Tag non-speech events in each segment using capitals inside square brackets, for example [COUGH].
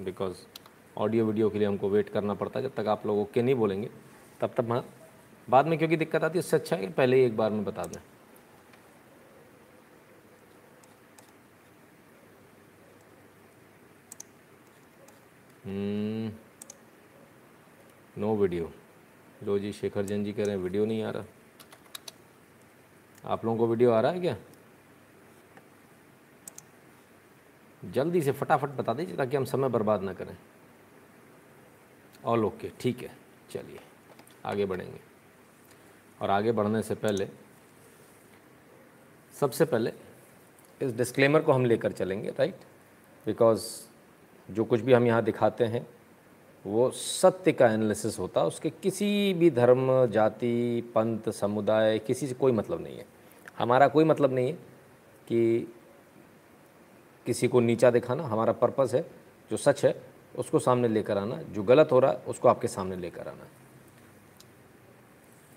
Because audio video के लिए हमको वेट करना पड़ता है जब तक आप लोग ओके नहीं बोलेंगे, तब तक हाँ बाद में क्योंकि दिक्कत आती है, उससे अच्छा है कि पहले ही एक बार में बता दें। नो वीडियो लो जी शेखर जैन जी कह रहे हैं वीडियो नहीं आ रहा। आप लोगों को वीडियो आ रहा है क्या? जल्दी से फटाफट बता दीजिए ताकि हम समय बर्बाद ना करें। ऑल ओके ठीक है, चलिए, आगे बढ़ेंगे। और आगे बढ़ने से पहले, सबसे पहले इस डिस्क्लेमर को हम लेकर चलेंगे राइट बिकॉज़ जो कुछ भी हम यहाँ दिखाते हैं, वो सत्य का एनालिसिस होता है, उसके किसी भी धर्म, जाति, पंथ, समुदाय, किसी से कोई मतलब नहीं है। हमारा कोई मतलब नहीं है कि किसी को नीचा दिखाना हमारा पर्पज़ है जो सच है उसको सामने लेकर आना जो गलत हो रहा है उसको आपके सामने लेकर आना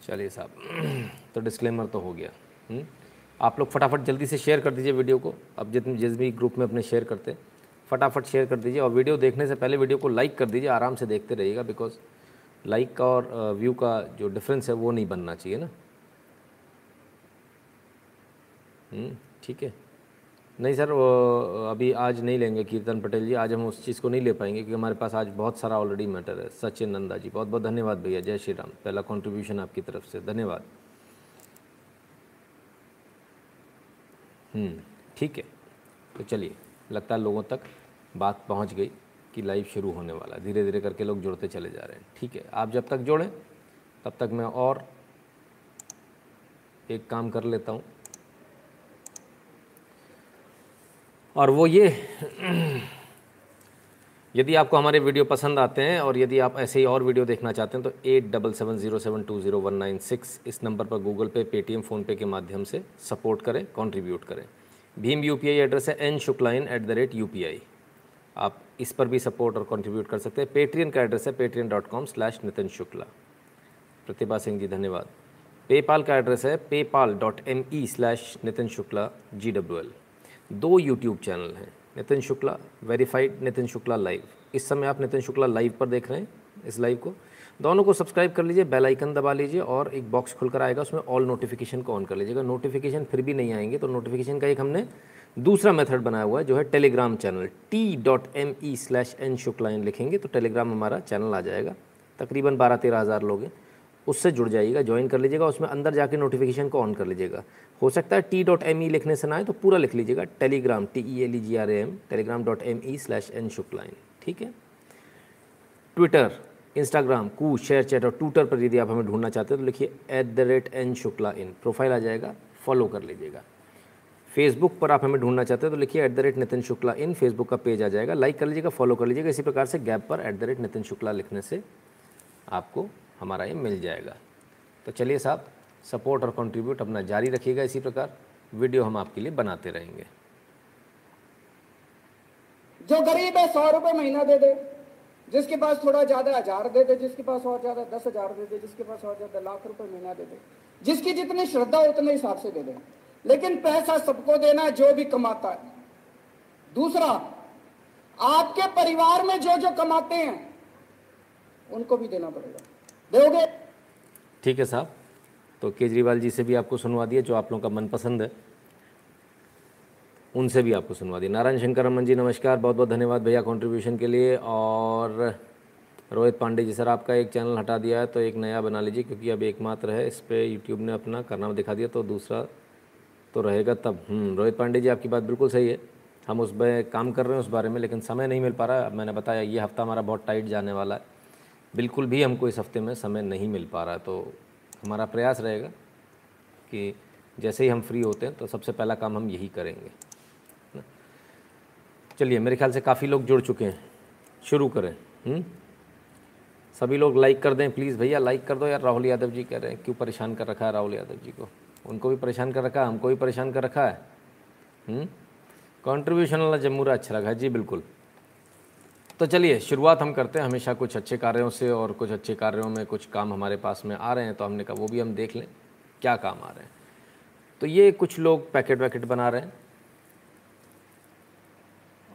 चलिए साहब [CLEARS THROAT] तो डिस्क्लेमर तो हो गया हुँ? हम्म? आप लोग फटाफट जल्दी से शेयर कर दीजिए वीडियो को अब जितने जिस भी ग्रुप में अपने शेयर करते फटाफट शेयर कर दीजिए और वीडियो देखने से पहले वीडियो को लाइक कर दीजिए आराम से देखते रहिएगा बिकॉज़ लाइक का और व्यू का जो डिफरेंस है वो नहीं बनना चाहिए ना हम्म, ठीक है नहीं सर वो अभी आज नहीं लेंगे कीर्तन पटेल जी आज हम उस चीज़ को नहीं ले पाएँगे क्योंकि हमारे पास आज बहुत सारा ऑलरेडी मैटर है। सचिन नंदा जी बहुत बहुत धन्यवाद भैया जय श्री राम। पहला कंट्रीब्यूशन आपकी तरफ़ से धन्यवाद। हम्म, ठीक है। तो चलिए लगता है लोगों तक बात पहुँच गई कि लाइव शुरू होने वाला धीरे धीरे करके लोग जुड़ते चले जा रहे हैं। ठीक है आप जब तक जोड़ें तब तक मैं और एक काम कर लेता हूँ। और वो ये, यदि आपको हमारे वीडियो पसंद आते हैं और यदि आप ऐसे ही और वीडियो देखना चाहते हैं तो eight double seven zero seven two zero one nine six इस नंबर पर गूगल पे, पेटीएम, फ़ोनपे के माध्यम से सपोर्ट करें, कंट्रीब्यूट करें। भीम यूपीआई एड्रेस है N Shuklain at the rate U आप इस पर भी सपोर्ट और कंट्रीब्यूट कर सकते हैं। पेट्रियन का एड्रेस है Patreon dot com slash Nitin Shukla. Pratibha Singh ji, धन्यवाद। पेपाल का एड्रेस है PayPal dot M E slash Nitin Shukla G W L. दो यूट्यूब चैनल हैं, नितिन शुक्ला वेरीफाइड नितिन शुक्ला लाइव इस समय आप नितिन शुक्ला लाइव पर देख रहे हैं, इस लाइव को। दोनों को सब्सक्राइब कर लीजिए बेल आइकन दबा लीजिए और एक बॉक्स खुलकर आएगा, उसमें ऑल नोटिफिकेशन को ऑन कर लीजिएगा। नोटिफिकेशन फिर भी नहीं आएँगे तो नोटिफिकेशन का एक हमने दूसरा मेथड बनाया हुआ है, जो है Telegram channel T dot M E slash N Shukla Shuklain लिखेंगे तो टेलीग्राम हमारा चैनल आ जाएगा। तकरीबन बारह तेरह हज़ार लोग हैं। उससे जुड़ जाइएगा ज्वाइन कर लीजिएगा उसमें अंदर जाके नोटिफिकेशन को ऑन कर लीजिएगा। हो सकता है टी डॉट एम ई लिखने से ना आए तो पूरा लिख लीजिएगा Telegram T E L E G R M Telegram dot M E slash N Shuklain ठीक है? Twitter Instagram Koo ShareChat और ट्विटर पर यदि आप हमें ढूंढना चाहते हैं तो लिखिए at the rate N Shukla in profile आ जाएगा फॉलो कर लीजिएगा। फेसबुक पर आप हमें ढूंढना चाहते हैं तो लिखिए at the rate Nitin Shukla in. Facebook का पेज आ जाएगा लाइक कर लीजिएगा फॉलो कर लीजिएगा। इसी प्रकार से गैप पर at the rate Nitin Shukla लिखने से आपको हमारा ये मिल जाएगा। तो चलिए साहब सपोर्ट और कंट्रीब्यूट अपना जारी रखिएगा इसी प्रकार। वीडियो हम आपके लिए बनाते रहेंगे। जो गरीब है, सौ रुपये महीना दे दे। जिसके पास थोड़ा ज़्यादा हज़ार दे दे, जिसके पास और ज़्यादा दस हज़ार दे दे, जिसके पास और ज़्यादा लाख रुपए महीना दे दे। जिसकी जितनी श्रद्धा उतने हिसाब से दे दे। लेकिन पैसा सबको देना, जो भी कमाता है। दूसरा, आपके परिवार में जो जो कमाते हैं, उनको भी देना पड़ेगा। दोगे? ठीक है साहब। तो केजरीवाल जी से भी आपको सुनवा दिया जो आप लोगों का मनपसंद है उनसे भी आपको सुनवा दिया नारायण शंकर रमन जी नमस्कार बहुत बहुत धन्यवाद भैया कंट्रीब्यूशन के लिए। और रोहित पांडे जी सर आपका एक चैनल हटा दिया है तो एक नया बना लीजिए क्योंकि अब एकमात्र है इस पर यूट्यूब ने अपना करना दिखा दिया तो दूसरा तो रहेगा तब। हम्म, रोहित पांडे जी आपकी बात बिल्कुल सही है। हम उस पर काम कर रहे हैं उस बारे में लेकिन समय नहीं मिल पा रहा मैंने बताया ये हफ़्ता हमारा बहुत टाइट जाने वाला है। बिल्कुल भी हमको इस हफ़्ते में समय नहीं मिल पा रहा तो हमारा प्रयास रहेगा कि जैसे ही हम फ्री होते हैं तो सबसे पहला काम हम यही करेंगे चलिए, मेरे ख्याल से काफ़ी लोग जुड़ चुके हैं शुरू करें हुँ? हम्म? सभी लोग लाइक कर दें प्लीज़ भैया लाइक कर दो यार, राहुल यादव जी कह रहे हैं, क्यों परेशान कर रखा है राहुल यादव जी को उनको भी परेशान कर रखा है, हमको भी परेशान कर रखा है कंट्रीब्यूशन हम्म? वाला जमूरा अच्छा लगा, जी बिल्कुल तो चलिए, शुरुआत हम करते हैं हमेशा कुछ अच्छे कार्यों से और कुछ अच्छे कार्यों में कुछ काम हमारे पास में आ रहे हैं तो हमने कहा वो भी हम देख लें, क्या काम आ रहे हैं। तो ये कुछ लोग पैकेट वैकेट बना रहे हैं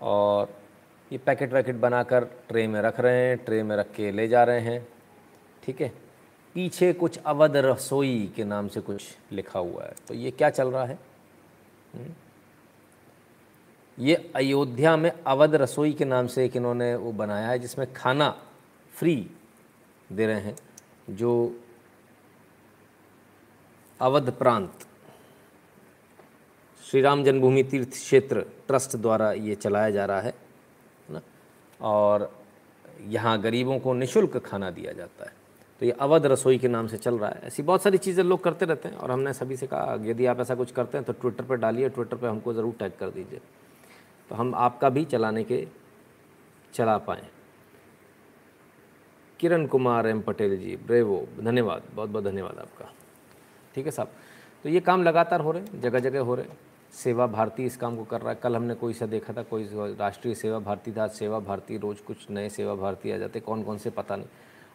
और ये पैकेट वैकेट बनाकर ट्रे में रख रहे हैं, ट्रे में रख के ले जा रहे हैं, ठीक है? पीछे कुछ अवध रसोई के नाम से कुछ लिखा हुआ है। तो ये क्या चल रहा है? हम्म? ये अयोध्या में अवध रसोई के नाम से एक इन्होंने वो बनाया है, जिसमें खाना फ्री दे रहे हैं, जो अवध प्रांत श्री राम जन्मभूमि तीर्थ क्षेत्र ट्रस्ट द्वारा ये चलाया जा रहा है ना? और यहाँ गरीबों को निशुल्क खाना दिया जाता है। तो ये अवध रसोई के नाम से चल रहा है। ऐसी बहुत सारी चीज़ें लोग करते रहते हैं, और हमने सभी से कहा, यदि आप ऐसा कुछ करते हैं तो ट्विटर पर डालिए ट्विटर पर हमको ज़रूर टैग कर दीजिए। तो हम आपका भी चलाने के, चला पाएँ। किरण कुमार एम पटेल जी, ब्रेवो, धन्यवाद, बहुत बहुत धन्यवाद आपका। ठीक है साहब तो ये काम लगातार हो रहे हैं जगह जगह हो रहे हैं। सेवा भारती इस काम को कर रहा है। कल हमने कोई सा देखा था, कोई राष्ट्रीय सेवा भारती था, सेवा भारती, रोज़ कुछ नए सेवा भारती आ जाते कौन कौन से पता नहीं।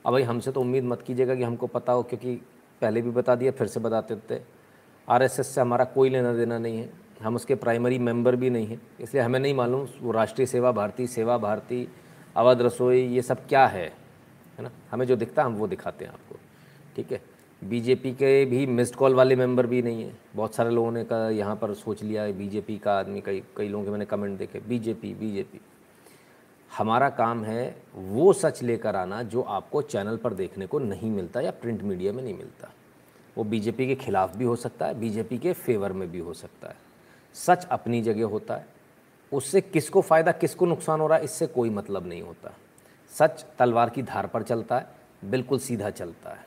अब भाई हमसे तो उम्मीद मत कीजिएगा कि हमको पता हो, क्योंकि पहले भी बता दिया, फिर से बताते थे आरएसएस से हमारा कोई लेना देना नहीं है। हम उसके प्राइमरी मेंबर भी नहीं हैं, इसलिए हमें नहीं मालूम वो राष्ट्रीय सेवा भारती सेवा भारती अवध रसोई, ये सब क्या है है ना? हमें जो दिखता हम वो दिखाते हैं आपको, ठीक है? बीजेपी के भी मिस्ड कॉल वाले मेंबर भी नहीं है। बहुत सारे लोगों ने का यहाँ पर सोच लिया है बीजेपी का आदमी, कई कई लोगों के मैंने कमेंट देखे बीजेपी बीजेपी हमारा काम है वो सच लेकर आना जो आपको चैनल पर देखने को नहीं मिलता या प्रिंट मीडिया में नहीं मिलता। वो बीजेपी के खिलाफ भी हो सकता है बीजेपी के फेवर में भी हो सकता है। सच अपनी जगह होता है, उससे किसको फ़ायदा, किसको नुकसान हो रहा है, इससे कोई मतलब नहीं होता। सच तलवार की धार पर चलता है, बिल्कुल सीधा चलता है।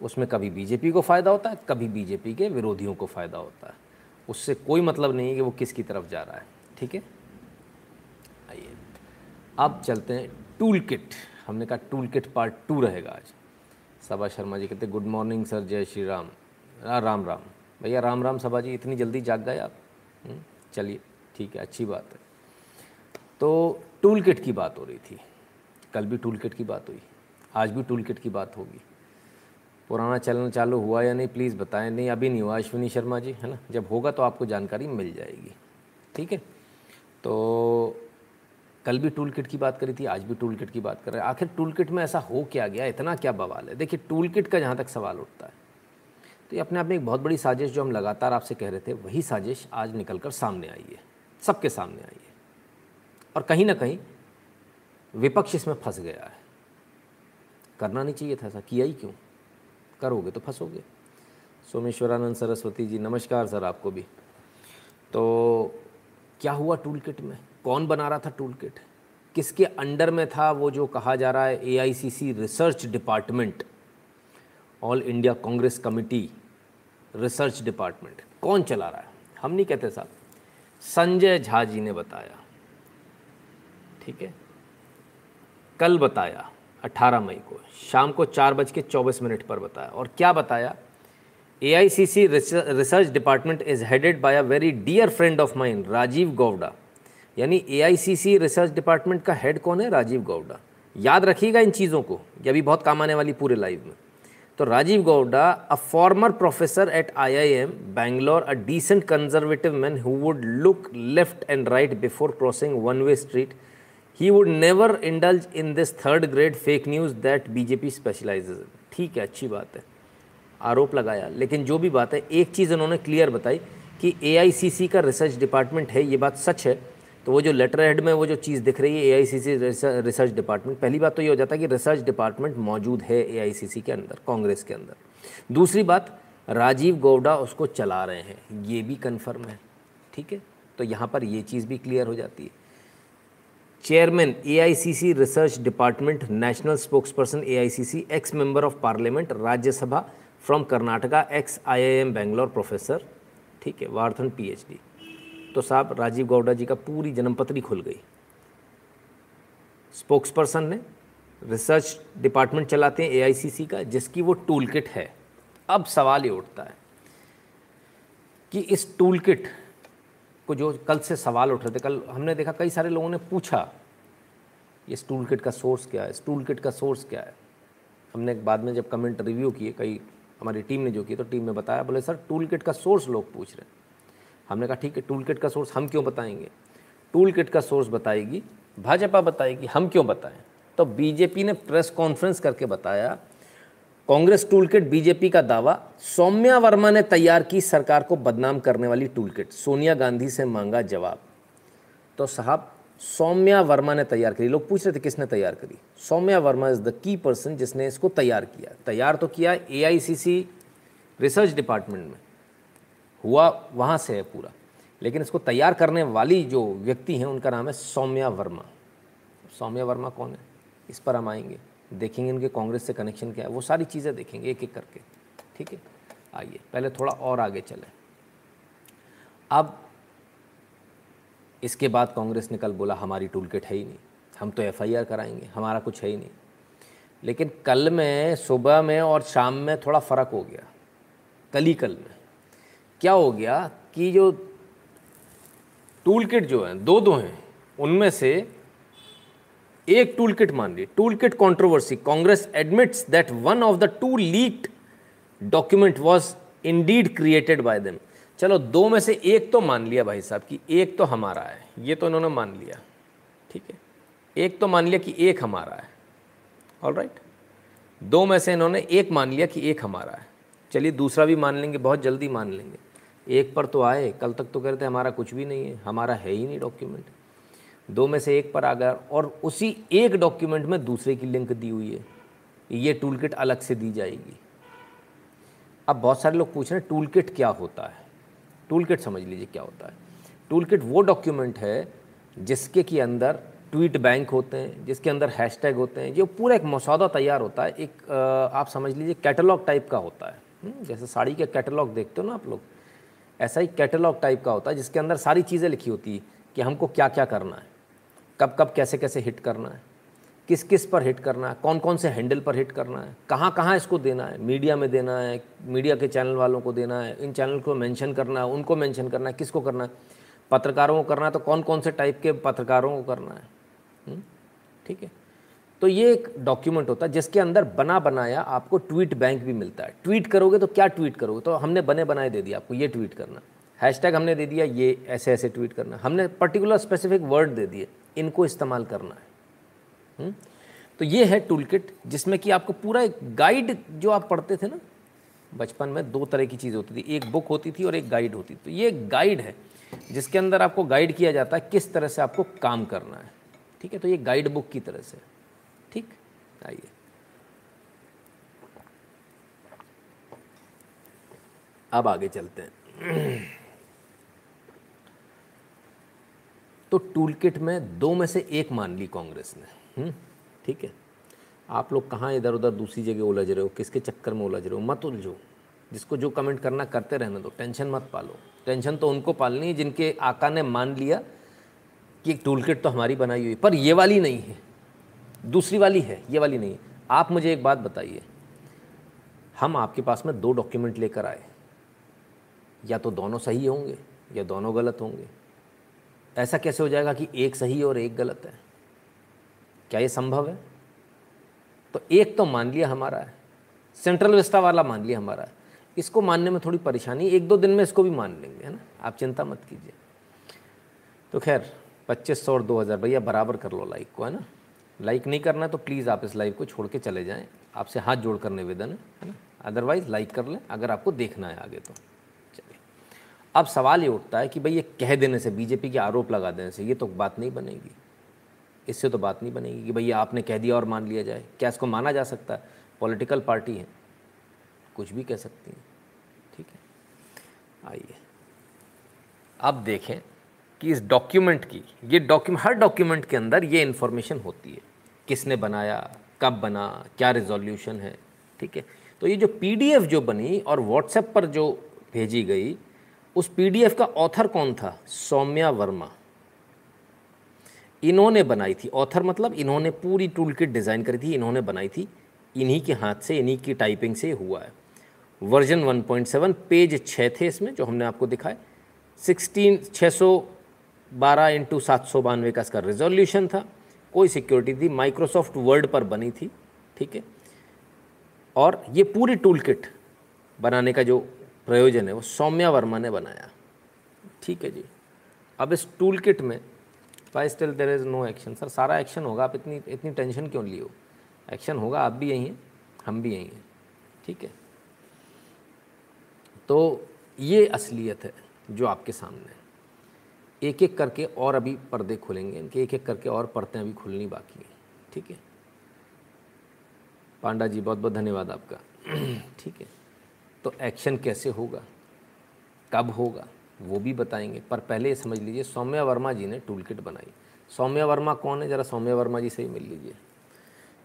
उसमें कभी बीजेपी को फ़ायदा होता है, कभी बीजेपी के विरोधियों को फ़ायदा होता है। उससे कोई मतलब नहीं है कि वो किसकी तरफ़ जा रहा है, ठीक है? आइए, अब चलते हैं टूल किट हमने कहा टूल किट पार्ट टू रहेगा आज। सभा शर्मा जी कहते गुड मॉर्निंग सर जय श्री राम। राम राम। भैया, राम राम, सभा जी, इतनी जल्दी जाग गए आप? चलिए, ठीक है, अच्छी बात है। तो टूल किट की बात हो रही थी। कल भी टूल किट की बात हुई। आज भी टूल किट की बात होगी। पुराना चलन चालू हुआ या नहीं प्लीज़ बताएँ। नहीं, अभी नहीं हुआ, अश्विनी शर्मा जी, है ना? जब होगा तो आपको जानकारी मिल जाएगी। ठीक है? तो कल भी टूल किट की बात करी थी, आज भी टूल किट की बात कर रहे हैं। आखिर टूल किट में ऐसा हो क्या गया? इतना क्या बवाल है? देखिए टूल किट का जहाँ तक सवाल उठता है तो ये अपने आप में एक बहुत बड़ी साजिश जो हम लगातार आपसे कह रहे थे, वही साजिश आज निकल कर सामने आई है, सबके सामने आई है। और कहीं ना कहीं विपक्ष इसमें फंस गया है। करना नहीं चाहिए था ऐसा, किया ही क्यों? करोगे तो फंसोगे। सोमेश्वरानंद सरस्वती जी, नमस्कार सर आपको भी। तो क्या हुआ टूल किट में? कौन बना रहा था टूल किट किसके अंडर में था वो जो कहा जा रहा है AICC research department All India Congress Committee research department. कौन चला रहा है? हम नहीं कहते साहब। संजय झा जी ने बताया। ठीक है? कल बताया 18 मई को। शाम को चार बज के चौबीस मिनट पर बताया। और क्या बताया? A I C C research department is headed by a very dear friend of mind Rajiv Gowda. यानी A I C C research department का हेड कौन है? राजीव गौडा। याद रखिएगा इन चीज़ों को ये अभी बहुत काम आने वाली पूरे लाइव में। तो Rajiv Gowda a former professor at I I M Bangalore a decent conservative man who would look left and right before crossing one way street he would never indulge in this third grade fake news that BJP specialises ठीक है, अच्छी बात है। आरोप लगाया। लेकिन जो भी बात है, एक चीज़ उन्होंने क्लियर बताई कि एआईसीसी का रिसर्च डिपार्टमेंट है, ये बात सच है। तो वो जो लेटर हेड में वो जो चीज़ दिख रही है AICC रिसर्च डिपार्टमेंट पहली बात तो ये हो जाता है कि रिसर्च डिपार्टमेंट मौजूद है ए के अंदर कांग्रेस के अंदर। दूसरी बात, राजीव गौडा उसको चला रहे हैं, ये भी कन्फर्म है, ठीक है? तो यहाँ पर ये चीज़ भी क्लियर हो जाती है। Chairman AICC research department national spokesperson AICC ex member of parliament Rajya Sabha from Karnataka ex IIM Bangalore professor ठीक है? वार्थन पीएचडी तो साहब राजीव गौडा जी का पूरी जन्मपत्री खुल गई। स्पोक्सपर्सन ने रिसर्च डिपार्टमेंट चलाते हैं एआईसीसी का, जिसकी वो टूल किट है। अब सवाल ये उठता है कि इस टूल किट को जो कल से सवाल उठ रहे थे, कल हमने देखा कई सारे लोगों ने पूछा, ये स्टूल किट का सोर्स क्या है? स्टूल किट का सोर्स क्या है? हमने बाद में जब कमेंट रिव्यू किए, कई हमारी टीम ने जो किया तो टीम ने बताया, बोले, सर टूल किट का सोर्स लोग पूछ रहे हैं। हमने कहा, ठीक है टूल किट का सोर्स हम क्यों बताएँगे? टूल किट का सोर्स बताएगी, भाजपा बताएगी, हम क्यों बताएँ? तो बीजेपी ने प्रेस कॉन्फ्रेंस करके बताया, कांग्रेस टूल किट बीजेपी का दावा, सौम्या वर्मा ने तैयार की सरकार को बदनाम करने वाली टूल किट सोनिया गांधी से मांगा जवाब। तो साहब, सौम्या वर्मा ने तैयार करी। लोग पूछ रहे थे, किसने तैयार करी? Saumya Verma is the key person जिसने इसको तैयार किया। तैयार तो किया एआईसीसी रिसर्च डिपार्टमेंट में। हुआ वहाँ से है पूरा। लेकिन इसको तैयार करने वाली जो व्यक्ति हैं, उनका नाम है सौम्या वर्मा। सौम्या वर्मा कौन है? इस पर हम आएँगे। देखेंगे इनके कांग्रेस से कनेक्शन क्या है। वो सारी चीज़ें देखेंगे एक एक करके। ठीक है? आइए, पहले थोड़ा और आगे चले। अब इसके बाद कांग्रेस ने कल बोला, हमारी टूल किट है ही नहीं। हम तो एफआईआर कराएँगे। हमारा कुछ है ही नहीं। लेकिन कल में, सुबह में और शाम में थोड़ा फ़र्क हो गया। कल ही कल में। क्या हो गया कि जो टूल किट जो है दो दो हैं, उनमें से एक टूल किट मान ली। Tool kit controversy Congress admits that one of the two leaked document was indeed created by them चलो, दो में से एक तो मान लिया भाई साहब कि एक तो हमारा है। ये तो इन्होंने मान लिया। ठीक है? एक तो मान लिया कि एक हमारा है। ऑल राइट दो में से इन्होंने एक मान लिया कि एक हमारा है। चलिए, दूसरा भी मान लेंगे, बहुत जल्दी मान लेंगे। एक पर तो आए कल तक तो कह रहे थे हमारा कुछ भी नहीं है हमारा है ही नहीं डॉक्यूमेंट दो में से एक पर आ गया और उसी एक डॉक्यूमेंट में दूसरे की लिंक दी हुई है। ये टूल किट अलग से दी जाएगी। अब बहुत सारे लोग पूछ रहे हैं टूल किट क्या होता है? टूल किट समझ लीजिए क्या होता है। टूल किट वो डॉक्यूमेंट है जिसके के अंदर ट्वीट बैंक होते हैं जिसके अंदर हैशटैग होते हैं जो पूरा एक मसौदा तैयार होता है। एक आप समझ लीजिए कैटलॉग टाइप का होता है। हम्म, जैसे साड़ी के कैटलॉग देखते हो ना आप लोग? ऐसा ही कैटलॉग टाइप का होता है जिसके अंदर सारी चीज़ें लिखी होती है कि हमको क्या क्या करना है कब कब कैसे कैसे हिट करना है किस किस पर हिट करना है कौन कौन से हैंडल पर हिट करना है कहाँ कहाँ इसको देना है मीडिया में देना है मीडिया के चैनल वालों को देना है इन चैनल को मेंशन करना है उनको मेंशन करना है किसको करना है पत्रकारों को करना है तो कौन कौन से टाइप के पत्रकारों को करना है हम्म, ठीक है? तो ये एक डॉक्यूमेंट होता है जिसके अंदर बना बनाया आपको ट्वीट बैंक भी मिलता है। ट्वीट करोगे तो क्या ट्वीट करोगे? तो हमने बने बनाए दे दिया आपको ये ट्वीट करना। हैशटैग हमने दे दिया ये ऐसे ऐसे ट्वीट करना। हमने पर्टिकुलर स्पेसिफिक वर्ड दे दिए। इनको इस्तेमाल करना है। हम्म? तो ये है टूल किट जिसमें कि आपको पूरा एक गाइड जो आप पढ़ते थे ना, बचपन में दो तरह की चीज़ होती थी। एक बुक होती थी और एक गाइड होती थी। तो ये गाइड है जिसके अंदर आपको गाइड किया जाता है किस तरह से आपको काम करना है। ठीक है? तो ये गाइड बुक की तरह से। ठीक आइए अब आगे चलते हैं। तो टूल किट में दो में से एक मान ली कांग्रेस ने। हम्म? ठीक है। आप लोग कहाँ इधर उधर दूसरी जगह उलझ रहे हो? किसके चक्कर में उलझ रहे हो? मत उलझो। जिसको जो कमेंट करना करते रहने दो। टेंशन मत पालो। टेंशन तो उनको पालनी है जिनके आका ने मान लिया कि टूल किट तो हमारी बनाई हुई पर ये वाली नहीं है। दूसरी वाली है, ये वाली नहीं। आप मुझे एक बात बताइए। हम आपके पास में दो डॉक्यूमेंट लेकर आए। या तो दोनों सही होंगे, या दोनों गलत होंगे। ऐसा कैसे हो जाएगा कि एक सही और एक गलत है? क्या ये संभव है? तो एक तो मान लिया हमारा है। सेंट्रल विस्ता वाला मान लिया हमारा है। इसको मानने में थोड़ी परेशानी, एक दो दिन में इसको भी मान लेंगे, है ना? आप चिंता मत कीजिए। तो खैर, पच्चीस सौ और दो हज़ार, भैया, बराबर कर लो लाइक को, है ना? लाइक नहीं करना तो प्लीज़ आप इस लाइव को छोड़ के चले जाएँ। आपसे हाथ जोड़ कर निवेदन है है ना? अदरवाइज़ लाइक कर लें, अगर आपको देखना है आगे तो। चलिए। अब सवाल ये उठता है कि भाई ये कह देने से बीजेपी के आरोप लगा देने से ये तो बात नहीं बनेगी। इससे तो बात नहीं बनेगी कि भैया आपने कह दिया और मान लिया जाए। क्या इसको माना जा सकता है? पॉलिटिकल पार्टी है। कुछ भी कह सकती हैं। ठीक है? आइए। अब देखें कि इस डॉक्यूमेंट की, ये डॉक्यूमेंट हर डॉक्यूमेंट के अंदर ये इन्फॉर्मेशन होती है। किसने बनाया, कब बना, क्या रिजोल्यूशन है, ठीक है? तो ये जो पीडीएफ जो बनी और व्हाट्सएप पर जो भेजी गई, उस पीडीएफ का ऑथर कौन था? सौम्या वर्मा। इन्होंने बनाई थी। ऑथर मतलब इन्होंने पूरी टूल किट डिज़ाइन करी थी, इन्होंने बनाई थी। इन्हीं के हाथ से, इन्हीं की टाइपिंग से हुआ है। वर्जन 1.7 पेज छः थे इसमें, जो हमने आपको दिखाए सिक्सटीन छः सौ बारह इंटू सात सौ बानवे का इसका रिजोल्यूशन था। कोई सिक्योरिटी थी माइक्रोसॉफ्ट वर्ड पर बनी थी, ठीक है? और ये पूरी टूल किट बनाने का जो प्रयोजन है, वो सौम्या वर्मा ने बनाया। ठीक है जी। अब इस टूल किट में why still there is no action sir, सारा एक्शन होगा, आप इतनी इतनी टेंशन क्यों लिए हो एक्शन होगा, आप भी यहीं हैं, हम भी यहीं हैं। ठीक है? तो ये असलियत है जो आपके सामने है। एक एक करके और अभी पर्दे खुलेंगे। इनके एक एक करके और परतें अभी खुलनी बाकी हैं। ठीक है? पांडा जी बहुत बहुत धन्यवाद आपका। [CLEARS THROAT] ठीक है? तो एक्शन कैसे होगा? कब होगा? वो भी बताएँगे। पर पहले ये समझ लीजिए, सौम्या वर्मा जी ने टूल किट बनाई। सौम्या वर्मा कौन है? ज़रा सौम्या वर्मा जी से ही मिल लीजिए।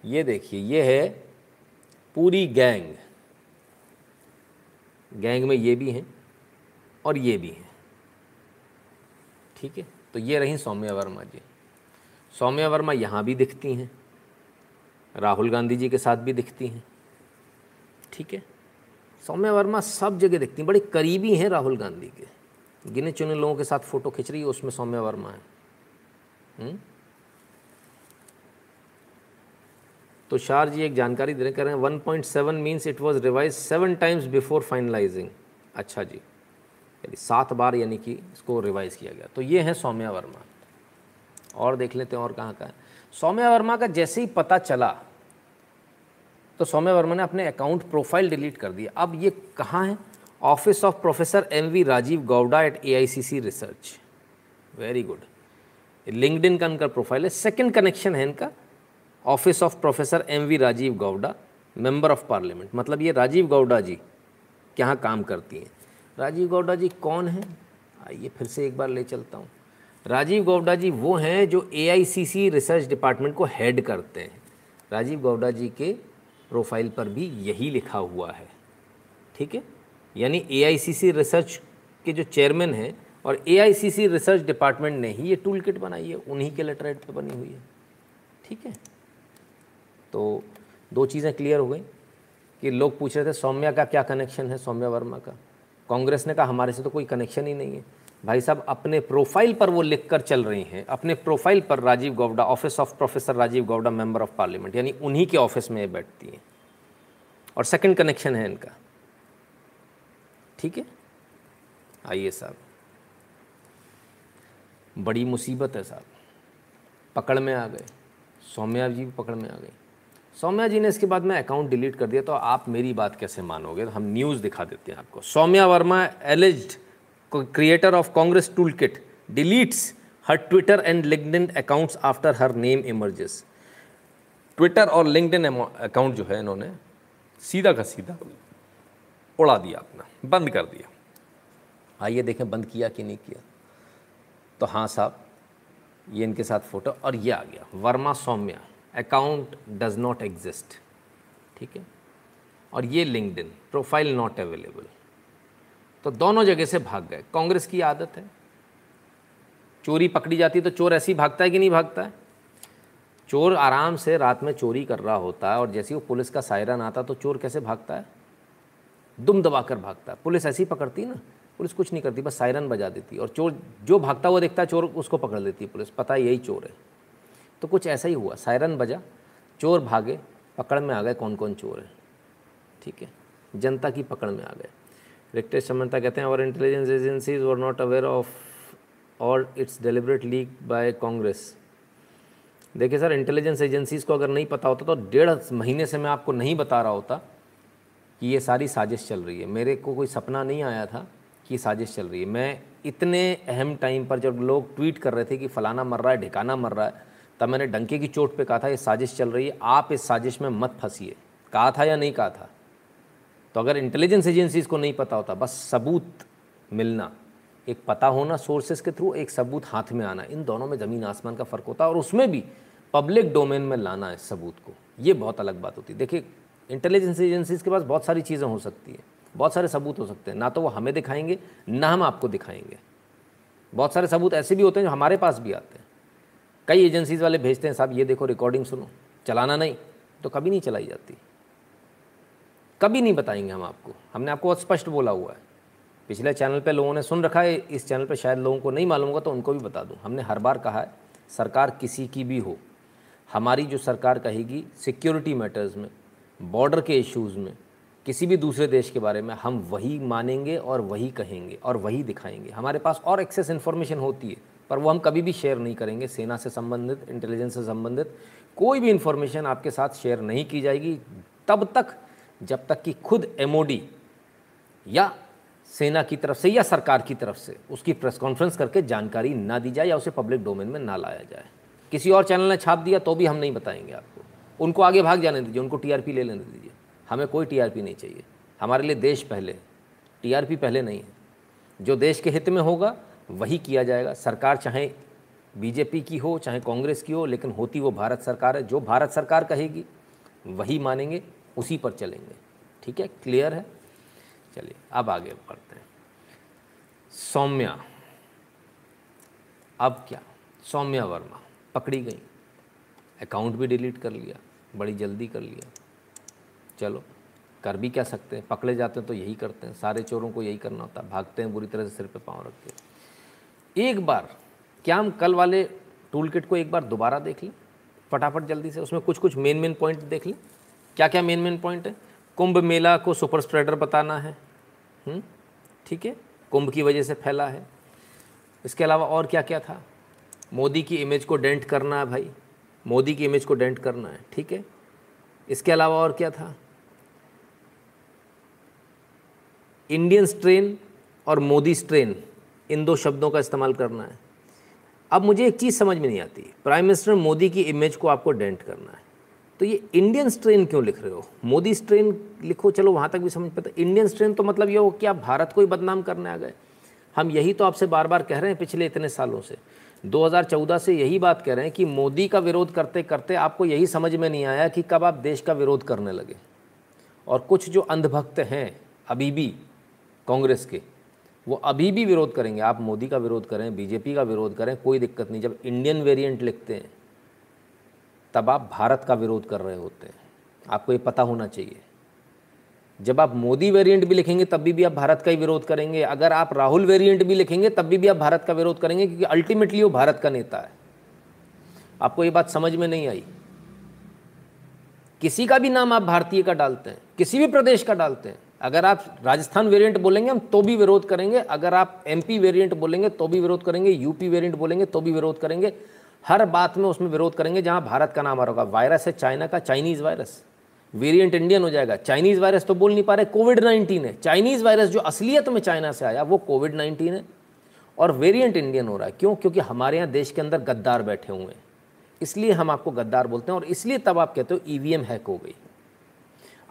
ये देखिए, ये है पूरी गैंग गैंग में ये भी हैं और ये भी हैं। ठीक है? तो ये रही सौम्या वर्मा जी। सौम्या वर्मा यहाँ भी दिखती हैं। राहुल गांधी जी के साथ भी दिखती हैं। ठीक है? सौम्या वर्मा सब जगह दिखती हैं। बड़े करीबी हैं राहुल गांधी के। गिने चुने लोगों के साथ फ़ोटो खिंच रही है, उसमें सौम्या वर्मा है। हम्म? तो शार जी एक जानकारी दे रहे कह रहे हैं one point seven means it was revise seven times before finalising अच्छा जी। यानी सात बार यानी कि इसको रिवाइज किया गया। तो ये है सौम्या वर्मा। और देख लेते हैं और कहाँ का है। सौम्या वर्मा का जैसे ही पता चला तो सौम्या वर्मा ने अपने अकाउंट प्रोफ़ाइल डिलीट कर दिया। अब ये कहाँ है? Office of professor M V Rajiv Gowda at A I C C research very good linked का इनका प्रोफ़ाइल है। सेकेंड कनेक्शन है इनका। Office of professor M V Rajiv Gowda member of parliament मतलब ये राजीव गौडा जी यहाँ काम करती हैं? राजीव गौडा जी कौन हैं? आइए फिर से एक बार ले चलता हूँ। राजीव गौडा जी वो हैं जो एआईसीसी रिसर्च डिपार्टमेंट को हेड करते हैं। राजीव गौडा जी के प्रोफ़ाइल पर भी यही लिखा हुआ है। ठीक है? यानी एआईसीसी रिसर्च के जो चेयरमैन हैं और एआईसीसी रिसर्च डिपार्टमेंट ने ही ये टूल किट बनाई है। उन्हीं के लेटर हेड पर बनी हुई है। ठीक है? तो दो चीज़ें क्लियर हो गई कि लोग पूछ रहे थे, सौम्या का क्या कनेक्शन है? सौम्या वर्मा का। कांग्रेस ने कहा, हमारे से तो कोई कनेक्शन ही नहीं है। भाई साहब, अपने प्रोफ़ाइल पर वो लिख कर चल रही हैं। अपने प्रोफ़ाइल पर Rajiv Gowda office of professor Rajiv Gowda member of parliament यानी उन्हीं के ऑफ़िस में बैठती हैं। और सेकंड कनेक्शन है इनका। ठीक है? आइए साहब। बड़ी मुसीबत है साहब। पकड़ में आ गए। सौम्या जी भी पकड़ में आ गई। सौम्या जी ने इसके बाद में अकाउंट डिलीट कर दिया तो आप मेरी बात कैसे मानोगे? तो हम न्यूज़ दिखा देते हैं आपको। Saumya Verma alleged creator of Congress tool kit deletes her Twitter and LinkedIn accounts after her name emerges Twitter और लिंकडिन अकाउंट जो है इन्होंने सीधा का सीधा उड़ा दिया अपना, बंद कर दिया। आइए देखें, बंद किया कि नहीं किया? तो हाँ साहब, ये इनके साथ फ़ोटो और ये आ गया। Verma, Saumya. Account does not exist ठीक है? और ये LinkedIn profile not available तो दोनों जगह से भाग गए। कांग्रेस की आदत है। चोरी पकड़ी जाती तो चोर ऐसे ही भागता है कि नहीं भागता है? चोर आराम से रात में चोरी कर रहा होता है और जैसे वो पुलिस का सायरन आता तो चोर कैसे भागता है? दुम दबाकर भागता है। पुलिस ऐसी पकड़ती ना, पुलिस कुछ नहीं करती, बस सायरन बजा देती और चोर जो भागता हुआ देखता है चोर उसको पकड़ लेती है पुलिस। पता है यही चोर है। तो कुछ ऐसा ही हुआ। सायरन बजा, चोर भागे, पकड़ में आ गए कौन कौन चोर हैं। ठीक है, जनता की पकड़ में आ गए। रिक्टेश समन्ता कहते हैं और intelligence agencies were not aware of और it's deliberate leak by Congress देखिए सर इंटेलिजेंस एजेंसीज़ को अगर नहीं पता होता तो डेढ़ महीने से मैं आपको नहीं बता रहा होता कि ये सारी साजिश चल रही है। मेरे को कोई सपना नहीं आया था कि साजिश चल रही है। मैं इतने अहम टाइम पर जब लोग ट्वीट कर रहे थे कि फ़लाना मर रहा है, ढिकाना मर रहा है तब मैंने डंके की चोट पे कहा था, ये साजिश चल रही है, आप इस साजिश में मत फंसिए। कहा था या नहीं कहा था? तो अगर इंटेलिजेंस एजेंसीज़ को नहीं पता होता, बस सबूत मिलना, एक पता होना सोर्सेज के थ्रू एक सबूत हाथ में आना, इन दोनों में ज़मीन आसमान का फ़र्क होता है और उसमें भी पब्लिक डोमेन में लाना है सबूत को। ये बहुत अलग बात होती है। देखिए इंटेलिजेंस एजेंसीज़ के पास बहुत सारी चीज़ें हो सकती हैं, बहुत सारे सबूत हो सकते हैं। ना तो वो हमें दिखाएँगे, ना हम आपको दिखाएँगे। बहुत सारे सबूत ऐसे भी होते हैं जो हमारे पास भी आते हैं। कई एजेंसीज वाले भेजते हैं, साहब, ये देखो रिकॉर्डिंग सुनो। चलाना नहीं तो कभी नहीं चलाई जाती। कभी नहीं बताएँगे हम आपको। हमने आपको बहुत स्पष्ट बोला हुआ है। पिछले चैनल पे लोगों ने सुन रखा है, इस चैनल पे शायद लोगों को नहीं मालूम होगा तो उनको भी बता दूँ। हमने हर बार कहा है, सरकार किसी की भी हो, हमारी जो सरकार कहेगी सिक्योरिटी मैटर्स में बॉर्डर के इश्यूज़ में, किसी भी दूसरे देश के बारे में, हम वही मानेंगे और वही कहेंगे और वही दिखाएँगे। हमारे पास और एक्सेस इन्फॉर्मेशन होती है। पर वो हम कभी भी शेयर नहीं करेंगे। सेना से संबंधित इंटेलिजेंस से संबंधित, कोई भी इंफॉर्मेशन आपके साथ शेयर नहीं की जाएगी। तब तक, जब तक कि खुद एमओडी या सेना की तरफ़ से या सरकार की तरफ़ से उसकी प्रेस कॉन्फ्रेंस करके जानकारी ना दी जाए या उसे पब्लिक डोमेन में ना लाया जाए। किसी और चैनल ने छाप दिया तो भी हम नहीं बताएँगे आपको। उनको आगे भाग जाने दीजिए, उनको टीआरपी ले लेने दीजिए। हमें कोई टीआरपी नहीं चाहिए। हमारे लिए देश पहले टीआरपी पहले नहीं है। जो देश के हित में होगा वही किया जाएगा। सरकार चाहे बीजेपी की हो, चाहे कांग्रेस की हो, लेकिन होती वो भारत सरकार है। जो भारत सरकार कहेगी, वही मानेंगे, उसी पर चलेंगे। ठीक है? क्लियर है? चलिए, अब आगे बढ़ते हैं। सौम्या। अब क्या? सौम्या वर्मा। पकड़ी गई। अकाउंट भी डिलीट कर लिया। बड़ी जल्दी कर लिया। चलो, कर भी क्या सकते हैं? पकड़े जाते हैं तो यही करते हैं। सारे चोरों को यही करना होता है। भागते हैं, बुरी तरह से सिर पे पाँव रख के। एक बार, क्या हम कल वाले टूल किट को एक बार दोबारा देख लें? फटाफट जल्दी से उसमें कुछ कुछ मेन मेन पॉइंट देख लें। क्या क्या मेन मेन पॉइंट है? कुंभ मेला को सुपर स्प्रेडर बताना है। हम्म? ठीक है? कुंभ की वजह से फैला है। इसके अलावा और क्या क्या था? मोदी की इमेज को डेंट करना है भाई। मोदी की इमेज को डेंट करना है, ठीक है? इसके अलावा और क्या था? इंडियन स्ट्रेन और मोदी स्ट्रेन इन दो शब्दों का इस्तेमाल करना है। अब मुझे एक चीज़ समझ में नहीं आती। प्राइम मिनिस्टर मोदी की इमेज को आपको डेंट करना है। तो ये इंडियन स्ट्रेन क्यों लिख रहे हो? मोदी स्ट्रेन लिखो, चलो वहाँ तक भी समझ पाते इंडियन स्ट्रेन तो मतलब ये हो कि आप भारत को ही बदनाम करने आ गए। हम यही तो आपसे बार बार कह रहे हैं पिछले इतने सालों से। 2014 से यही बात कह रहे हैं कि मोदी का विरोध करते करते आपको यही समझ में नहीं आया कि कब आप देश का विरोध करने लगे। और कुछ जो अंधभक्त हैं, अभी भी कांग्रेस के वो अभी भी विरोध करेंगे। आप मोदी का विरोध करें बीजेपी का विरोध करें कोई दिक्कत नहीं। जब इंडियन वेरिएंट लिखते हैं तब आप भारत का विरोध कर रहे होते हैं। आपको ये पता होना चाहिए। जब आप मोदी वेरिएंट भी लिखेंगे तब भी, भी आप भारत का ही विरोध करेंगे। अगर आप राहुल वेरिएंट भी लिखेंगे तब भी, भी आप भारत का विरोध करेंगे क्योंकि अल्टीमेटली वो भारत का नेता है। आपको ये बात समझ में नहीं आई? किसी का भी नाम आप भारतीय का डालते हैं किसी भी प्रदेश का डालते हैं अगर आप राजस्थान वेरिएंट बोलेंगे हम तो भी विरोध करेंगे। अगर आप एमपी वेरिएंट बोलेंगे तो भी विरोध करेंगे। यूपी वेरिएंट बोलेंगे तो भी विरोध करेंगे। हर बात में उसमें विरोध करेंगे जहाँ भारत का नाम आ रहा होगा। वायरस है चाइना का चाइनीज़ वायरस वेरिएंट इंडियन हो जाएगा। चाइनीज़ वायरस तो बोल नहीं पा रहे कोविड नाइन्टीन है। चाइनीज़ वायरस जो असलियत में चाइना से आया, वो कोविड नाइन्टीन है। और वेरिएंट इंडियन हो रहा है। क्यों? क्योंकि हमारे यहाँ देश के अंदर गद्दार बैठे हुए हैं। इसलिए हम आपको गद्दार बोलते हैं और इसलिए तब आप कहते हो ईवीएम हैक हो गई।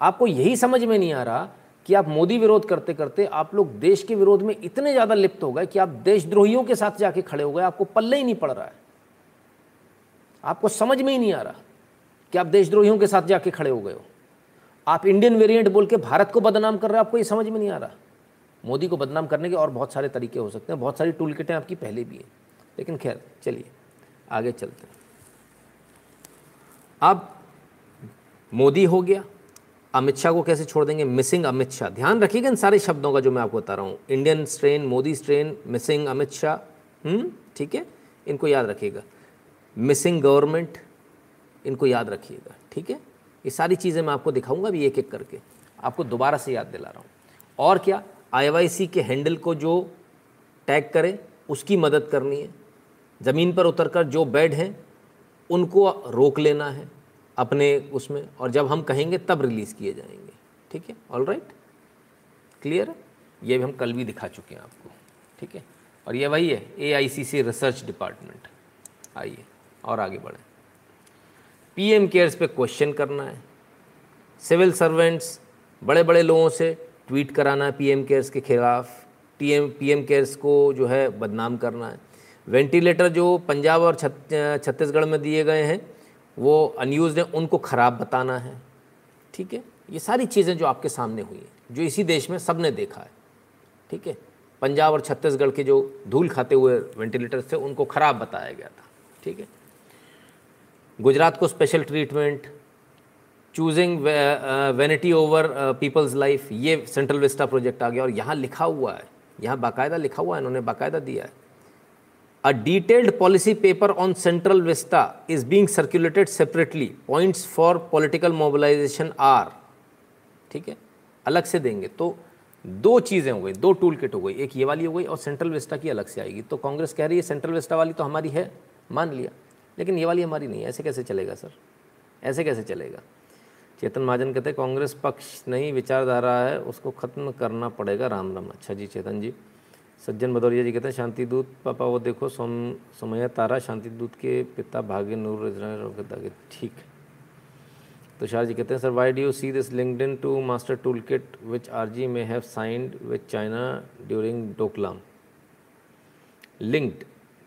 आपको यही समझ में नहीं आ रहा कि आप मोदी विरोध करते करते आप लोग देश के विरोध में इतने ज़्यादा लिप्त हो गए कि आप देशद्रोहियों के साथ जाके खड़े हो गए, आपको पल्ले ही नहीं पड़ रहा है। आपको समझ में ही नहीं आ रहा कि आप देशद्रोहियों के साथ जाके खड़े हो गए हो। आप इंडियन वेरिएंट बोल के भारत को बदनाम कर रहे हो, आपको ये समझ में नहीं आ रहा। मोदी को बदनाम करने के और बहुत सारे तरीके हो सकते हैं, बहुत सारी टूल किटें आपकी, पहले भी हैं। लेकिन खैर, चलिए, आगे चलते हैं। अब मोदी हो गया अमित शाह को कैसे छोड़ देंगे? मिसिंग अमित शाह। ध्यान रखिएगा इन सारे शब्दों का जो मैं आपको बता रहा हूँ। Indian strain Modi strain missing Amit Shah. Hmm, ठीक है? इनको याद रखिएगा। मिसिंग गवर्नमेंट इनको याद रखिएगा। ठीक है? ये सारी चीज़ें मैं आपको दिखाऊँगा अभी एक एक करके। आपको दोबारा से याद दिला रहा हूँ। और क्या? आईवाईसी के हैंडल को जो टैग करे उसकी मदद करनी है। ज़मीन पर उतरकर जो बेड हैं उनको रोक लेना है। अपने उसमें, और जब हम कहेंगे तब रिलीज़ किए जाएँगे। ठीक है? ऑल राइट क्लियर है? ये भी हम कल भी दिखा चुके हैं आपको। ठीक है? और ये वही है ए I C C research department आइए, और आगे बढ़ें। पी एम केयर्स पे क्वेश्चन करना है। सिविल सर्वेंट्स बड़े बड़े लोगों से ट्वीट कराना है पी एम केयर्स के खिलाफ। T M P M cares को जो है बदनाम करना है। वेंटिलेटर जो पंजाब और छत्तीसगढ़ में दिए गए हैं वो अनयूज हैं, उनको ख़राब बताना है। ठीक है? ये सारी चीज़ें जो आपके सामने हुई हैं, जो इसी देश में सबने देखा है। ठीक है? पंजाब और छत्तीसगढ़ के जो धूल खाते हुए वेंटिलेटर थे, उनको ख़राब बताया गया था। ठीक है? गुजरात को special treatment choosing vanity over people's life ये सेंट्रल विस्टा प्रोजेक्ट आ गया और यहाँ लिखा हुआ है। यहाँ बाकायदा लिखा हुआ है, इन्होंने बाकायदा दिया है। A detailed policy paper on Central Vista is being circulated separately. Points for political mobilization are, ठीक है, अलग से देंगे। तो दो चीज़ें हो गई, दो टूल किट हो गई। एक ये वाली हो गई और सेंट्रल विस्टा की अलग से आएगी। तो कांग्रेस कह रही है सेंट्रल विस्टा वाली तो हमारी है, मान लिया। लेकिन ये वाली हमारी नहीं है। ऐसे कैसे चलेगा, सर? ऐसे कैसे चलेगा? चेतन महाजन कहते हैं, कांग्रेस पक्ष नहीं, विचारधारा है, उसको ख़त्म करना पड़ेगा। राम राम। अच्छा जी, चेतन जी। सज्जन भदौरिया जी कहते हैं, शांति दूत, पापा, वो देखो, सोम, सोमया, तारा, शांति दूत के पिता भाग्य नूर ठीक है। तुषार जी कहते हैं, sir why do you see this linked in to master tool kit which R G may have signed with China during Doklam linked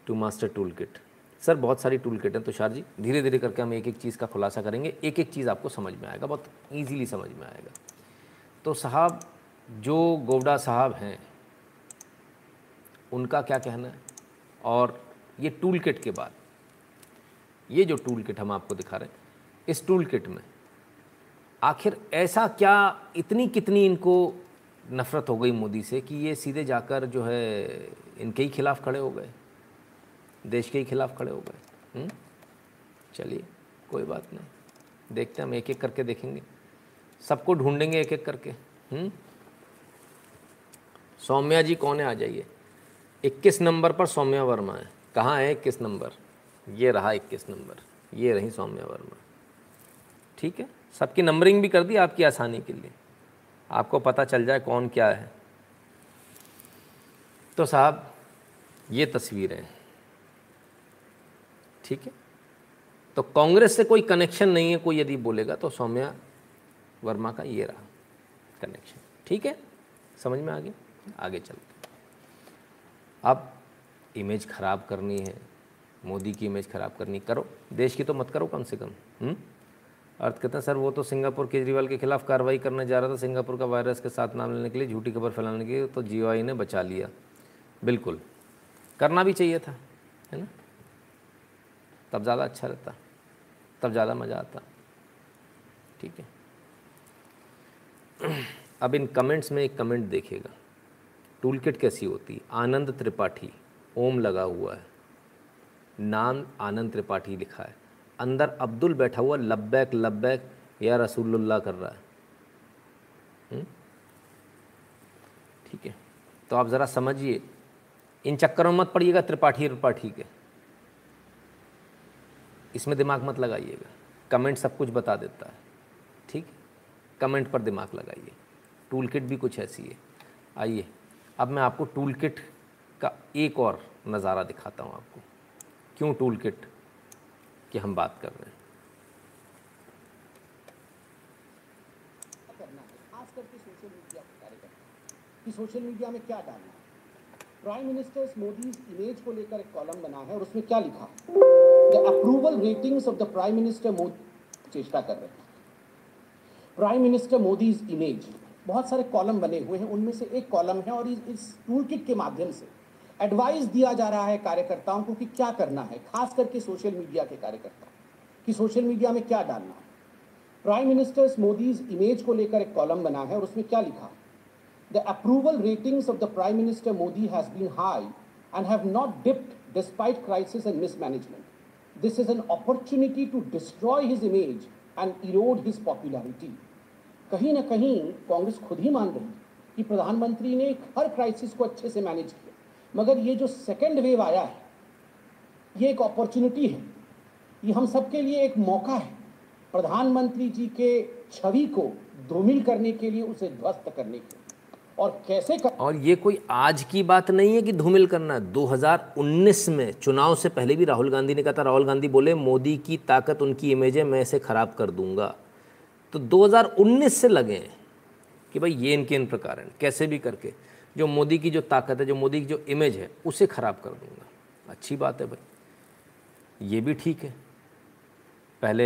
to master tool kit sir, बहुत सारी टूल किट हैं तो तुषार जी। धीरे धीरे करके हम एक एक चीज़ का खुलासा करेंगे। एक एक चीज़ आपको समझ में आएगा, बहुत ईजीली समझ में आएगा। तो साहब, जो गोवडा साहब हैं उनका क्या कहना है? और ये टूल किट के बाद, ये जो टूल किट हम आपको दिखा रहे हैं, इस टूल किट में आखिर ऐसा क्या इतनी कितनी इनको नफ़रत हो गई मोदी से कि ये सीधे जाकर जो है इनके ही खिलाफ़ खड़े हो गए, देश के ही खिलाफ़ खड़े हो गए? हम्म? चलिए, कोई बात नहीं। देखते हम एक एक करके देखेंगे। सबको ढूंढेंगे एक एक करके। हम्म? सौम्या जी, कौन है? आ जाइए। इक्कीस नंबर पर सौम्या वर्मा है। कहाँ है इक्कीस नंबर? ये रहा इक्कीस नंबर। ये रही सौम्या वर्मा। ठीक है? सबकी नंबरिंग भी कर दी आपकी आसानी के लिए। आपको पता चल जाए कौन क्या है। तो साहब, ये तस्वीरें ठीक है? तो कांग्रेस से कोई कनेक्शन नहीं है, कोई यदि बोलेगा तो सौम्या वर्मा का ये रहा कनेक्शन ठीक है? समझ में आ गया? आगे चलते अब इमेज ख़राब करनी है, मोदी की इमेज ख़राब करनी करो, देश की तो मत करो कम से कम हुँ? अर्थ कहते हैं, सर, वो तो सिंगापुर केजरीवाल के खिलाफ कार्रवाई करने जा रहा था, सिंगापुर का वायरस के साथ नाम लेने के लिए, झूठी खबर फैलाने के लिए तो जीओआई ने बचा लिया। बिल्कुल। करना भी चाहिए था, है ना? तब ज़्यादा अच्छा रहता, तब ज़्यादा मज़ा आता, ठीक है? [CLEARS THROAT] अब इन कमेंट्स में एक कमेंट देखेगा टूल किट कैसी होती? आनंद त्रिपाठी, ओम लगा हुआ है। नाम आनंद त्रिपाठी लिखा है। अंदर अब्दुल बैठा हुआ, लब्बैक लब्बैक, या रसूलुल्लाह कर रहा है। हम्म? ठीक है। तो आप ज़रा समझिए। इन चक्करों मत पड़िएगा त्रिपाठी त्रिपाठी के। इसमें दिमाग मत लगाइएगा। कमेंट सब कुछ बता देता है। ठीक? कमेंट पर दिमाग लगाइए। टूल किट भी कुछ ऐसी है। आइए। अब मैं आपको टूल किट का एक और नज़ारा दिखाता हूँ आपको। क्यों टूल किट की हम बात कर रहे हैं? कि सोशल मीडिया में क्या डालना प्राइम मिनिस्टर मोदी इमेज को लेकर एक कॉलम बना है और उसमें क्या लिखा the approval ratings of the prime minister Modi चेष्टा कर रहे हैं। प्राइम मिनिस्टर मोदी इमेज बहुत सारे कॉलम बने हुए हैं, उनमें से एक कॉलम है और इस टूल किट के माध्यम से एडवाइस दिया जा रहा है कार्यकर्ताओं को कि क्या करना है, खास करके सोशल मीडिया के कार्यकर्ता कि सोशल मीडिया में क्या डालना है। प्राइम मिनिस्टर मोदी इमेज को लेकर एक कॉलम बना है और उसमें क्या लिखा the approval ratings of the prime minister Modi has been high and have not dipped despite crisis and mismanagement this is an opportunity to destroy his image and erode his popularity कहीं ना कहीं कांग्रेस खुद ही मान रही कि प्रधानमंत्री ने हर crisis को अच्छे से मैनेज किया। मगर ये जो सेकेंड वेव आया है, ये एक अपॉर्चुनिटी है। ये हम सबके लिए एक मौका है प्रधानमंत्री जी के छवि को धूमिल करने के लिए, उसे ध्वस्त करने के और कैसे कर... और ये कोई आज की बात नहीं है कि धूमिल करना है। 2019 में चुनाव से पहले भी राहुल गांधी ने कहा था, राहुल गांधी बोले, मोदी की ताकत, उनकी इमेज है, मैं इसे खराब कर दूँगा। तो 2019 से लगे हैं कि भाई ये इनके इन प्रकार हैं। कैसे भी करके, जो मोदी की जो ताकत है, जो मोदी की जो इमेज है, उसे ख़राब कर दूँगा। अच्छी बात है भाई। ये भी ठीक है। पहले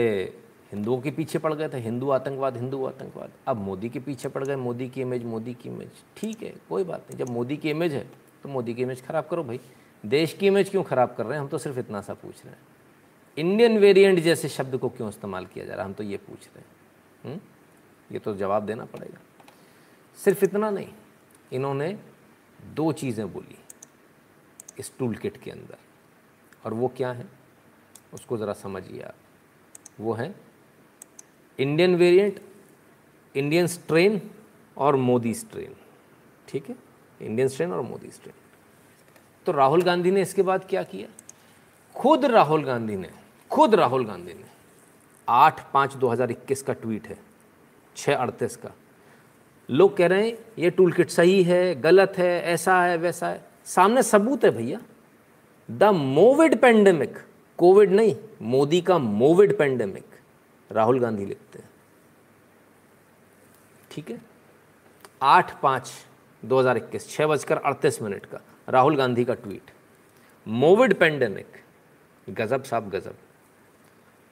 हिंदुओं के पीछे पड़ गए थे, हिंदू आतंकवाद हिंदू आतंकवाद। अब मोदी के पीछे पड़ गए, मोदी की इमेज मोदी की इमेज ठीक है, कोई बात नहीं। जब मोदी की इमेज है तो मोदी की इमेज ख़राब करो भाई। देश की इमेज क्यों ख़राब कर रहे हैं? हम तो सिर्फ़ इतना सा पूछ रहे हैं। इंडियन वेरिएंट जैसे शब्द को क्यों इस्तेमाल किया जा रहा है? हम तो ये पूछ रहे हैं। हम्म? ये तो जवाब देना पड़ेगा। सिर्फ़ इतना नहीं, इन्होंने दो चीज़ें बोली इस टूल किट के अंदर। और वो क्या है? उसको ज़रा समझिए आप। वो है इंडियन वेरिएंट इंडियन स्ट्रेन और मोदी स्ट्रेन ठीक है? इंडियन स्ट्रेन और मोदी स्ट्रेन तो राहुल गांधी ने इसके बाद क्या किया? खुद राहुल गांधी ने, खुद राहुल गांधी ने आठ पाँच दो हज़ार इक्कीस का ट्वीट है छः अड़तीस का। लोग कह रहे हैं, ये टूल किट सही है, गलत है, ऐसा है, वैसा है। सामने सबूत है भैया, द मोविड पेंडेमिक कोविड नहीं, मोदी का मोविड पेंडेमिक, राहुल गांधी लिखते हैं। ठीक है? आठ पाँच दो हज़ार इक्कीस छः बजकर अड़तीस मिनट का, राहुल गांधी का ट्वीट। मोविड पेंडेमिक, गज़ब साहब गज़ब।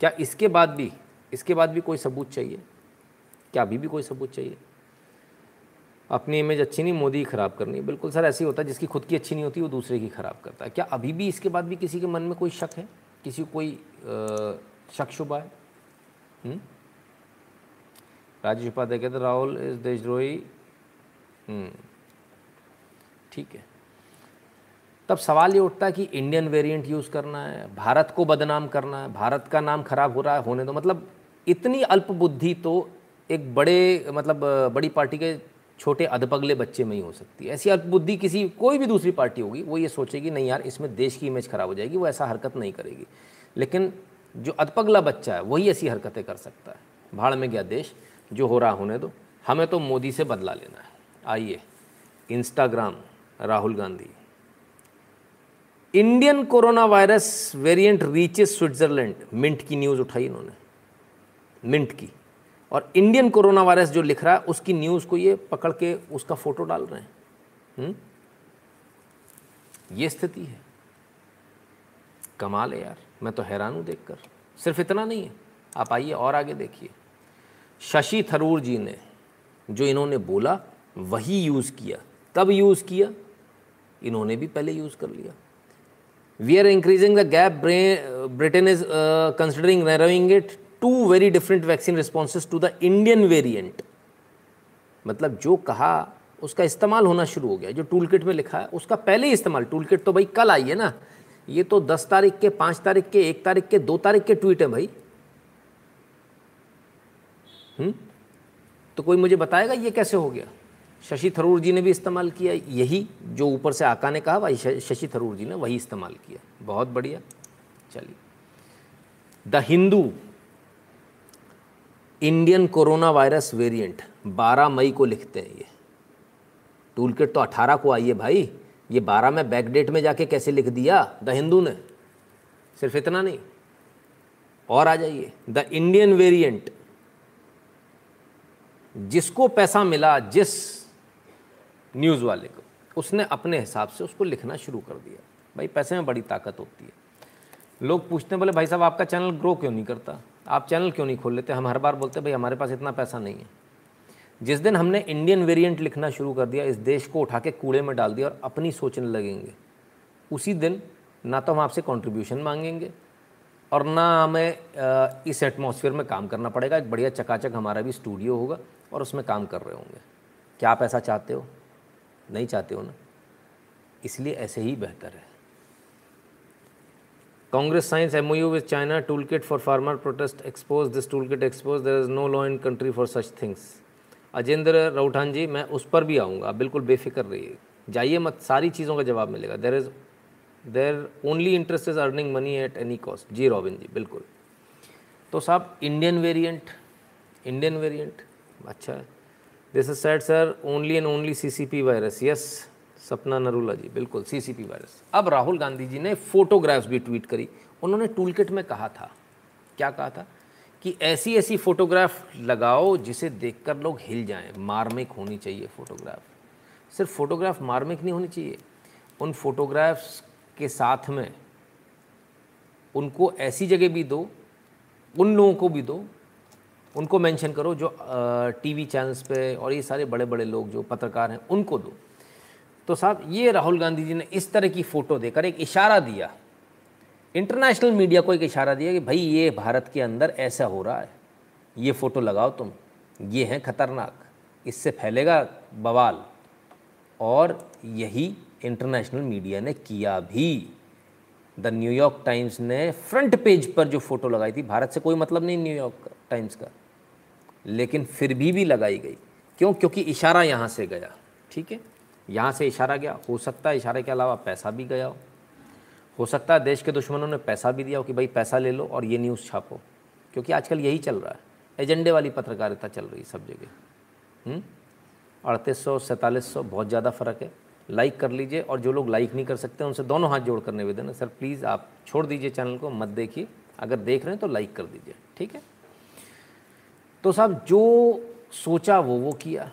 क्या इसके बाद भी, इसके बाद भी कोई सबूत चाहिए? क्या अभी भी कोई सबूत चाहिए? अपनी इमेज अच्छी नहीं, मोदी ख़राब करनी बिल्कुल सर, ऐसे होता है, जिसकी खुद की अच्छी नहीं होती, वो दूसरे की ख़राब करता है। क्या अभी भी इसके बाद भी किसी के मन में कोई शक है? किसी को कोई शक शुबा है? हम्म? राजेश उपाध्याय कहते राहुल इस देशद्रोही हम्म। ठीक है। तब सवाल ये उठता है कि इंडियन वेरिएंट यूज़ करना है, भारत को बदनाम करना है, भारत का नाम खराब हो रहा है, होने दो। मतलब इतनी अल्प बुद्धि तो एक बड़े मतलब बड़ी पार्टी के छोटे अधपगले बच्चे में ही हो सकती है। ऐसी अल्पबुद्धि किसी, कोई भी दूसरी पार्टी होगी, वो ये सोचेगी, नहीं यार, इसमें देश की इमेज खराब हो जाएगी, वो ऐसा हरकत नहीं करेगी। लेकिन जो अधपगला बच्चा है, वही ऐसी हरकतें कर सकता है। भाड़ में गया देश, जो हो रहा, होने दो। हमें तो मोदी से बदला लेना है। आइए Instagram Rahul Gandhi. Indian corona virus variant reaches Switzerland Mint की न्यूज़ उठाई इन्होंने। मिंट की। और इंडियन कोरोना वायरस जो लिख रहा है, उसकी न्यूज़ को ये पकड़ के उसका फ़ोटो डाल रहे हैं। हुँ? ये स्थिति है। कमाल है यार। मैं तो हैरान हूँ देखकर। सिर्फ़ इतना नहीं है। आप आइए और आगे देखिए। शशि थरूर जी ने जो इन्होंने बोला, वही यूज़ किया। कब यूज़ किया। इन्होंने भी पहले यूज़ कर लिया। We are increasing the gap Britain is considering narrowing it to very different vaccine responses to the Indian variant मतलब जो कहा, उसका इस्तेमाल होना शुरू हो गया। जो टूल किट में लिखा है, उसका पहले ही इस्तेमाल। टूल किट तो भाई कल आई है ना। ये तो दस तारीख के, पाँच तारीख के, एक तारीख के, दो तारीख के ट्वीट है भाई। हुँ? तो कोई मुझे बताएगा ये कैसे हो गया? शशि थरूर जी ने भी इस्तेमाल किया, यही जो ऊपर से आका ने कहा भाई शशि थरूर जी ने वही इस्तेमाल किया। बहुत बढ़िया। चलिए। The Hindu, Indian corona virus variant 12 मई को लिखते हैं ये। टूल किट तो 18 को आई है भाई। ये 12 में बैकडेट में जाके कैसे लिख दिया? द हिंदू ने। सिर्फ़ इतना नहीं। और आ जाइए। द इंडियन वेरिएंट, जिसको पैसा मिला, जिस न्यूज़ वाले को। उसने अपने हिसाब से उसको लिखना शुरू कर दिया। भाई, पैसे में बड़ी ताकत होती है। लोग पूछते हैं बोले भाई साहब, आपका चैनल ग्रो क्यों नहीं करता? आप चैनल क्यों नहीं खोल लेते? हम हर बार बोलते भाई, हमारे पास इतना पैसा नहीं है। जिस दिन हमने इंडियन वेरिएंट लिखना शुरू कर दिया, इस देश को उठा के कूड़े में डाल दिया और अपनी सोचने लगेंगे। उसी दिन ना तो हम आपसे कंट्रीब्यूशन मांगेंगे और ना हमें इस एटमॉस्फेयर में काम करना पड़ेगा। एक बढ़िया चकाचक हमारा भी स्टूडियो होगा और उसमें काम कर रहे होंगे। क्या आप ऐसा चाहते हो? नहीं चाहते हो ना। इसलिए ऐसे ही बेहतर है। Congress signs M O U with China tool kit for farmer protest expose this tool kit expose there is no law in country for such things Ajendra Rauthan ji मैं उस पर भी आऊँगा। बिल्कुल बेफिक्र रहिए। जाइए मत, सारी चीज़ों का जवाब मिलेगा। There is their only interest is earning money at any cost ji robin ji, बिल्कुल। तो साहब इंडियन वेरिएंट इंडियन वेरिएंट अच्छा है। This is set sir only and only CCP virus yes Sapna Narula ji बिल्कुल सीसीपी वायरस अब राहुल गांधी जी ने photographs भी tweet करी उन्होंने टूलकिट में कहा था क्या कहा था कि ऐसी ऐसी फोटोग्राफ लगाओ जिसे देखकर लोग हिल जाएँ मार्मिक होनी चाहिए फ़ोटोग्राफ सिर्फ़ फ़ोटोग्राफ मार्मिक नहीं होनी चाहिए उन फोटोग्राफ्स के साथ में उनको ऐसी जगह भी दो, उन लोगों को भी दो उनको मेंशन करो जो टीवी चैनल्स पे और ये सारे बड़े बड़े लोग जो पत्रकार हैं, उनको दो। तो साहब, ये राहुल गांधी जी ने इस तरह की फ़ोटो देकर एक इशारा दिया। इंटरनेशनल मीडिया को एक इशारा दिया कि भाई, ये भारत के अंदर ऐसा हो रहा है। ये फ़ोटो लगाओ तुम। ये हैं खतरनाक। इससे फैलेगा बवाल। और यही इंटरनेशनल मीडिया ने किया भी। द न्यूयॉर्क टाइम्स ने फ्रंट पेज पर जो फ़ोटो लगाई थी, भारत से कोई मतलब नहीं न्यूयॉर्क टाइम्स का। लेकिन फिर भी भी लगाई गई। क्यों? क्योंकि इशारा यहाँ से गया। ठीक है? यहाँ से इशारा गया। हो सकता है इशारे के अलावा पैसा भी गया हो। हो सकता है देश के दुश्मनों ने पैसा भी दिया हो कि भाई पैसा ले लो और ये न्यूज़ छापो। क्योंकि आजकल यही चल रहा है। एजेंडे वाली पत्रकारिता चल रही है सब जगह। अड़तीस सौ, सैंतालीस सौ, बहुत ज़्यादा फ़र्क है। लाइक कर लीजिए और जो लोग लाइक नहीं कर सकते उनसे दोनों हाथ जोड़ कर निवेदन है। सर प्लीज़ आप छोड़ दीजिए चैनल को, मत देखिए। अगर देख रहे हैं तो लाइक कर दीजिए। ठीक है? तो साहब, जो सोचा वो वो किया।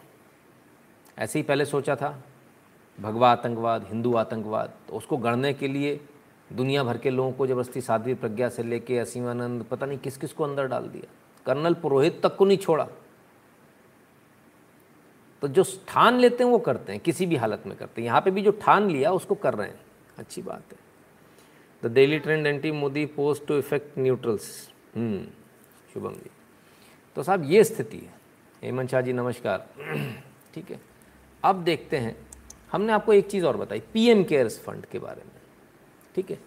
ऐसे ही पहले सोचा था, भगवा आतंकवाद, हिंदू आतंकवाद तो उसको गढ़ने के लिए दुनिया भर के लोगों को ज़बरदस्ती साध्वी प्रज्ञा से लेके असीमानंद, पता नहीं किस किस को अंदर डाल दिया। कर्नल पुरोहित तक को नहीं छोड़ा। तो जो ठान लेते हैं, वो करते हैं, किसी भी हालत में करते हैं। यहाँ पे भी जो ठान लिया, उसको कर रहे हैं। अच्छी बात है। The daily trend anti Modi post to effect neutrals Shubham ji. तो साहब, ये स्थिति है। हेमंत शाह जी, नमस्कार। [CLEARS THROAT] ठीक है? अब देखते हैं। हमने आपको एक चीज़ और बताई, पीएम केयर्स फंड के बारे में। ठीक है?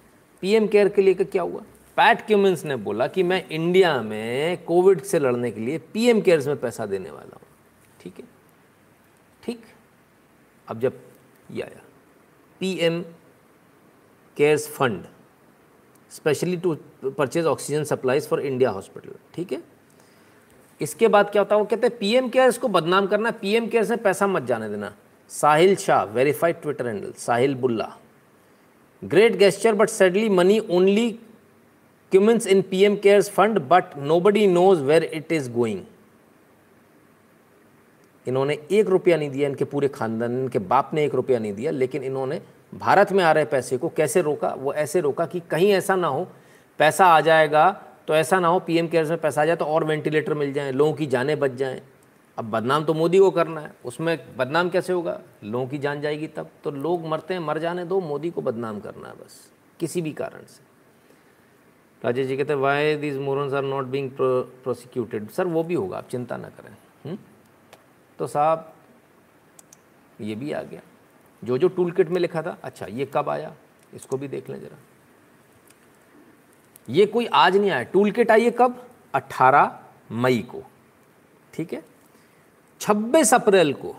पीएम केयर के लिए क्या हुआ? पैट क्यूमिन्स ने बोला कि मैं इंडिया में कोविड से लड़ने के लिए पीएम केयर्स में पैसा देने वाला हूँ। ठीक है? ठीक? अब जब ये आया, PM cares fund, specially to purchase oxygen supplies for India hospital. ठीक है? इसके बाद क्या होता है, वो कहते हैं, पीएम केयर्स को बदनाम करना पीएम केयर्स में पैसा मत जाने देना। Sahil Shah verified Twitter handle Sahil Bulla. Great gesture but sadly money only Cummins in PM cares fund but nobody knows where it is going इन्होंने एक रुपया नहीं दिया, इनके पूरे खानदान, इनके बाप ने एक रुपया नहीं दिया, लेकिन इन्होंने भारत में आ रहे पैसे को कैसे रोका? वो ऐसे रोका कि कहीं ऐसा ना हो, पैसा आ जाएगा तो ऐसा ना हो पीएम केयर्स में पैसा आ जाए तो और वेंटिलेटर मिल जाएँ, लोगों की जानें बच जाएँ। अब बदनाम तो मोदी को करना है, उसमें बदनाम कैसे होगा? लोगों की जान जाएगी तब। तो लोग मरते हैं, मर जाने दो, मोदी को बदनाम करना है बस, किसी भी कारण से। राजेश जी कहते हैं why these morons are not being prosecuted sir, वो भी होगा, आप चिंता ना करें? हम्म? तो साहब, ये भी आ गया। जो जो टूल किट में लिखा था अच्छा ये कब आया? इसको भी देख लें ज़रा। ये कोई आज नहीं आया। टूल किट आई है कब? 18 मई को। ठीक है? 26 अप्रैल को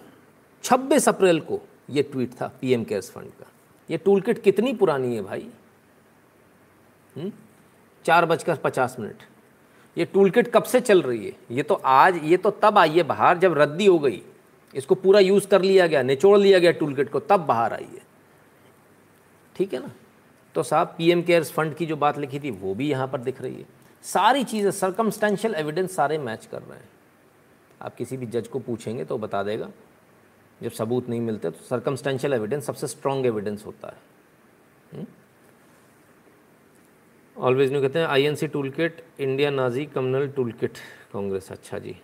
26 अप्रैल को ये ट्वीट था पीएम केयर्स फंड का। ये टूल किट कितनी पुरानी है भाई? हम्म? चार बजकर पचास मिनट। ये टूल किट कब से चल रही है? ये तो आज, ये तो तब आई है बाहर, जब रद्दी हो गई। इसको पूरा यूज़ कर लिया गया, निचोड़ लिया गया टूल किट को, तब बाहर आई है। ठीक है ना? तो साहब पीएम केयर्स फंड की जो बात लिखी थी, वो भी यहाँ पर दिख रही है। सारी चीज़ें सरकमस्टेंशियल एविडेंस सारे मैच कर रहे हैं। आप किसी भी जज को पूछेंगे तो बता देगा। जब सबूत नहीं मिलते तो सरकमस्टेंशियल एविडेंस सबसे स्ट्रॉन्ग एविडेंस होता है। हम्म? ऑलवेज न्यू कहते हैं INC tool kit India Nazi communal tool kit Congress. अच्छा जी।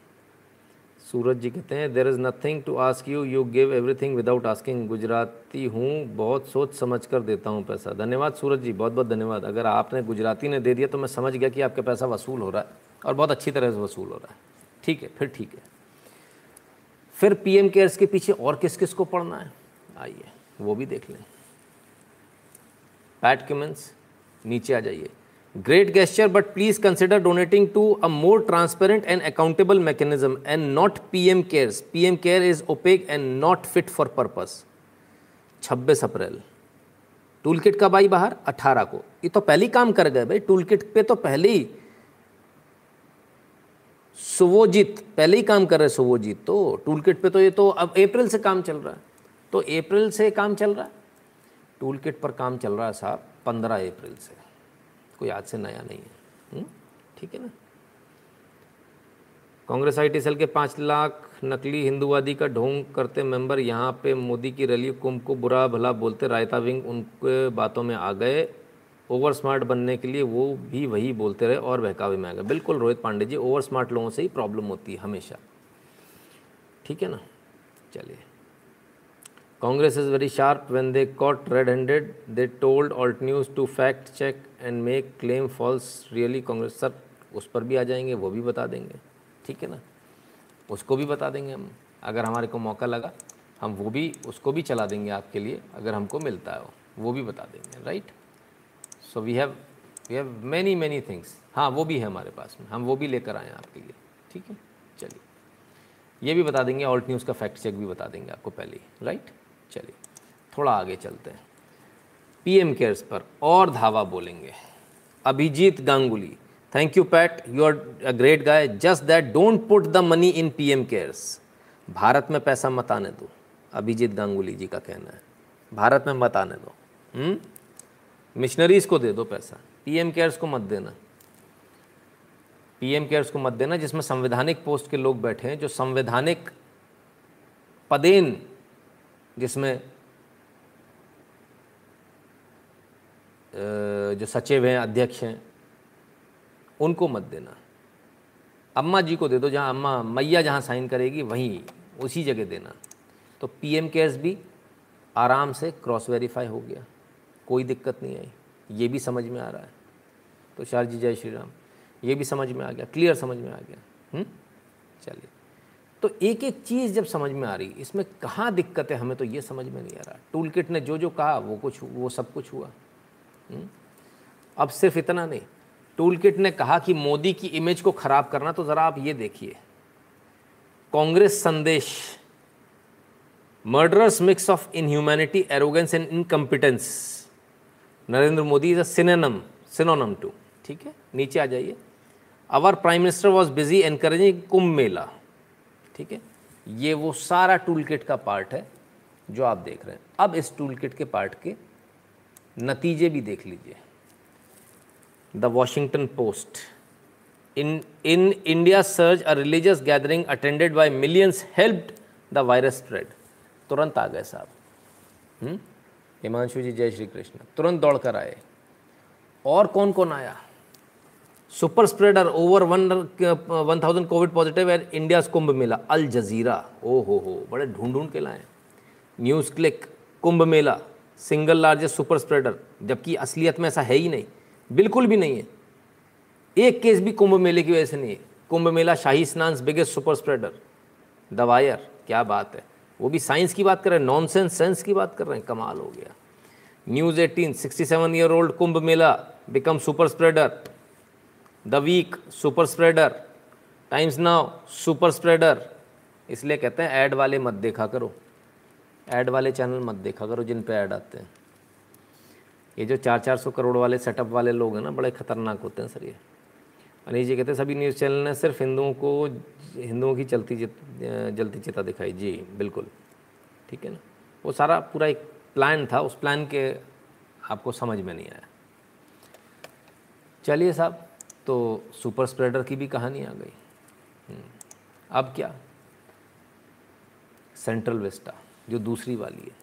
सूरज जी कहते हैं there is nothing to ask you you give everything without asking Gujarati हूँ, बहुत सोच समझ कर देता हूँ पैसा. धन्यवाद सूरज जी, बहुत बहुत धन्यवाद। अगर आपने गुजराती ने दे दिया तो मैं समझ गया कि आपका पैसा वसूल हो रहा है और बहुत अच्छी तरह से वसूल हो रहा है। ठीक है, फिर ठीक है। फिर पीएम केयर्स के पीछे और किस किस को पढ़ना है? आइए, वो भी देख लें। पैट क्यूमेंस नीचे आ जाइए। Great gesture but please consider donating to a more transparent and accountable mechanism and not P M cares P M care is opaque and not fit for purpose छब्बीस अप्रैल। टूल किट कब आई बाहर? अट्ठारह को। ये तो पहले काम कर गए भाई। टूल किट पे तो पहले ही सुवोजित, पहले ही काम कर रहे सुवोजित। तो टूल किट पे तो ये तो अब अप्रैल से काम चल रहा है। तो अप्रैल से काम चल रहा है? टूल किट पर काम चल रहा है साहब, पंद्रह अप्रैल से। कोई आज से नया नहीं है। हम्म? ठीक है ना? कांग्रेस आई सेल के पाँच लाख नकली हिंदूवादी का ढोंग करते मेंबर यहाँ पे मोदी की रैली कुंभ को बुरा भला बोलते रायता विंग उनके बातों में आ गए। ओवर स्मार्ट बनने के लिए वो भी वही बोलते रहे और बहकावे में आ गए। बिल्कुल रोहित पांडे जी, ओवर स्मार्ट लोगों से ही प्रॉब्लम होती है हमेशा। ठीक है ना? चलिए। Congress is very sharp. When they caught red-handed, they told alt news to fact check and make claim false. Really, Congress sir उस पर भी आ जाएँगे वो भी बता देंगे। ठीक है ना? उसको भी बता देंगे हम। अगर हमारे को मौका लगा हम वो भी उसको भी चला देंगे आपके लिए अगर हमको मिलता है वो वो भी बता देंगे right so we have we have many many things हाँ वो भी है हमारे पास में। हम वो भी लेकर आए हैं आपके लिए। ठीक है? चलिए। ये भी बता देंगे ऑल्ट न्यूज़ का फैक्ट चेक भी बता देंगे आपको पहले ही राइट चलिए, थोड़ा आगे चलते हैं। पीएम केयर्स पर और धावा बोलेंगे। Abhijit Ganguly thank you Pat you are a great guy just that don't put the money in PM cares Bharat में पैसा मत आने दो। अभिजीत गांगुली जी का कहना है। भारत में मत आने दो। मिशनरीज हम्म? को दे दो पैसा। पीएम केयर्स को मत देना। पीएम केयर्स को मत देना, जिसमें संवैधानिक पोस्ट के लोग बैठे हैं, जो संवैधानिक पदेन जिसमें जो सचिव हैं, अध्यक्ष हैं, उनको मत देना। अम्मा जी को दे दो, जहाँ अम्मा मैया जहाँ साइन करेगी, वहीं उसी जगह देना। तो पीएम केयर्स भी आराम से क्रॉस वेरीफाई हो गया। कोई दिक्कत नहीं आई। ये भी समझ में आ रहा है। तो शार जी जय श्री राम। ये भी समझ में आ गया। क्लियर समझ में आ गया। हम्म? चलिए। तो एक एक चीज़ जब समझ में आ रही, इसमें कहाँ दिक्कत है हमें तो ये समझ में नहीं आ रहा। टूल किट ने जो जो कहा, वो कुछ वो सब कुछ हुआ? अब सिर्फ़ इतना नहीं टूल किट ने कहा कि मोदी की इमेज को ख़राब करना तो ज़रा आप ये देखिए। Congress Sandesh murderous mix of inhumanity arrogance and incompetence Narendra Modi is a synonym to ठीक है? नीचे आ जाइए। Our prime minister was busy encouraging Kumbh Mela ठीक है? ये वो सारा टूल किट का पार्ट है जो आप देख रहे हैं। अब इस टूल किट के पार्ट के नतीजे भी देख लीजिए। The Washington Post in in India surge a religious gathering attended by millions helped the virus spread तुरंत आ गए साहब। हम्म? हिमांशु जी, जय श्री कृष्ण। तुरंत दौड़ कर आए। और कौन कौन आया? Super spreader over one one thousand covid positive at India Kumbh Mela, Al Jazeera. ओ हो हो बड़े ढूंढ ढूंढ के लाए। News Click Kumbh Mela single largest super spreader जबकि असलियत में ऐसा है ही नहीं, बिल्कुल भी नहीं है। एक केस भी कुंभ मेले की वजह से नहीं है। कुंभ मेला शाही स्नान बिगेस्ट सुपर स्प्रेडर दवायर क्या बात है। वो भी साइंस की बात कर रहे हैं नॉन सेंस सेंस की बात कर रहे हैं, कमाल हो गया। News eighteen sixty seven year old Kumbh Mela become super spreader the Week super spreader, Times Now super spreader, इसलिए कहते हैं ऐड वाले मत देखा करो। ऐड वाले चैनल मत देखा करो जिन पे ऐड आते हैं। ये जो चार चार सौ करोड़ वाले सेटअप वाले लोग हैं ना, बड़े खतरनाक होते हैं सर ये। अनिल जी कहते हैं, सभी न्यूज़ चैनल ने सिर्फ़ हिंदुओं को, हिंदुओं की चलती जलती चिता दिखाई। जी, बिल्कुल। ठीक है ना? वो सारा पूरा एक प्लान था, उस प्लान के आपको समझ में नहीं आया। चलिए साहब तो सुपर स्प्रेडर की भी कहानी आ गई। हम्म, अब क्या? सेंट्रल वेस्टा जो दूसरी वाली है।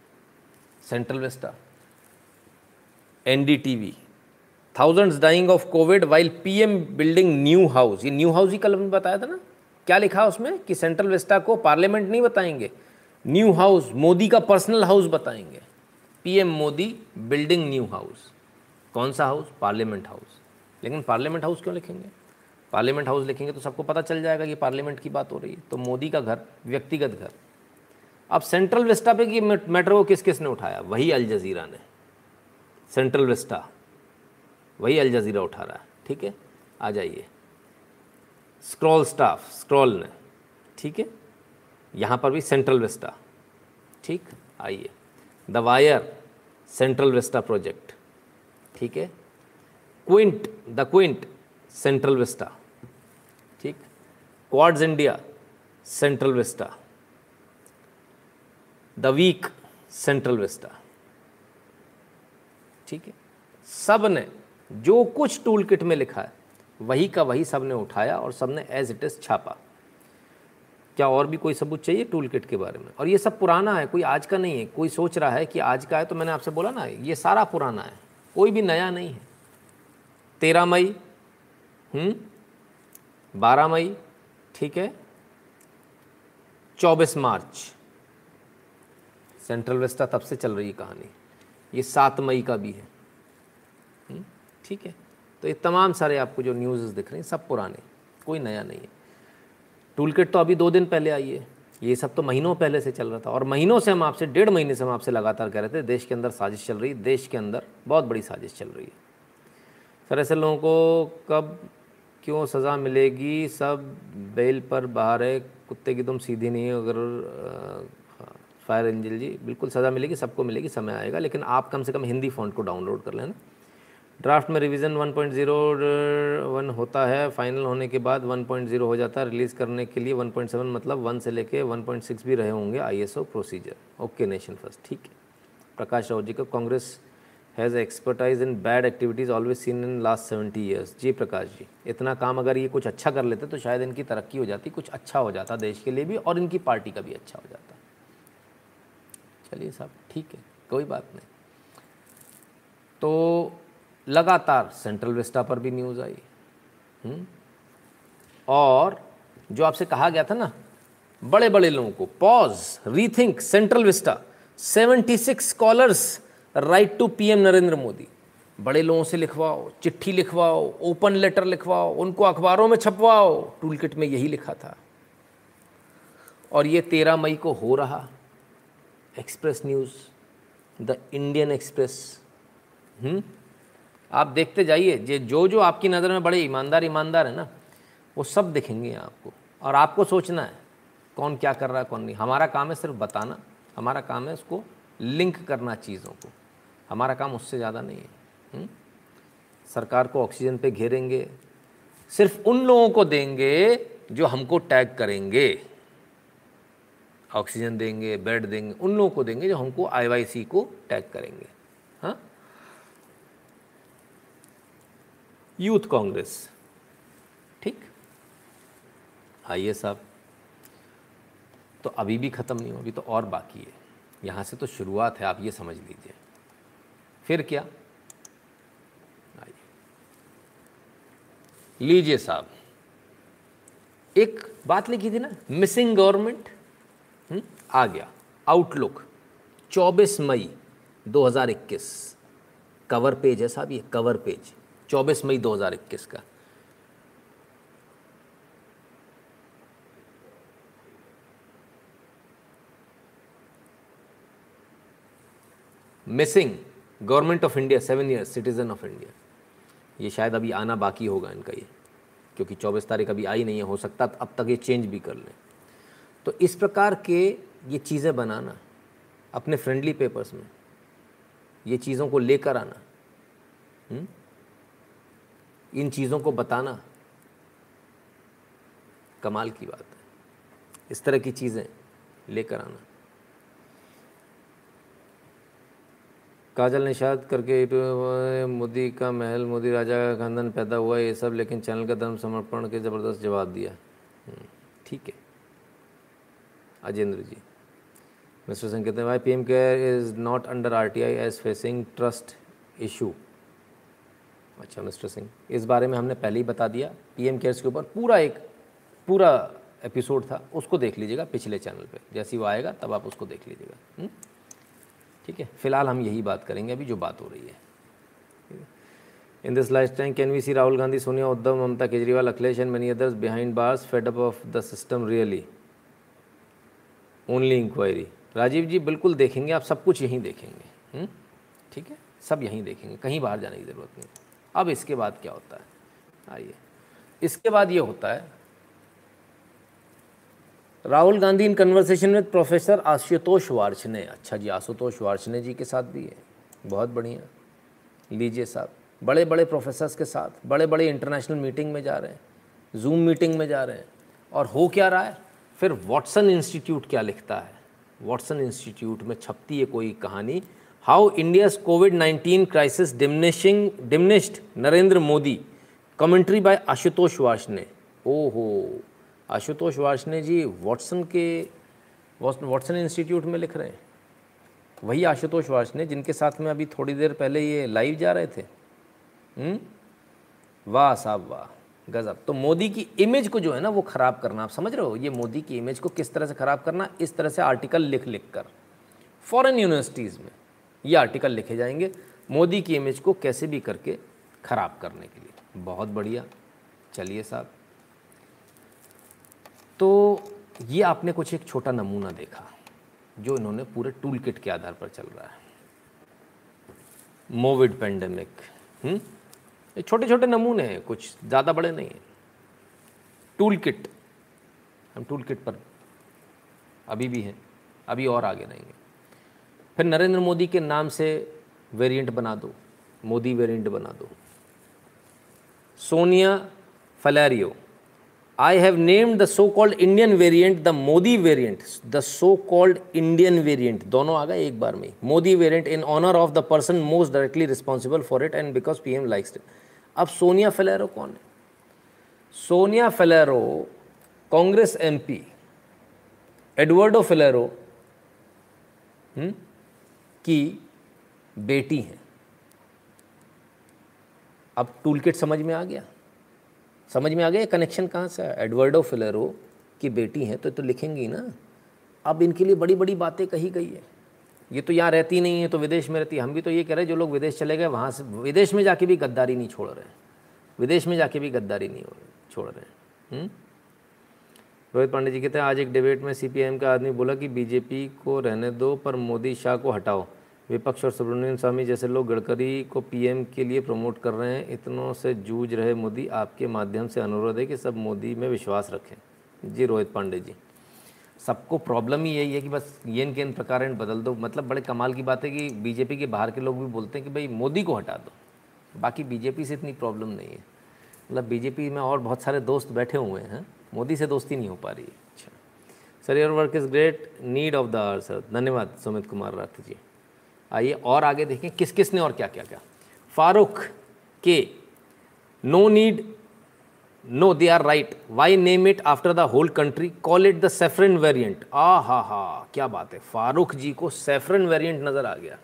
Central vista NDTV thousands dying of covid while PM building new house ये न्यू हाउस ही कल हमने बताया था ना? क्या लिखा उसमें? कि सेंट्रल वेस्टा को पार्लियामेंट नहीं बताएँगे। न्यू हाउस मोदी का पर्सनल हाउस बताएँगे। PM Modi building new house कौन सा हाउस पार्लियामेंट हाउस लेकिन पार्लियामेंट हाउस क्यों लिखेंगे? पार्लियामेंट हाउस लिखेंगे तो सबको पता चल जाएगा कि पार्लियामेंट की बात हो रही है। तो मोदी का घर, व्यक्तिगत घर। अब सेंट्रल वेस्टा पे की मैटर को किस किस ने उठाया? वही अल जजीरा ने। Central vista. वही अल जजीरा उठा रहा है। ठीक है? आ जाइए। स्क्रॉल स्टाफ, स्क्रॉल ने। ठीक है? यहाँ पर भी सेंट्रल वेस्टा। ठीक? आइए। The Wire, central vista project. ठीक है? Quint the Quint central vista ठीक? Quartz India central vista the Week central vista ठीक है? सबने जो कुछ टूल किट में लिखा है, वही का वही सबने उठाया और सबने एज इट इज़ छापा। क्या और भी कोई सबूत चाहिए टूल किट के बारे में? और ये सब पुराना है, कोई आज का नहीं है। कोई सोच रहा है कि आज का है तो मैंने आपसे बोला ना, ये सारा पुराना है। कोई भी नया नहीं है। तेरह मई हम्म? बारह मई, ठीक है? चौबीस मार्च। सेंट्रल वेस्टा तब से चल रही है कहानी। ये सात मई का भी है। हम्म? ठीक है? तो ये तमाम सारे आपको जो न्यूज़ दिख रहे हैं, सब पुराने, कोई नया नहीं है। टूल किट तो अभी दो दिन पहले आई है। ये सब तो महीनों पहले से चल रहा था और महीनों से हम आपसे, डेढ़ महीने से हम आपसे लगातार कह रहे थे, देश के अंदर साजिश चल रही देश के अंदर बहुत बड़ी साजिश चल रही है। सर, ऐसे लोगों को कब, क्यों सज़ा मिलेगी? सब बेल पर बाहर है, कुत्ते की तुम सीधी नहीं हो, अगर फायर एंजल जी। बिल्कुल सज़ा मिलेगी, सबको मिलेगी, समय आएगा, लेकिन आप कम से कम हिंदी फ़ॉन्ट को डाउनलोड कर लेना। ड्राफ्ट में रिवीजन 1.01 होता है, फाइनल होने के बाद 1.0 हो जाता है, रिलीज़ करने के लिए 1.7 मतलब 1 से लेके 1.6 भी रहे होंगे ISO procedure okay nation first ठीक है। प्रकाश राव जी का Congress has expertise in bad activities always seen in last seventy years जी प्रकाश जी इतना काम अगर ये कुछ अच्छा कर लेते तो शायद इनकी तरक्की हो जाती, कुछ अच्छा हो जाता देश के लिए भी और इनकी पार्टी का भी अच्छा हो जाता चलिए साहब, ठीक है, कोई बात नहीं तो लगातार सेंट्रल विस्टा पर भी न्यूज़ आई हुँ? और जो आपसे कहा गया था ना बड़े बड़े लोगों को pause rethink central vista 76 scholars write to PM Narendra Modi बड़े लोगों से लिखवाओ, चिट्ठी लिखवाओ ओपन लेटर लिखवाओ, उनको अखबारों में छपवाओ टूल किट में यही लिखा था। और ये तेरह मई को हो रहा Express News the Indian Express आप देखते जाइए, जे, जो जो आपकी नज़र में बड़े ईमानदार ईमानदार है ना, वो सब दिखेंगे आपको। और आपको सोचना है, कौन क्या कर रहा है, कौन नहीं। हमारा काम है सिर्फ़ बताना, हमारा काम है उसको लिंक करना चीज़ों को। हमारा काम उससे ज़्यादा नहीं है हुँ? हम्म? सरकार को ऑक्सीजन पे घेरेंगे, सिर्फ़ उन लोगों को देंगे जो हमको टैग करेंगे। ऑक्सीजन देंगे, बेड देंगे, उन लोगों को देंगे जो हमको आई को टैग करेंगे हाँ? यूथ कांग्रेस, ठीक? आइए साहब। तो अभी भी ख़त्म नहीं हो अभी तो और बाकी है। यहाँ से तो शुरुआत है, आप ये समझ लीजिए। फिर क्या? लीजिए साहब। एक बात लिखी थी ना मिसिंग गवर्नमेंट हम्म, आ गया। आउटलुक 24 मई 2021 कवर पेज है साहब ये कवर पेज। 24 मई 2021 का। Missing government of India, seven year, citizen of India ये शायद अभी आना बाकी होगा इनका ये, क्योंकि 24 तारीख अभी आई नहीं है, हो सकता अब तक ये चेंज भी कर लें तो इस प्रकार के ये चीज़ें बनाना, अपने फ्रेंडली पेपर्स में, ये चीज़ों को लेकर आना हुँ? हम्म? इन चीज़ों को बताना, कमाल की बात है इस तरह की चीज़ें लेकर आना काजल निषाद करके मोदी का महल मोदी राजा का खानदान पैदा हुआ ये सब लेकिन चैनल का धर्म समर्पण के ज़बरदस्त जवाब दिया। हम्म, ठीक है। अजेंद्र जी मिस्टर सिंह कहते हैं भाई P M care is not under R T I as facing trust issue अच्छा मिस्टर सिंह इस बारे में हमने पहले ही बता दिया। पीएम केयर्स के ऊपर पूरा एक पूरा एपिसोड था उसको देख लीजिएगा पिछले चैनल पे। जैसे वो आएगा तब आप उसको देख लीजिएगा। हम्म? ठीक है? फ़िलहाल हम यही बात करेंगे अभी जो बात हो रही है। In this life time can we see Rahul Gandhi Sonia Uddhav Mamata Kejriwal Akhilesh and many others behind bars fed up of the system really only inquiry Rajiv ji बिल्कुल देखेंगे, आप सब कुछ यहीं देखेंगे हम्म? ठीक है? सब यहीं देखेंगे, कहीं बाहर जाने की ज़रूरत नहीं। अब इसके बाद क्या होता है? आइए। इसके बाद ये होता है Rahul Gandhi in conversation with professor Ashutosh Varshney अच्छा जी, आशुतोष वार्षने जी के साथ भी है। बहुत बढ़िया। लीजिए साहब। बड़े बड़े प्रोफेसर्स के साथ बड़े बड़े इंटरनेशनल मीटिंग में जा रहे हैं जूम मीटिंग में जा रहे हैं। और हो क्या रहा है? फिर वॉटसन इंस्टीट्यूट क्या लिखता है? वॉटसन इंस्टीट्यूट में छपती है कोई कहानी। How India's covid nineteen crisis diminishing diminished Narendra Modi. Commentary by Ashutosh Varshney ओहो। आशुतोष वार्षने जी वाटसन के वाटसन इंस्टीट्यूट में लिख रहे हैं। वही आशुतोष वार्षने जिनके साथ में अभी थोड़ी देर पहले ये लाइव जा रहे थे। हम्म? वाह साहब, वाह, गज़ब। तो मोदी की इमेज को जो है ना वो ख़राब करना, आप समझ रहे हो? ये मोदी की इमेज को किस तरह से ख़राब करना, इस तरह से आर्टिकल लिख लिख कर। फॉरेन यूनिवर्सिटीज़ में ये आर्टिकल लिखे जाएँगे मोदी की इमेज को कैसे भी करके ख़राब करने के लिए। बहुत बढ़िया। चलिए साहब। तो ये आपने कुछ एक छोटा नमूना देखा, जो इन्होंने पूरे टूल किट के आधार पर चल रहा है। मोविड पेंडेमिक छोटे छोटे नमूने हैं, कुछ ज़्यादा बड़े नहीं हैं। टूल किट हम टूल किट पर अभी भी हैं, अभी और आगे रहेंगे। फिर नरेंद्र मोदी के नाम से वेरिएंट बना दो, मोदी वेरिएंट बना दो। Sonia फलैरियो I have named the so-called Indian variant the Modi variant, the so-called Indian variant. दोनों आ गए एक बार में Modi variant in honour of the person most directly responsible for it and because P M likes it अब सोनिया फेलेरो कौन है? Sonia Faleiro Congress M P Eduardo Faleiro की बेटी हैं। अब टूल किट समझ में आ गया? समझ में आ गया? कनेक्शन कहाँ से एडवर्डो फिलरो की बेटी हैं तो तो लिखेंगी ना। अब इनके लिए बड़ी बड़ी बातें कही गई है। ये तो यहाँ रहती नहीं है तो विदेश में रहती है। हम भी तो ये कह रहे हैं, जो लोग विदेश चले गए, वहाँ से, विदेश में जाके भी गद्दारी नहीं छोड़ रहे विदेश में जाके भी गद्दारी नहीं छोड़ रहे हैं। हम्म? रोहित पांडे जी कहते हैं, आज एक डिबेट में सीपीआईएम का आदमी बोला कि बीजेपी को रहने दो, पर मोदी शाह को हटाओ। विपक्ष और सुब्रमण्यम स्वामी जैसे लोग गडकरी को पीएम के लिए प्रमोट कर रहे हैं, इतनों से जूझ रहे मोदी, आपके माध्यम से अनुरोध है कि सब मोदी में विश्वास रखें। जी, रोहित पांडे जी। सबको प्रॉब्लम ही यही है कि बस ये इन के इन प्रकार बदल दो। मतलब बड़े कमाल की बात है कि बीजेपी के बाहर के लोग भी बोलते हैं कि भाई, मोदी को हटा दो। बाकी बीजेपी से इतनी प्रॉब्लम नहीं है। मतलब बीजेपी में और बहुत सारे दोस्त बैठे हुए हैं। मोदी से दोस्ती नहीं हो पा रही है। अच्छा। Sir your work is great need of the hour sir धन्यवाद, सुमित कुमार राथ जी। आइए और आगे देखें किस किस ने और क्या क्या। क्या फारूक के no need, no they are right, why name it after the whole country, call it the saffron variant आ हा हा क्या बात है। फारूक जी को सेफरन वेरियंट नज़र आ गया।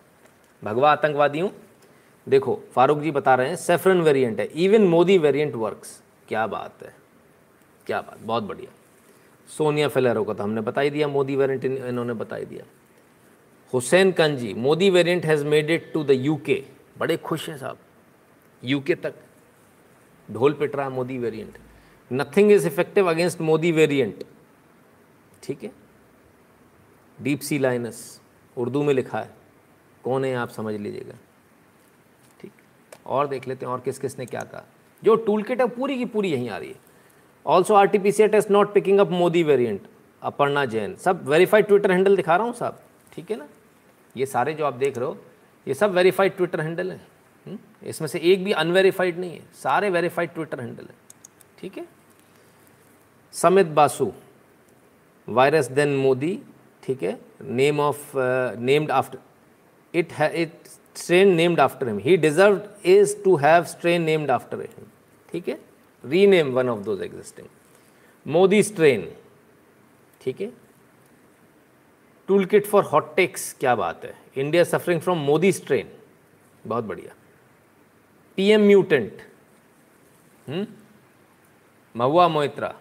भगवा आतंकवादियों देखो, फारूक जी बता रहे हैं, सेफरन वेरियंट है, इवन मोदी वेरियंट वर्क्स। क्या बात है। क्या बात, बहुत बढ़िया। सोनिया फेलेरो का तो हमने बता ही दिया, मोदी वेरियंट इन्होंने बता ही दिया। Hussain Kanji, Modi variant has made it to the UK बड़े खुश हैं साहब। यूके तक ढोल पिट रहा Modi variant nothing is effective against Modi variant ठीक है? डीप सी लाइनस उर्दू में लिखा है। कौन है आप समझ लीजिएगा। ठीक? और देख लेते हैं और किस किस ने क्या कहा। जो टूल किट है पूरी की पूरी यहीं आ रही है। Also R T P C at test not picking up Modi variant Aparna Jain, सब वेरीफाइड ट्विटर हैंडल दिखा रहा हूँ साहब। ठीक है ना? ये सारे जो आप देख रहे हो, ये सब वेरीफाइड ट्विटर हैंडल है। हम्म? इसमें से एक भी अनवेरीफाइड नहीं है। सारे वेरीफाइड ट्विटर हैंडल है। ठीक है? समित बासु वायरस देन मोदी ठीक है? Name of named after it it strain named after him he deserves to have strain named after him ठीक है? Rename one of those existing Modi strain ठीक है? Tool kit for hot takes क्या बात है? India suffering from Modi strain बहुत बढ़िया। PM mutant Mahua Moitra.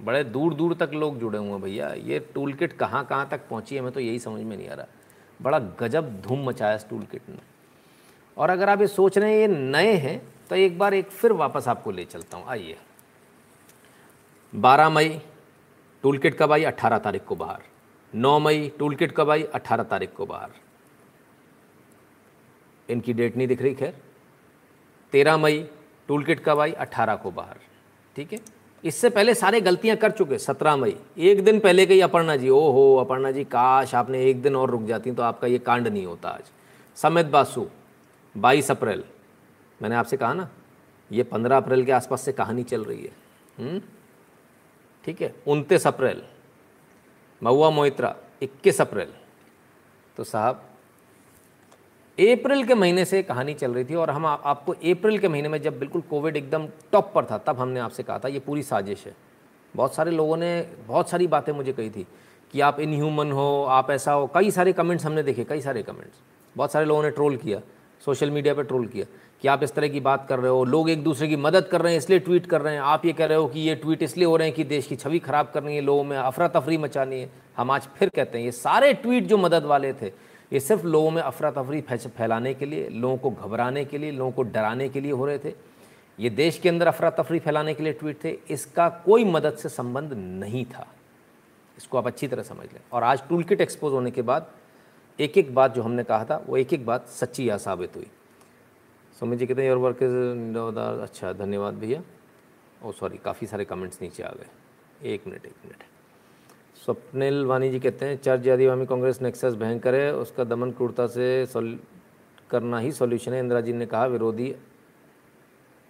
बड़े दूर दूर तक लोग जुड़े हुए हैं भैया। ये टूल किट कहाँ कहाँ तक पहुँची है मैं तो यही समझ में नहीं आ रहा। बड़ा गजब धूम मचाया इस टूल किट ने। और अगर आप ये सोच रहे हैं, ये नए हैं तो एक बार एक फिर वापस आपको ले चलता हूँ। आइए। बारह मई। टूल किट कब आई? अट्ठारह तारीख को बाहर। नौ मई टूल किट कब आई? अट्ठारह तारीख को बाहर। इनकी डेट नहीं दिख रही, खैर। तेरह मई टूल किट कब आई? अट्ठारह को बाहर। ठीक है? इससे पहले सारे गलतियाँ कर चुके, सत्रह मई। एक दिन पहले गई अपर्णा जी। ओ हो अपर्णा जी, काश आपने एक दिन और रुक जाती तो आपका ये कांड नहीं होता आज। समित बासु, बाईस अप्रैल। मैंने आपसे कहा ना, ये पंद्रह अप्रैल के आसपास से कहानी चल रही है। हम्म? ठीक है? उनतीस अप्रैल। महुआ मोइत्रा 21 अप्रैल। तो साहब अप्रैल के महीने से कहानी चल रही थी और हम आ, आपको अप्रैल के महीने में जब बिल्कुल कोविड एकदम टॉप पर था तब हमने आपसे कहा था ये पूरी साजिश है। बहुत सारे लोगों ने बहुत सारी बातें मुझे कही थी कि आप इनह्यूमन हो आप ऐसा हो। कई सारे कमेंट्स हमने देखे कई सारे कमेंट्स बहुत सारे लोगों ने ट्रोल किया सोशल मीडिया पर ट्रोल किया। कि आप इस तरह की बात कर रहे हो, लोग एक दूसरे की मदद कर रहे हैं, इसलिए ट्वीट कर रहे हैं। आप ये कह रहे हो कि ये ट्वीट इसलिए हो रहे हैं कि देश की छवि खराब करनी है, लोगों में अफरा तफरी मचानी है। हम आज फिर कहते हैं, ये सारे ट्वीट जो मदद वाले थे, ये सिर्फ़ लोगों में अफरा तफरी फैलाने के लिए, लोगों को घबराने के लिए, लोगों को डराने के लिए हो रहे थे। ये देश के अंदर अफरा तफरी फैलाने के लिए ट्वीट थे, इसका कोई मदद से संबंध नहीं था। इसको आप अच्छी तरह समझ लें। और आज टूल किट एक्सपोज होने के बाद एक एक बात जो हमने कहा था, वो एक एक बात सच्ची या साबित हुई। सुमित जी कहते हैं योर वर्क इज़ अच्छा धन्यवाद भैया। ओ सॉरी काफ़ी सारे कमेंट्स नीचे आ गए। एक मिनट एक मिनट। स्वप्निल वानी जी कहते हैं चर्च आदिवामी कांग्रेस नेक्सस भयंकर है उसका दमन क्रूरता से सोल, करना ही सॉल्यूशन है। इंदिरा जी ने कहा विरोधी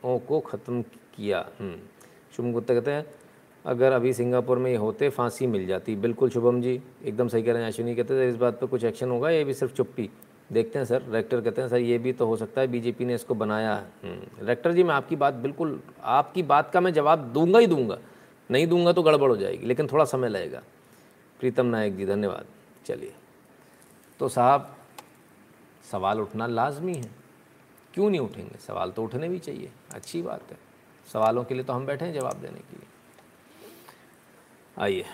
ओ को ख़त्म किया। हम्म। शुभम गुप्ता कहते हैं, अगर अभी सिंगापुर में ये होते, फांसी मिल जाती। बिल्कुल शुभम जी, एकदम सही कह रहे हैं, अश्विनी कहते हैं, इस बात पर कुछ एक्शन होगा ये भी सिर्फ़ चुप्पी? देखते हैं सर रेक्टर कहते हैं, सर, ये भी तो हो सकता है बीजेपी ने इसको बनाया है। रेक्टर जी, मैं आपकी बात बिल्कुल, आपकी बात का मैं जवाब दूँगा ही दूँगा। नहीं दूँगा तो गड़बड़ हो जाएगी, लेकिन थोड़ा समय लगेगा। प्रीतम नायक जी, धन्यवाद। चलिए। तो साहब, सवाल उठना लाजमी है। क्यों नहीं उठेंगे? सवाल तो उठने भी चाहिए। अच्छी बात है। सवालों के लिए तो हम बैठे हैं जवाब देने के लिए। आइए।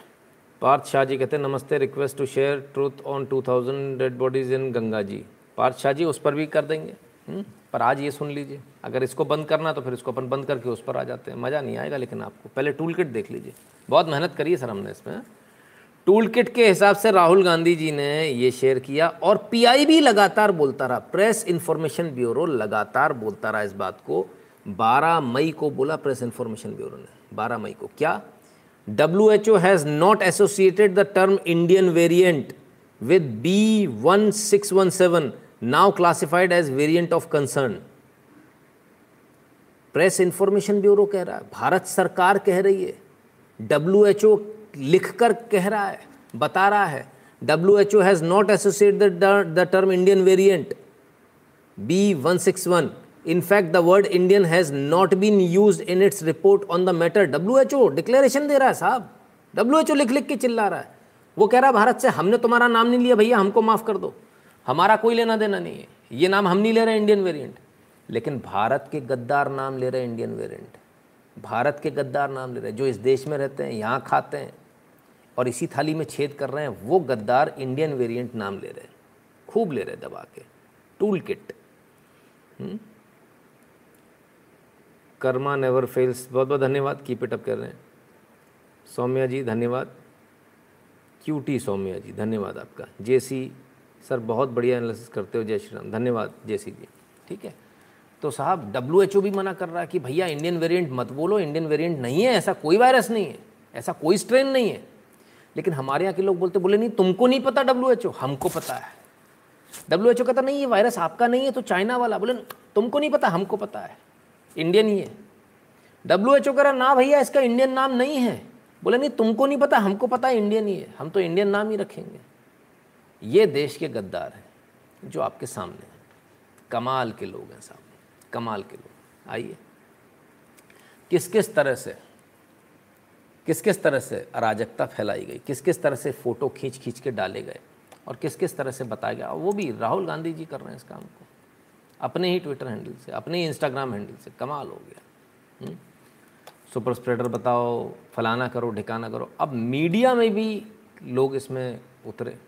पार्थ शाह जी कहते हैं, नमस्ते request to share truth on 2000 dead bodies in Ganga ji Parth Shah ji उस पर भी कर देंगे। हुँ? हम्म? पर आज ये सुन लीजिए। अगर इसको बंद करना तो फिर इसको अपन बंद करके उस पर आ जाते हैं। मज़ा नहीं आएगा लेकिन आपको। पहले टूल किट देख लीजिए। बहुत मेहनत करी है सर हमने इसमें। टूल किट के हिसाब से राहुल गांधी जी ने ये शेयर किया और पीआई भी लगातार बोलता रहा। प्रेस इंफॉर्मेशन ब्यूरो लगातार बोलता रहा इस बात को। 12 मई को बोला प्रेस इन्फॉर्मेशन ब्यूरो ने। 12 मई को। क्या? WHO has not associated the term Indian variant with B1617, now classified as variant of concern. Press information bureau कह रहा है भारत सरकार कह रही है डब्ल्यू एच ओ लिख कर कह रहा है बता रहा है W H O has not associate the term Indian variant B one six one In fact, the word Indian has not been used in its report on the matter. WHO declaration दे रहा है साहब। WHO लिख लिख के चिल्ला रहा है। वो कह रहा है भारत से हमने तुम्हारा नाम नहीं लिया भैया हमको माफ़ कर दो। हमारा कोई लेना देना नहीं है। ये नाम हम नहीं ले रहे इंडियन वेरिएंट लेकिन भारत के गद्दार नाम ले रहे इंडियन वेरिएंट भारत के गद्दार नाम ले रहे जो इस देश में रहते हैं यहाँ खाते हैं और इसी थाली में छेद कर रहे हैं वो गद्दार इंडियन वेरिएंट नाम ले रहे हैं। खूब ले रहे दबा के। टूल किट हुँ? कर्मा नेवर फेल्स बहुत बहुत धन्यवाद. कीप इट अप कर रहे हैं. सौम्या जी, धन्यवाद. क्यूटी सौम्या जी, धन्यवाद आपका. जेसी सर, बहुत बढ़िया एनालिसिस करते हो. जय श्री राम धन्यवाद जेसी जी. ठीक है? तो साहब डब्ल्यू भी मना कर रहा है कि भैया इंडियन वेरिएंट मत बोलो. इंडियन वेरिएंट नहीं है. ऐसा कोई वायरस नहीं है. ऐसा कोई स्ट्रेन नहीं है. लेकिन हमारे यहाँ के लोग बोलते, बोले, नहीं, तुमको नहीं पता डब्ल्यू एच ओ हमको पता है. डब्ल्यू एच ओ कहता, नहीं, ये वायरस आपका नहीं है तो चाइना वाला. बोले, तुमको नहीं पता, हमको पता है. इंडियन ही है। डब्ल्यू एच ओ कह रहा ना भैया, इसका इंडियन नाम नहीं है। बोले, नहीं, तुमको नहीं पता, हमको पता है इंडियन ही है। हम तो इंडियन नाम ही रखेंगे। ये देश के गद्दार हैं, जो आपके सामने हैं। कमाल के लोग हैं सामने, कमाल के लोग। आइए। किस किस तरह से किस किस तरह से अराजकता फैलाई गई? किस किस तरह से फ़ोटो खींच खींच के डाले गए? और किस किस तरह से बताया गया? वो भी राहुल गांधी जी कर रहे हैं इस काम को। अपने ही ट्विटर हैंडल से, अपने ही इंस्टाग्राम हैंडल से, कमाल हो गया। सुपर स्प्रेडर बताओ, फलाना करो, ढिकाना करो। अब मीडिया में भी लोग इसमें उतरे।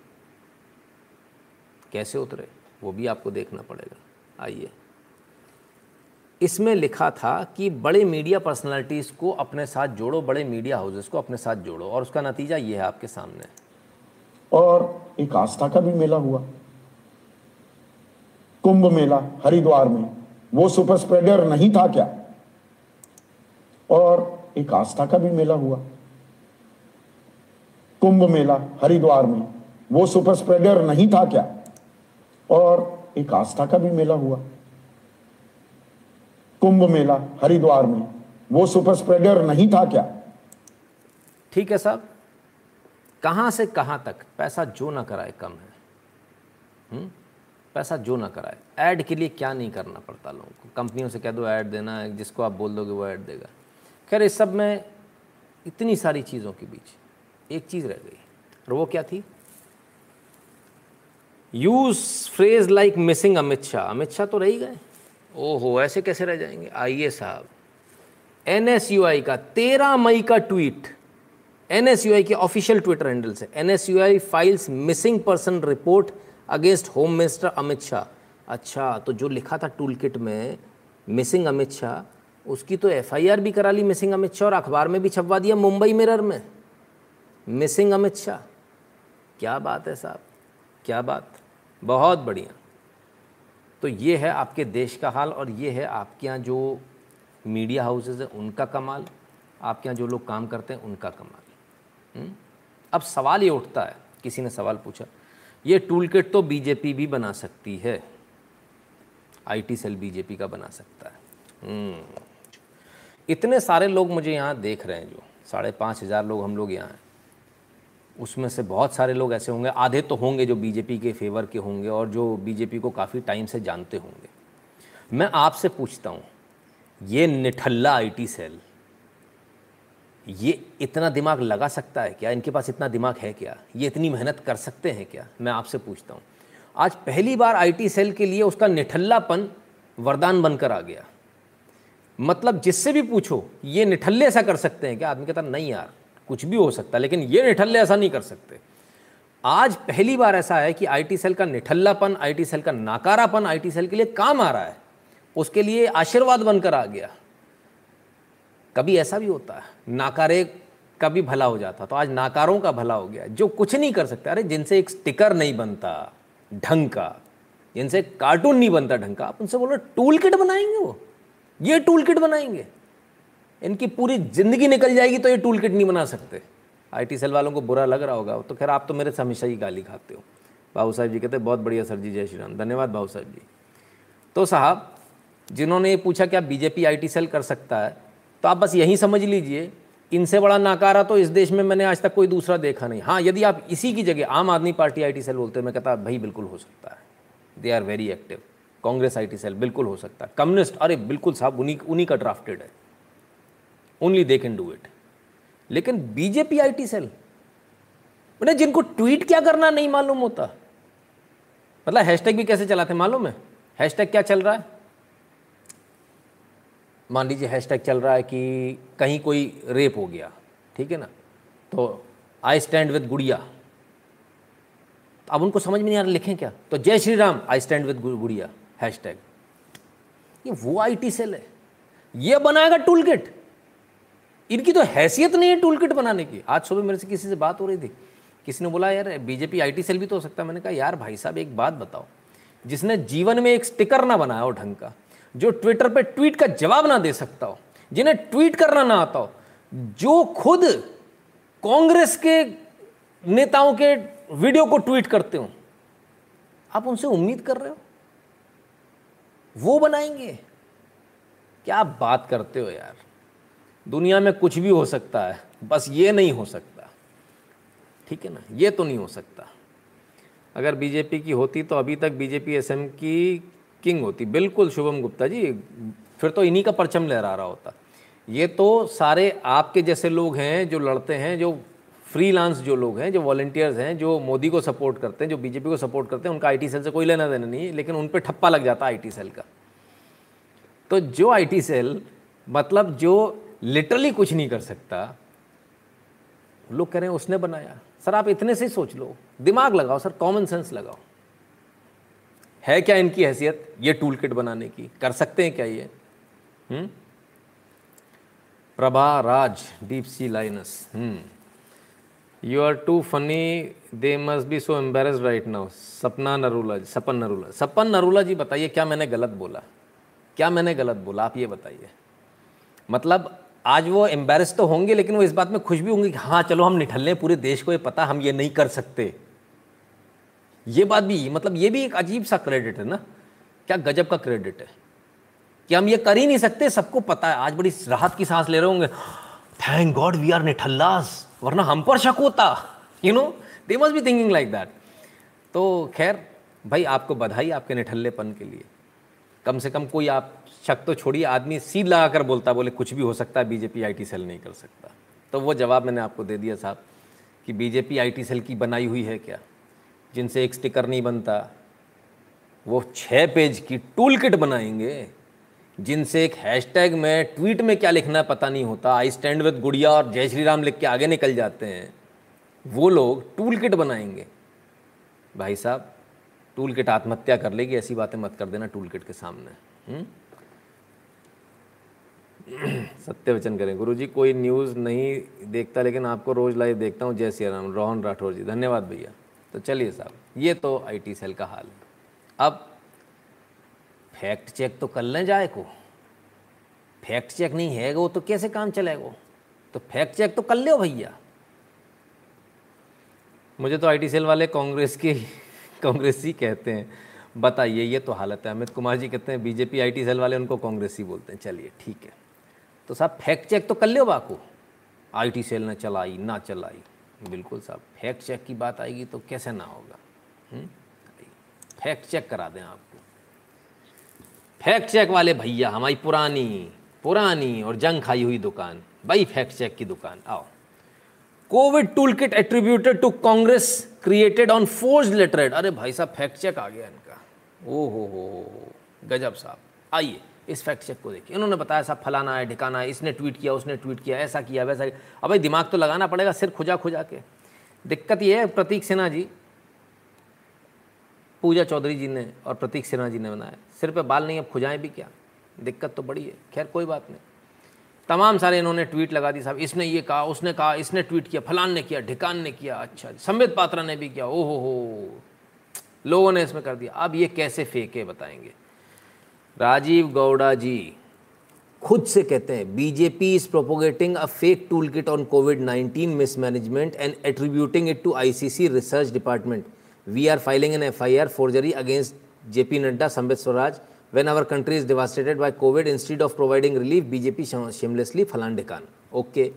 कैसे उतरे? वो भी आपको देखना पड़ेगा। आइए। इसमें लिखा था कि बड़े मीडिया पर्सनालिटीज़ को अपने साथ जोड़ो, बड़े मीडिया हाउसेस को अपने साथ जोड़ो। और उसका नतीजा ये है आपके सामने। और एक आस्था का भी मेला हुआ। कुंभ मेला हरिद्वार में। वो सुपर स्प्रेडर नहीं था क्या? और एक आस्था का भी मेला हुआ। कुंभ मेला हरिद्वार में। वो सुपर स्प्रेडर नहीं था क्या? और एक आस्था का भी मेला हुआ। कुंभ मेला हरिद्वार में। वो सुपर स्प्रेडर नहीं था क्या? ठीक है साहब। कहाँ से कहाँ तक? पैसा जो ना कराए, कम है। हुँ? पैसा जो ना कराए। ऐड के लिए क्या नहीं करना पड़ता लोगों को? कंपनियों से कह दो ऐड देना है। जिसको आप बोल दोगे वो ऐड देगा। खैर, इस सब में इतनी सारी चीज़ों के बीच एक चीज़ रह गई। और वो क्या थी? Use phrase like missing Amit Shah Amit Shah तो रह गए। ओहो, ऐसे कैसे रह जाएँगे? आइए साहब। एन का, तेरह मई का ट्वीट एन के ऑफिशियल ट्विटर हैंडल से। N files missing person report against home minister Amit Shah. अच्छा तो जो लिखा था टूल किट में मिसिंग अमित शाह, उसकी तो एफआईआर भी करा ली मिसिंग अमित शाह और अखबार में भी छपवा दिया मुंबई मिरर में। मिसिंग अमित शाह। क्या बात है साहब, क्या बात। बहुत बढ़िया। तो ये है आपके देश का हाल और ये है आपके यहाँ जो मीडिया हाउसेज है, उनका कमाल। आपके यहाँ जो लोग काम करते हैं, उनका कमाल। हुँ? हम्म? अब सवाल ये उठता है, किसी ने सवाल पूछा ये टूल किट तो बीजेपी भी बना सकती है। आईटी सेल बीजेपी का बना सकता है। हम्म। इतने सारे लोग मुझे यहाँ देख रहे हैं जो, साढ़े पाँच हज़ार लोग हम लोग यहाँ हैं। उसमें से बहुत सारे लोग ऐसे होंगे, आधे तो होंगे जो बीजेपी के फेवर के होंगे और जो बीजेपी को काफ़ी टाइम से जानते होंगे। मैं आपसे पूछता हूँ, ये निठल्ला आईटी सेल ये इतना दिमाग लगा सकता है क्या? इनके पास इतना दिमाग है क्या? ये इतनी मेहनत कर सकते हैं क्या? मैं आपसे पूछता हूँ। आज पहली बार आईटी सेल के लिए उसका निठल्लापन वरदान बनकर आ गया। मतलब जिससे भी पूछो, ये निठल्ले ऐसा कर सकते हैं क्या? आदमी कहता, नहीं यार, कुछ भी हो सकता है लेकिन ये निठल्ले ऐसा नहीं कर सकते। आज पहली बार ऐसा है कि आईटी सेल का निठल्लापन, आईटी सेल का नाकारापन आईटी सेल के लिए काम आ रहा है। उसके लिए आशीर्वाद बनकर आ गया। कभी ऐसा भी होता है, नाकारे का भी भला हो जाता तो आज नाकारों का भला हो गया, जो कुछ नहीं कर सकते, अरे जिनसे एक स्टिकर नहीं बनता, ढंग का, जिनसे कार्टून नहीं बनता ढंग का, आप उनसे बोलो टूल किट बनाएँगे वो, ये टूल किट बनाएँगे, इनकी पूरी ज़िंदगी निकल जाएगी तो ये टूल किट नहीं बना सकते। आईटी सेल वालों को बुरा लग रहा होगा तो खैर आप तो मेरे से हमेशा ही गाली खाते हो। बाबू साहब जी कहते बहुत बढ़िया सर जी, जय श्री राम, धन्यवाद बाबू साहब जी। तो साहब, जिन्होंने ये पूछा क्या बीजेपी आईटी सेल कर सकता है तो आप बस यही समझ लीजिए, इनसे बड़ा नाकारा तो इस देश में मैंने आज तक कोई दूसरा देखा नहीं। हाँ यदि आप इसी की जगह, आम आदमी पार्टी आईटी सेल बोलते हैं, मैं कहता भाई, बिल्कुल हो सकता है। They are very active Congress IT cell, बिल्कुल हो सकता है। कम्युनिस्ट, अरे, बिल्कुल साहब, उन्हीं उन्हीं का ड्राफ्टेड है। Only they can do it लेकिन बीजेपी आईटी सेल उन्हें जिनको ट्वीट क्या करना नहीं मालूम होता। मतलब हैशटैग भी कैसे चलाते मालूम है? हैशटैग क्या चल रहा है? मान लीजिए हैशटैग चल रहा है कि कहीं कोई रेप हो गया, ठीक है ना? तो आई स्टैंड विद गुड़िया। अब उनको समझ में नहीं आ रहा लिखें क्या? तो Jai Shri Ram I stand with Gudiya hashtag ये वो आईटी सेल है। ये बनाएगा टूल किट इनकी तो हैसियत नहीं है टूल किट बनाने की। आज सुबह मेरे से किसी से बात हो रही थी। किसी ने बोला, यार बीजेपी आईटी सेल भी तो हो सकता है। मैंने कहा, यार भाई साहब, एक बात बताओ। जिसने जीवन में एक स्टिकर ना बनाया हो ढंग का जो ट्विटर पे ट्वीट का जवाब ना दे सकता हो, जिन्हें ट्वीट करना ना आता हो, जो खुद कांग्रेस के नेताओं के वीडियो को ट्वीट करते हो, आप उनसे उम्मीद कर रहे हो? वो बनाएँगे? क्या बात करते हो यार? दुनिया में कुछ भी हो सकता है, बस ये नहीं हो सकता। ठीक है ना? ये तो नहीं हो सकता। अगर बीजेपी की होती तो अभी तक बीजेपी एसएम की किंग होती। बिल्कुल शुभम गुप्ता जी, फिर तो इन्हीं का परचम लहरा रहा होता। ये तो सारे आपके जैसे लोग हैं जो लड़ते हैं, जो फ्रीलांस जो लोग हैं, जो वॉल्टियर्स हैं, जो मोदी को सपोर्ट करते हैं, जो बीजेपी को सपोर्ट करते हैं, उनका आईटी सेल से कोई लेना देना नहीं है लेकिन उन पर ठप्पा लग जाता है आईटी सेल का। तो जो आईटी सेल मतलब जो लिटरली कुछ नहीं कर सकता, लोग कह रहे हैं, उसने बनाया। सर, आप इतने से सोच लो। दिमाग लगाओ, सर कॉमन सेंस लगाओ। है क्या इनकी हैसियत ये टूल किट बनाने की? कर सकते हैं क्या ये? हम्म? प्रभा राज डीप सी lines you are too funny they must be so embarrassed right now Sapna Narula ji, सपन नरूला। सपन नरूला जी, बताइए, क्या मैंने गलत बोला? क्या मैंने गलत बोला? आप ये बताइए। मतलब आज वो एम्बेरस तो होंगे, लेकिन वो इस बात में खुश भी होंगे कि हाँ चलो, हम निठल्ले पूरे देश को ये पता, हम ये नहीं कर सकते। ये बात भी मतलब ये भी एक अजीब सा क्रेडिट है ना? क्या गजब का क्रेडिट है? कि हम ये कर ही नहीं सकते, सबको पता है। आज बड़ी राहत की सांस ले रहे होंगे। थैंक गॉड वी आर निठल्लास वरना हम पर शक होता। You know they must be thinking like that तो खैर, भाई आपको बधाई आपके निठल्लेपन के लिए। कम से कम कोई आप शक तो छोड़िए, आदमी सीध लगा कर बोलता, बोले, कुछ भी हो सकता है बीजेपी आईटी सेल नहीं कर सकता। तो वो जवाब मैंने आपको दे दिया साहब, कि बीजेपी आईटी सेल की बनाई हुई है क्या? जिनसे एक स्टिकर नहीं बनता, वो छः पेज की टूल किट बनाएँगे, जिनसे एक हैशटैग में ट्वीट में क्या लिखना पता नहीं होता आई स्टैंड विद गुड़िया और जय श्री राम लिख के आगे निकल जाते हैं। वो लोग टूल किट बनाएँगे। भाई साहब टूल किट आत्महत्या कर लेगी, ऐसी बातें मत कर देना टूल किट के सामने। हम्म? सत्य वचन करें। गुरु जी कोई न्यूज़ नहीं देखता, लेकिन आपको रोज़ लाइव देखता हूँ। जय श्री राम रोहन राठौर जी, धन्यवाद भैया। तो चलिए साहब, ये तो आईटी सेल का हाल है। अब फैक्ट चेक तो कर लें जाए को। फैक्ट चेक नहीं है वो तो कैसे काम चलेगा? तो फैक्ट चेक तो कर लो भैया। मुझे तो आईटी सेल वाले कांग्रेस की कांग्रेसी कहते हैं। बताइए, ये तो हालत है। अमित कुमार जी कहते हैं, बीजेपी आईटी सेल वाले उनको कांग्रेसी बोलते हैं। चलिए, ठीक है। तो साहब, फैक्ट चेक तो कर लियो बाकू। आईटी सेल ने चलाई, ना चलाई। बिल्कुल साहब फैक्ट चेक की बात आएगी तो कैसे ना होगा? फैक्ट चेक करा दें आपको। फैक्ट चेक वाले भैया, हमारी पुरानी पुरानी और जंग खाई हुई दुकान, भाई फैक्ट चेक की दुकान, आओ। Covid tool kit attributed to Congress created on forged letterhead अरे भाई साहब फैक्ट चेक आ गया इनका। ओ हो हो, गजब साहब। आइए। इस फैक्ट चेक को देखिए। इन्होंने बताया, साहब, फलाना है ढिकाना है, इसने ट्वीट किया, उसने ट्वीट किया, ऐसा किया, वैसा किया। अब भाई दिमाग तो लगाना पड़ेगा, सिर खुजा खुजा के। दिक्कत ये है, प्रतीक सिन्हा जी, पूजा चौधरी जी ने और प्रतीक सिन्हा जी ने बनाया। सिर पे बाल नहीं, अब खुजाएँ भी क्या? दिक्कत तो बड़ी है। खैर, कोई बात नहीं। तमाम सारे इन्होंने ट्वीट लगा दी, साहब, इसने ये कहा, उसने कहा, इसने ट्वीट किया, फलान ने किया ढिकान ने किया अच्छा संबित पात्रा ने भी किया, ओहो हो। लोगों ने इसमें कर दिया। अब ये कैसे फेंके, बताएँगे। राजीव गौड़ा जी खुद से कहते हैं, BJP is propagating a fake tool kit on covid 19 mismanagement and attributing it to ICC research department we are filing an F I R forgery against JP Nadda Sambit Swaraj when our country is devastated by covid instead of providing relief BJP shamelessly फलान ढिकान okay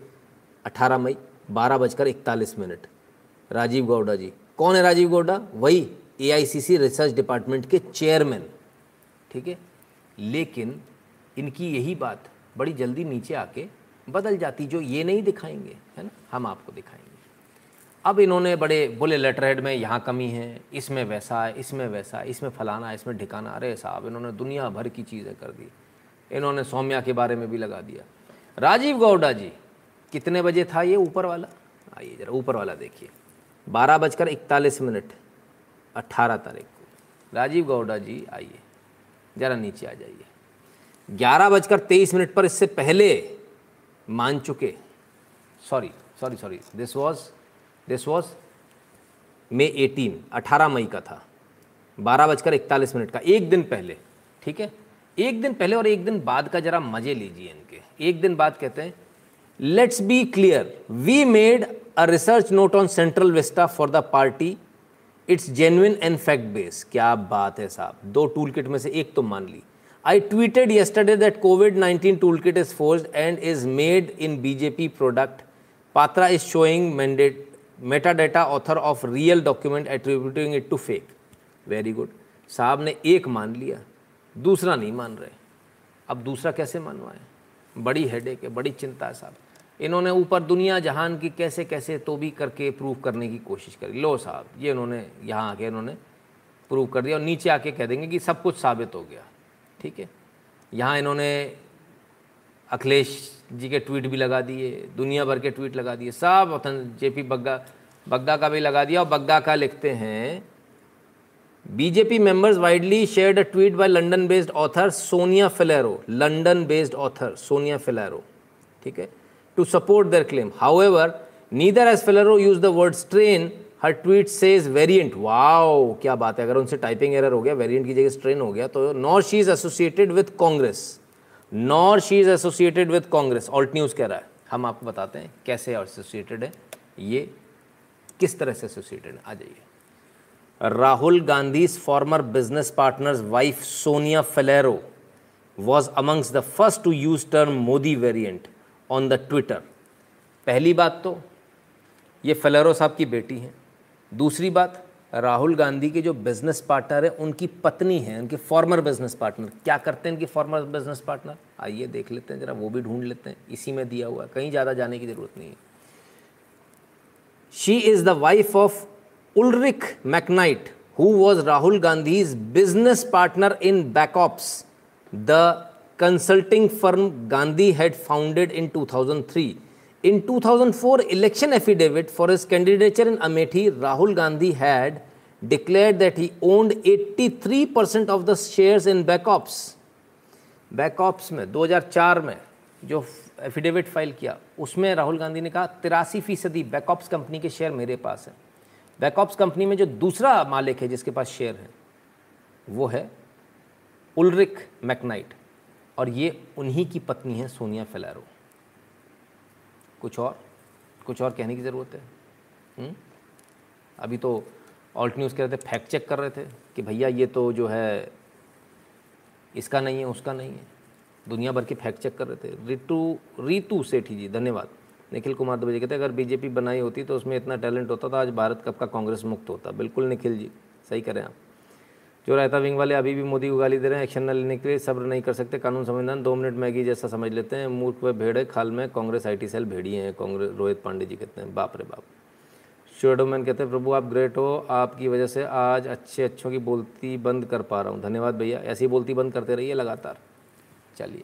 अठारह मई, बारह बजकर इकतालीस minute. Rajiv Gowda जी, कौन है राजीव गौड़ा? वही A I C C research department के चेयरमैन ठीक है? लेकिन इनकी यही बात बड़ी जल्दी नीचे आके बदल जाती, जो ये नहीं दिखाएँगे, है ना? हम आपको दिखाएँगे। अब इन्होंने बड़े बोले लेटर हेड में, यहाँ कमी है, इसमें वैसा है, इसमें वैसा है, इसमें फलाना है, इसमें ढिकाना अरे साहब, इन्होंने दुनिया भर की चीज़ें कर दी। इन्होंने सौम्या के बारे में भी लगा दिया। राजीव गौडा जी, कितने बजे था ये ऊपर वाला? आइए ज़रा ऊपर वाला देखिए। बारह बजकर इकतालीस मिनट अट्ठारह तारीख को। राजीव गौडा जी, आइए। ज़रा नीचे आ जाइए। ग्यारह बजकर तेईस मिनट पर इससे पहले मान चुके। Sorry sorry sorry this was this was May eighteen अठारह मई का था। बारह बजकर इकतालीस मिनट का, एक दिन पहले, ठीक है? एक दिन पहले और एक दिन बाद का जरा मज़े लीजिए इनके। एक दिन बाद कहते हैं let's be clear we made a research note on central vista for the party it's genuine and fact base क्या बात है साहब। दो टूल किट में से एक तो मान ली। I tweeted yesterday that covid nineteen tool kit is forged and is made in BJP product Patra is showing mandate meta data author of real document attributing it to fake very good साहब ने एक मान लिया, दूसरा नहीं मान रहे। अब दूसरा कैसे मानवाएँ? बड़ी हेडेक है, बड़ी चिंता है साहब। इन्होंने ऊपर दुनिया जहान की कैसे कैसे तो भी करके प्रूव करने की कोशिश करी। लो साहब, ये इन्होंने यहाँ आके इन्होंने प्रूव कर दिया और नीचे आके कह देंगे कि सब कुछ साबित हो गया। ठीक है? यहाँ इन्होंने अखिलेश जी के ट्वीट भी लगा दिए, दुनिया भर के ट्वीट लगा दिए, सब ऑथन जे पी बग्गा बग्गा का भी लगा दिया और बग्गा का लिखते हैं BJP members widely shared a tweet by London based author Sonia Faleiro London based author Sonia Faleiro ठीक है? To support their claim. However, neither has Fellero used the word strain. Her tweet says variant. Wow, क्या बात है अगर उनसे typing error हो गया variant की जगह स्ट्रेन हो गया तो nor she is associated with Congress nor she is associated with Congress Alt News कह रहा है हम आपको बताते हैं कैसे एसोसिएटेड है ये किस तरह से एसोसिएटेड आ जाइए। Rahul Gandhi former business partners wife Sonia Faleiro was amongst the first to use term Modi variant. On the Twitter पहली बात तो ये फलेरो साहब की बेटी हैं। दूसरी बात, राहुल गांधी के जो बिज़नेस पार्टनर है, उनकी पत्नी है, उनके फॉर्मर बिज़नेस पार्टनर क्या करते हैं इनके फॉर्मर बिज़नेस पार्टनर आइए देख लेते हैं, ज़रा वो भी ढूंढ लेते हैं। इसी में दिया हुआ है, कहीं ज़्यादा जाने की ज़रूरत नहीं है। She is the wife of Ulrik McKnight who was Rahul Gandhi business partner in Backops the consulting firm Gandhi had founded in 2003 in 2004 election affidavit for his candidature in Amethi Rahul Gandhi had declared that he owned 83 percent of the share in Backops Backops में 2004 में, जो affidavit file किया, उसमें राहुल गांधी ने कहा, तिरासी फ़ीसदी बैकऑप्स company के शेयर मेरे पास है। बैकऑप्स कंपनी में जो दूसरा मालिक है जिसके पास शेयर है, वो है उलरिक मैकनाइट। और ये उन्हीं की पत्नी है, सोनिया फेलारो। कुछ और? कुछ और कहने की ज़रूरत है? हुँ? हम्म? अभी तो ऑल्ट न्यूज़ कह रहे थे फैक्ट चेक कर रहे थे कि भैया ये तो जो है, इसका नहीं है, उसका नहीं है। दुनिया भर के फैक्ट चेक कर रहे थे। रितु रितु सेठी जी, धन्यवाद। निखिल कुमार दुबे जी कहते अगर बीजेपी बनाई होती तो उसमें इतना टैलेंट होता तो आज भारत कब का कांग्रेस मुक्त होता। बिल्कुल निखिल जी, सही करें आप। जो रायता विंग वाले अभी भी मोदी को गाली दे रहे हैं एक्शन न लेने के लिए सब्र नहीं कर सकते। कानून संविधान दो मिनट मैगी जैसा समझ लेते हैं। मूर्ख व भेड़े खाल में कांग्रेस आईटी सेल भेड़ी हैं। कांग्रेस रोहित पांडे जी कहते हैं, बाप रे बाप। शोडोमैन कहते हैं, प्रभु आप ग्रेट हो, आपकी वजह से आज अच्छे अच्छों की बोलती बंद कर पा रहा हूँ। धन्यवाद भैया, ऐसी बोलती बंद करते रहिए लगातार। चलिए,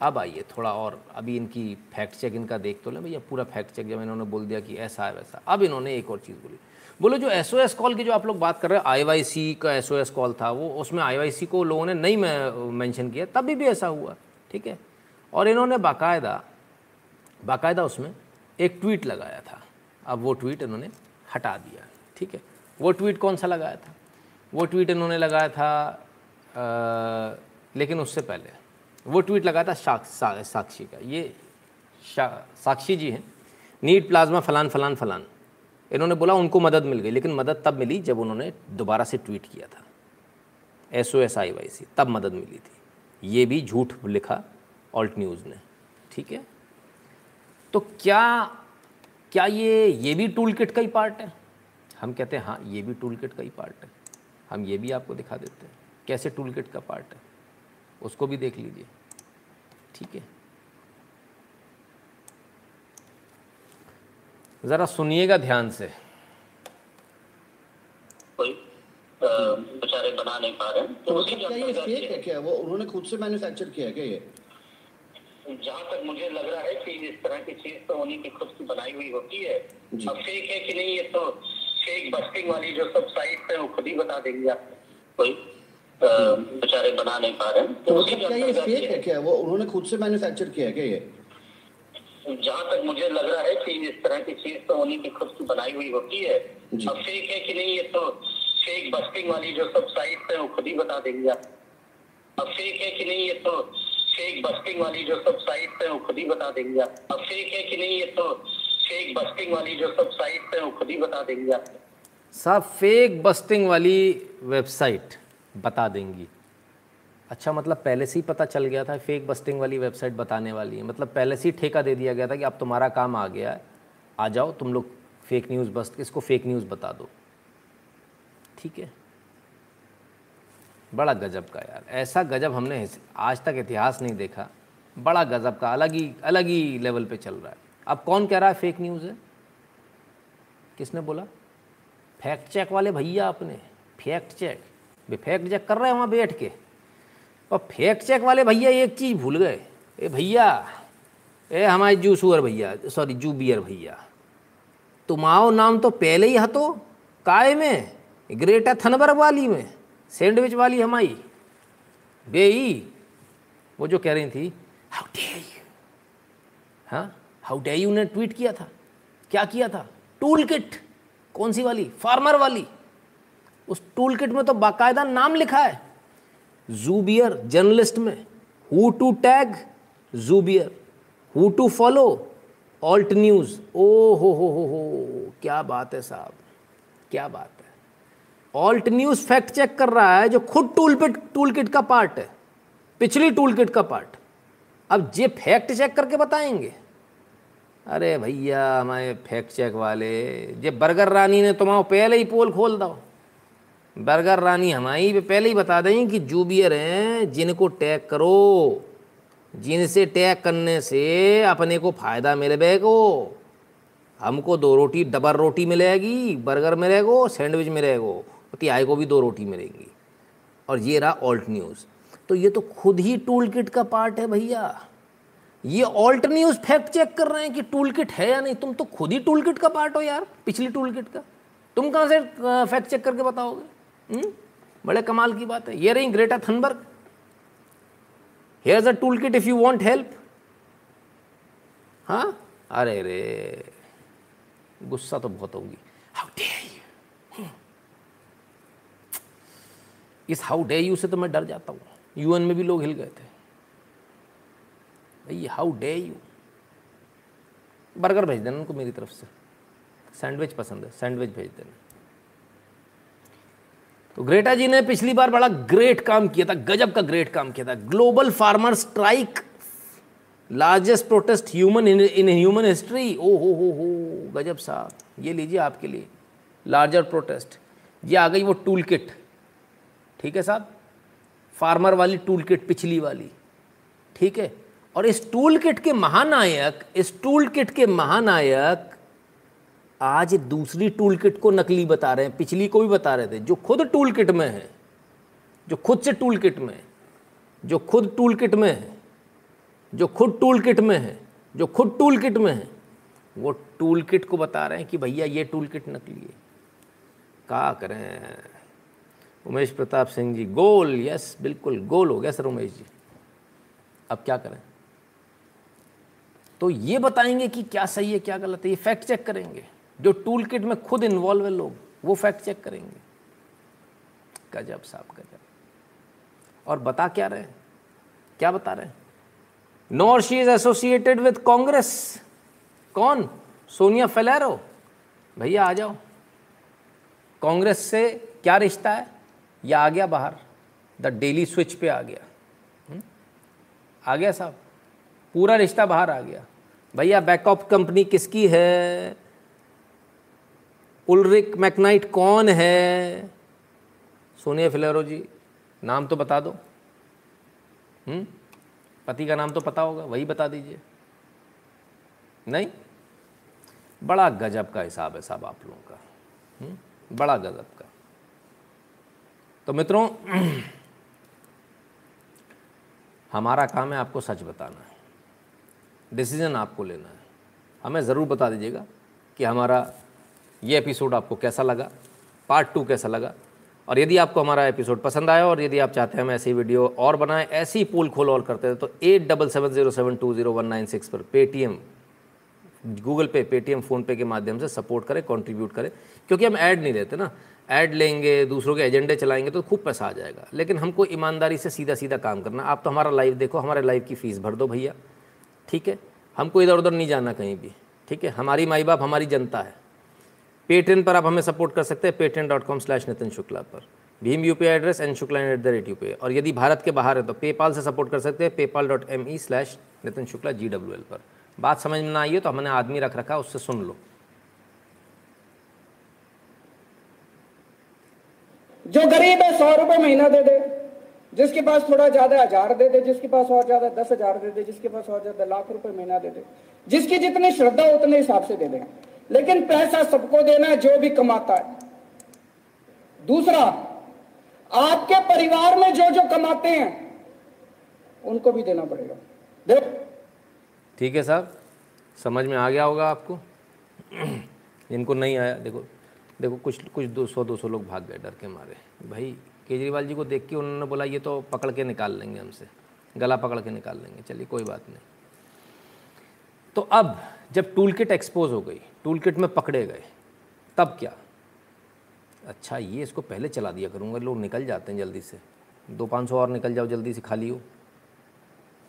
अब आइए थोड़ा और, अभी इनकी फैक्ट चेक इनका देख तो लें। भैया पूरा फैक्ट चेक जब इन्होंने बोल दिया कि ऐसा है वैसा। अब इन्होंने एक और चीज़ बोली। बोलो जो एसओएस कॉल की जो आप लोग बात कर रहे हैं आईवाईसी का एसओएस कॉल था वो उसमें आईवाईसी को लोगों ने नहीं मैंशन किया तभी भी ऐसा हुआ ठीक है? और इन्होंने बाकायदा बाकायदा उसमें एक ट्वीट लगाया था। अब वो ट्वीट इन्होंने हटा दिया ठीक है? वो ट्वीट कौन सा लगाया था? वो ट्वीट इन्होंने लगाया था आ, लेकिन उससे पहले वो ट्वीट लगाया था साक, सा, साक्षी का। ये साक्षी जी हैं नीट प्लाज्मा फलान फलान फलान। इन्होंने बोला उनको मदद मिल गई, लेकिन मदद तब मिली जब उन्होंने दोबारा से ट्वीट किया था। S O S I Y C तब मदद मिली थी। ये भी झूठ लिखा ऑल्ट न्यूज़ ने, ठीक है? तो क्या क्या ये ये भी टूल किट का ही पार्ट है? हम कहते हैं हाँ ये भी टूल किट का ही पार्ट है। हम ये भी आपको दिखा देते हैं, कैसे टूल किट का पार्ट है। उसको भी देख लीजिए, ठीक है? ज़रा सुनिएगा ध्यान से। बेचारे बना नहीं पा रहे तो उसी क्या ये फेक है क्या? वो उन्होंने खुद से मैन्युफैक्चर किया है क्या ये? जहाँ तक मुझे लग रहा है कि इस तरह की चीज़ तो उन्हीं की खुद की बनाई हुई होती है। अब फेक है कि नहीं ये तो फेक बस्टिंग वाली जो सब साइट है वो खुद ही बता देंगे आप। कोई बेचारे बना नहीं पा रहे तो उसी क्या ये फेक है क्या? वो उन्होंने खुद से मैन्युफैक्चर किया है क्या ये? जहाँ तक मुझे लग रहा है कि इस तरह की चीज़ तो उन्हीं की खुद की बनाई हुई होती है। अब फेक है कि नहीं ये तो फेक बस्टिंग वाली जो सब साइट है वो खुद ही बता देंगे आप। अब फेक है कि नहीं ये तो फेक बस्टिंग वाली जो सब साइट है वो खुद ही बता देंगे आप। अब फेक है कि नहीं ये तो फेक बस्टिंग वाली जो सब साइट है वो खुद ही बता देंगे आप। साहब फेक बस्टिंग वाली वेबसाइट बता देंगी। अच्छा मतलब पहले से ही पता चल गया था फेक बस्टिंग वाली वेबसाइट बताने वाली है। मतलब पहले से ही ठेका दे दिया गया था कि अब तुम्हारा काम आ गया है, आ जाओ, तुम लोग फेक न्यूज़ बस्ट इसको फेक न्यूज़ बता दो। ठीक है? बड़ा गजब का यार। ऐसा गजब हमने आज तक इतिहास नहीं देखा। बड़ा गजब का, अलग ही अलग ही लेवल पे चल रहा है। अब कौन कह रहा है फेक न्यूज़ है? किसने बोला? फैक्ट चेक वाले भैया आपने। फैक्ट चेक वे फैक्ट चेक कर रहे हैं वहाँ बैठ के। और फेक चेक वाले भैया एक चीज़ भूल गए। ए भैया, ए हमारे जू सुअर भैया, सॉरी, जू बियर भैया। तुमाओ नाम तो पहले ही हतो काय में? ग्रेटर थनबर्ग वाली में, सैंडविच वाली हमारी। बेई, वो जो कह रही थी हाउ डे यू हाँ? हाउ डे यू ने ट्वीट किया था? क्या किया था? टूल किट कौन सी वाली? फार्मर वाली। उस टूल किट में तो बाकायदा नाम लिखा है। जूबियर जर्नलिस्ट में who to tag Zubair who to follow Alt News ओ हो हो हो हो क्या बात है साहब? क्या बात है? ऑल्ट न्यूज़ फैक्ट चेक कर रहा है जो खुद टूल पिट टूल किट का पार्ट है। पिछली टूल किट का पार्ट अब ये फैक्ट चेक करके बताएँगे। अरे भैया, हमारे फैक्ट चेक वाले जे बर्गर रानी ने तुम्हारा पहले ही पोल खोल दो बर्गर रानी हमारी पहले ही बता दें कि जूबियर हैं, जिनको टैग करो, जिनसे टैग करने से अपने को फ़ायदा मिलेगो हमको दो रोटी, डबल रोटी मिलेगी, बर्गर मिलेगो, सैंडविच मिलेगो तिहाई को भी दो रोटी मिलेगी। और ये रहा ऑल्ट न्यूज़। तो ये तो खुद ही टूल किट का पार्ट है भैया। ये ऑल्ट न्यूज़ फैक्ट चेक कर रहे हैं कि टूल किट है या नहीं। तुम तो खुद ही टूल किट का पार्ट हो यार, पिछली टूल किट का। तुम कहाँ से फैक्ट चेक करके बताओगे? हम्म? बड़े कमाल की बात है। ये रही Greta Thunberg. Here a tool kit if you want help हाँ? अरे रे, गुस्सा तो बहुत होगी। हाउ डे यू इस हाउ डे यू से तो मैं डर जाता हूँ। यूएन में भी लोग हिल गए थे। भाई हाउ डे यू बर्गर भेज देना उनको मेरी तरफ़ से। सैंडविच पसंद है। सैंडविच भेज देना। तो ग्रेटा जी ने पिछली बार बड़ा ग्रेट काम किया था, गजब का ग्रेट काम किया था। Global farmer strike largest protest human in human history ओ हो हो हो, गजब साहब, ये लीजिए आपके लिए लार्जर प्रोटेस्ट ये आ गई वो टूल किट ठीक है साहब? फार्मर वाली टूल किट पिछली वाली। ठीक है? और इस टूल किट के महानायक, इस टूल किट के महानायक आज दूसरी टूल किट को नकली बता रहे हैं, पिछली को भी बता रहे थे, जो खुद टूल किट में है, जो खुद से टूल किट में है, जो खुद टूल किट में है, जो खुद टूल किट में है, जो खुद टूल किट में है, वो टूल किट को बता रहे हैं कि भैया ये टूल किट नकली है। क्या करें? उमेश प्रताप सिंह जी, गोल यस बिल्कुल, गोल हो गया सर उमेश जी। अब क्या करें? तो ये बताएँगे कि क्या सही है, क्या गलत है, ये फैक्ट चेक करेंगे। जो टूल किट में खुद इन्वॉल्व है लोग, वो फैक्ट चेक करेंगे। गजब, साहब, गजब। और बता क्या रहे क्या बता रहे nor she is associated with Congress कौन? सोनिया फेलेरो। भैया, आ जाओ। कांग्रेस से क्या रिश्ता है? या आ गया बाहर? द डेली स्विच पे आ गया। हुँ? हम्म? आ गया साहब। पूरा रिश्ता बाहर आ गया। भैया बैकअप कंपनी किसकी है? उलरिक मैकनाइट कौन है सोनिया फिलेरो जी, नाम तो बता दो? हम्म? पति का नाम तो पता होगा, वही बता दीजिए नहीं बड़ा गजब का हिसाब है साहब आप लोगों का हुँ? हम्म? बड़ा गजब का तो मित्रों, हमारा काम है आपको सच बताना है डिसीज़न आपको लेना है हमें ज़रूर बता दीजिएगा कि हमारा ये एपिसोड आपको कैसा लगा? पार्ट टू कैसा लगा? और यदि आपको हमारा एपिसोड पसंद आया और यदि आप चाहते हैं हम ऐसी वीडियो और बनाएँ, ऐसी पोल खोल और करते हैं तो eight double seven zero seven two zero one nine six पर Paytm Google Pay Paytm PhonePe के माध्यम से सपोर्ट करें कंट्रीब्यूट करें। क्योंकि हम ऐड नहीं देते ना। ऐड लेंगे, दूसरों के एजेंडे चलाएँगे तो खूब पैसा आ जाएगा। लेकिन हमको ईमानदारी से सीधा सीधा काम करना। आप तो हमारा लाइव देखो, हमारे लाइव की फ़ीस भर दो भैया। ठीक है? हमको इधर उधर नहीं जाना कहीं भी। ठीक है? हमारी माई बाप, हमारी जनता है। पेटेन पर आप हमें सपोर्ट कर सकते हैं Patreon dot com slash Nitin Shukla पर। Bhim UPI address N Shukla at the rate U और यदि भारत के बाहर है तो पेपाल से सपोर्ट कर सकते हैं PayPal dot M E slash Nitin Shukla G W L पर। बात समझ में ना आई हो तो हमने आदमी रख रखा, उससे सुन लो। जो गरीब है, सौ रुपए महीना दे दे। जिसके पास थोड़ा ज़्यादा हज़ार दे दे, जिसके पास और ज़्यादा दस हज़ार दे दे, जिसके पास और ज़्यादा लाख रुपए महीना दे दे। जिसकी जितनी श्रद्धा, उतने हिसाब से दे दे। लेकिन पैसा सबको देना है, जो भी कमाता है। दूसरा, आपके परिवार में जो जो कमाते हैं, उनको भी देना पड़ेगा। देख। ठीक है साहब, समझ में आ गया होगा आपको। इनको नहीं आया, देखो देखो, कुछ कुछ दो, सौ दो सौ लोग भाग गए, डर के मारे। भाई, केजरीवाल जी को देख के उन्होंने बोला, ये तो पकड़ के निकाल लेंगे हमसे, गला पकड़ के निकाल लेंगे, चलिए, कोई बात नहीं। तो अब जब टूल किट एक्सपोज हो गई टूल किट में पकड़े गए, तब क्या? अच्छा ये इसको पहले चला दिया करूँगा, लोग निकल जाते हैं जल्दी से। दो पाँच सौ और निकल जाओ, जल्दी से खाली हो।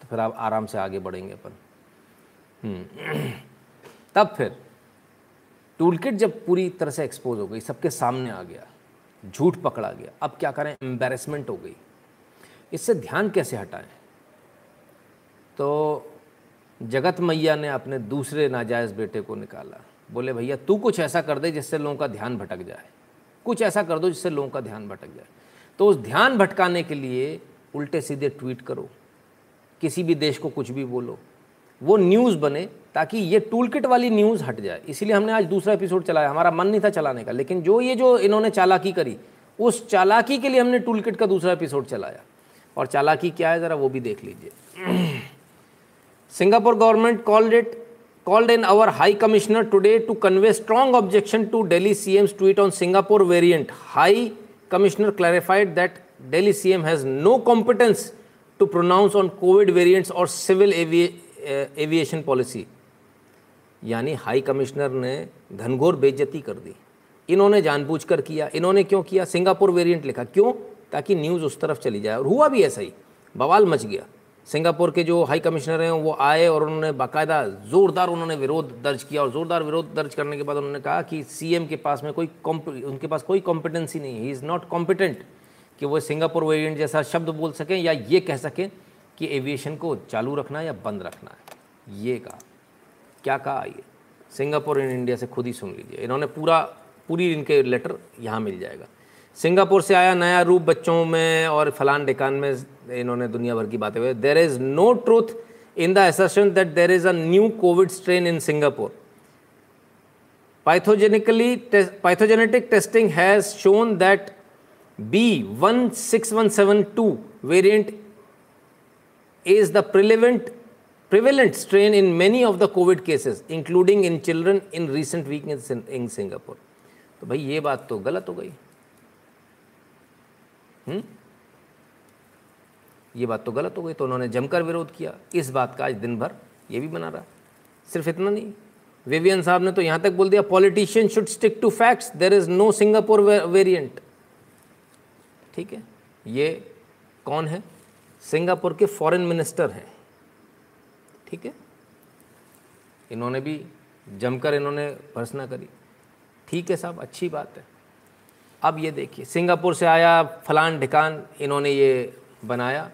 तो फिर आप आराम से आगे बढ़ेंगे अपन। हम्म। [CLEARS THROAT] तब फिर टूल किट जब पूरी तरह से एक्सपोज हो गई, सबके सामने आ गया, झूठ पकड़ा गया, अब क्या करें? एम्बेरसमेंट हो गई। इससे ध्यान कैसे हटाएँ? तो जगत मैया ने अपने दूसरे नाजायज़ बेटे को निकाला। बोले, भैया, तू कुछ ऐसा कर दे जिससे लोगों का ध्यान भटक जाए। कुछ ऐसा कर दो जिससे लोगों का ध्यान भटक जाए। तो उस ध्यान भटकाने के लिए उल्टे सीधे ट्वीट करो। किसी भी देश को कुछ भी बोलो। वो न्यूज़ बने ताकि ये टूल किट वाली न्यूज़ हट जाए। इसीलिए हमने आज दूसरा एपिसोड चलाया। हमारा मन नहीं था चलाने का, लेकिन जो ये जो इन्होंने चालाकी करी, उस चालाकी के लिए हमने टूल किट का दूसरा एपिसोड चलाया। और चालाकी क्या है, ज़रा वो भी देख लीजिए। [CLEARS THROAT] Singapore government called it called in our high commissioner today to convey strong objection to Delhi C M tweet on Singapore variant high commissioner clarified that Delhi C M has no competence to pronounce on covid variants or civil aviation policy यानी high commissioner ने घनघोर बेजती कर दी। इन्होंने जानबूझ कर किया। इन्होंने क्यों किया? सिंगापुर वेरियंट लिखा। क्यों? ताकि न्यूज़ उस तरफ़ चली जाए। और हुआ भी ऐसा ही। बवाल मच गया। सिंगापुर के जो हाई कमिश्नर हैं, वो आए और उन्होंने बाकायदा ज़ोरदार उन्होंने विरोध दर्ज किया और ज़ोरदार विरोध दर्ज करने के बाद उन्होंने कहा कि सीएम के पास में कोई उनके पास कोई कॉम्पिटेंसी नहीं है। इज़ नॉट कॉम्पिटेंट कि वो सिंगापुर वेरिएंट जैसा शब्द बोल सकें या ये कह सकें कि एविएशन को चालू रखना या बंद रखना है। ये कहा। क्या कहा आइए सिंगापुर इन इंडिया से खुद ही सुन लीजिए। इन्होंने पूरा, पूरी इनके लेटर यहाँ मिल जाएगा। सिंगापुर से आया नया रूप बच्चों में और फलान डेकान में इन्होंने दुनिया भर की बातें हुई there is no truth in the assertion that there is a new covid strain in Singapore phylogenetically phylogenetic testing has shown that B one six one seven two variant is the prevalent prevalent strain in many of the covid cases including in children in recent week in Singapore तो भाई, ये बात तो गलत हो गई। हुँ? ये बात तो गलत हो गई तो उन्होंने जमकर विरोध किया। इस बात का आज दिन भर ये भी बना रहा। सिर्फ़ इतना नहीं विवियन साहब ने तो यहाँ तक बोल दिया politician should stick to facts there is no Singapore variant ठीक है? ये कौन है? सिंगापुर के फॉरेन मिनिस्टर हैं। ठीक है? इन्होंने भी जमकर इन्होंने भर्सना करी। ठीक है साहब, अच्छी बात है। अब ये देखिए सिंगापुर से आया फलान ढिकान, इन्होंने ये बनाया।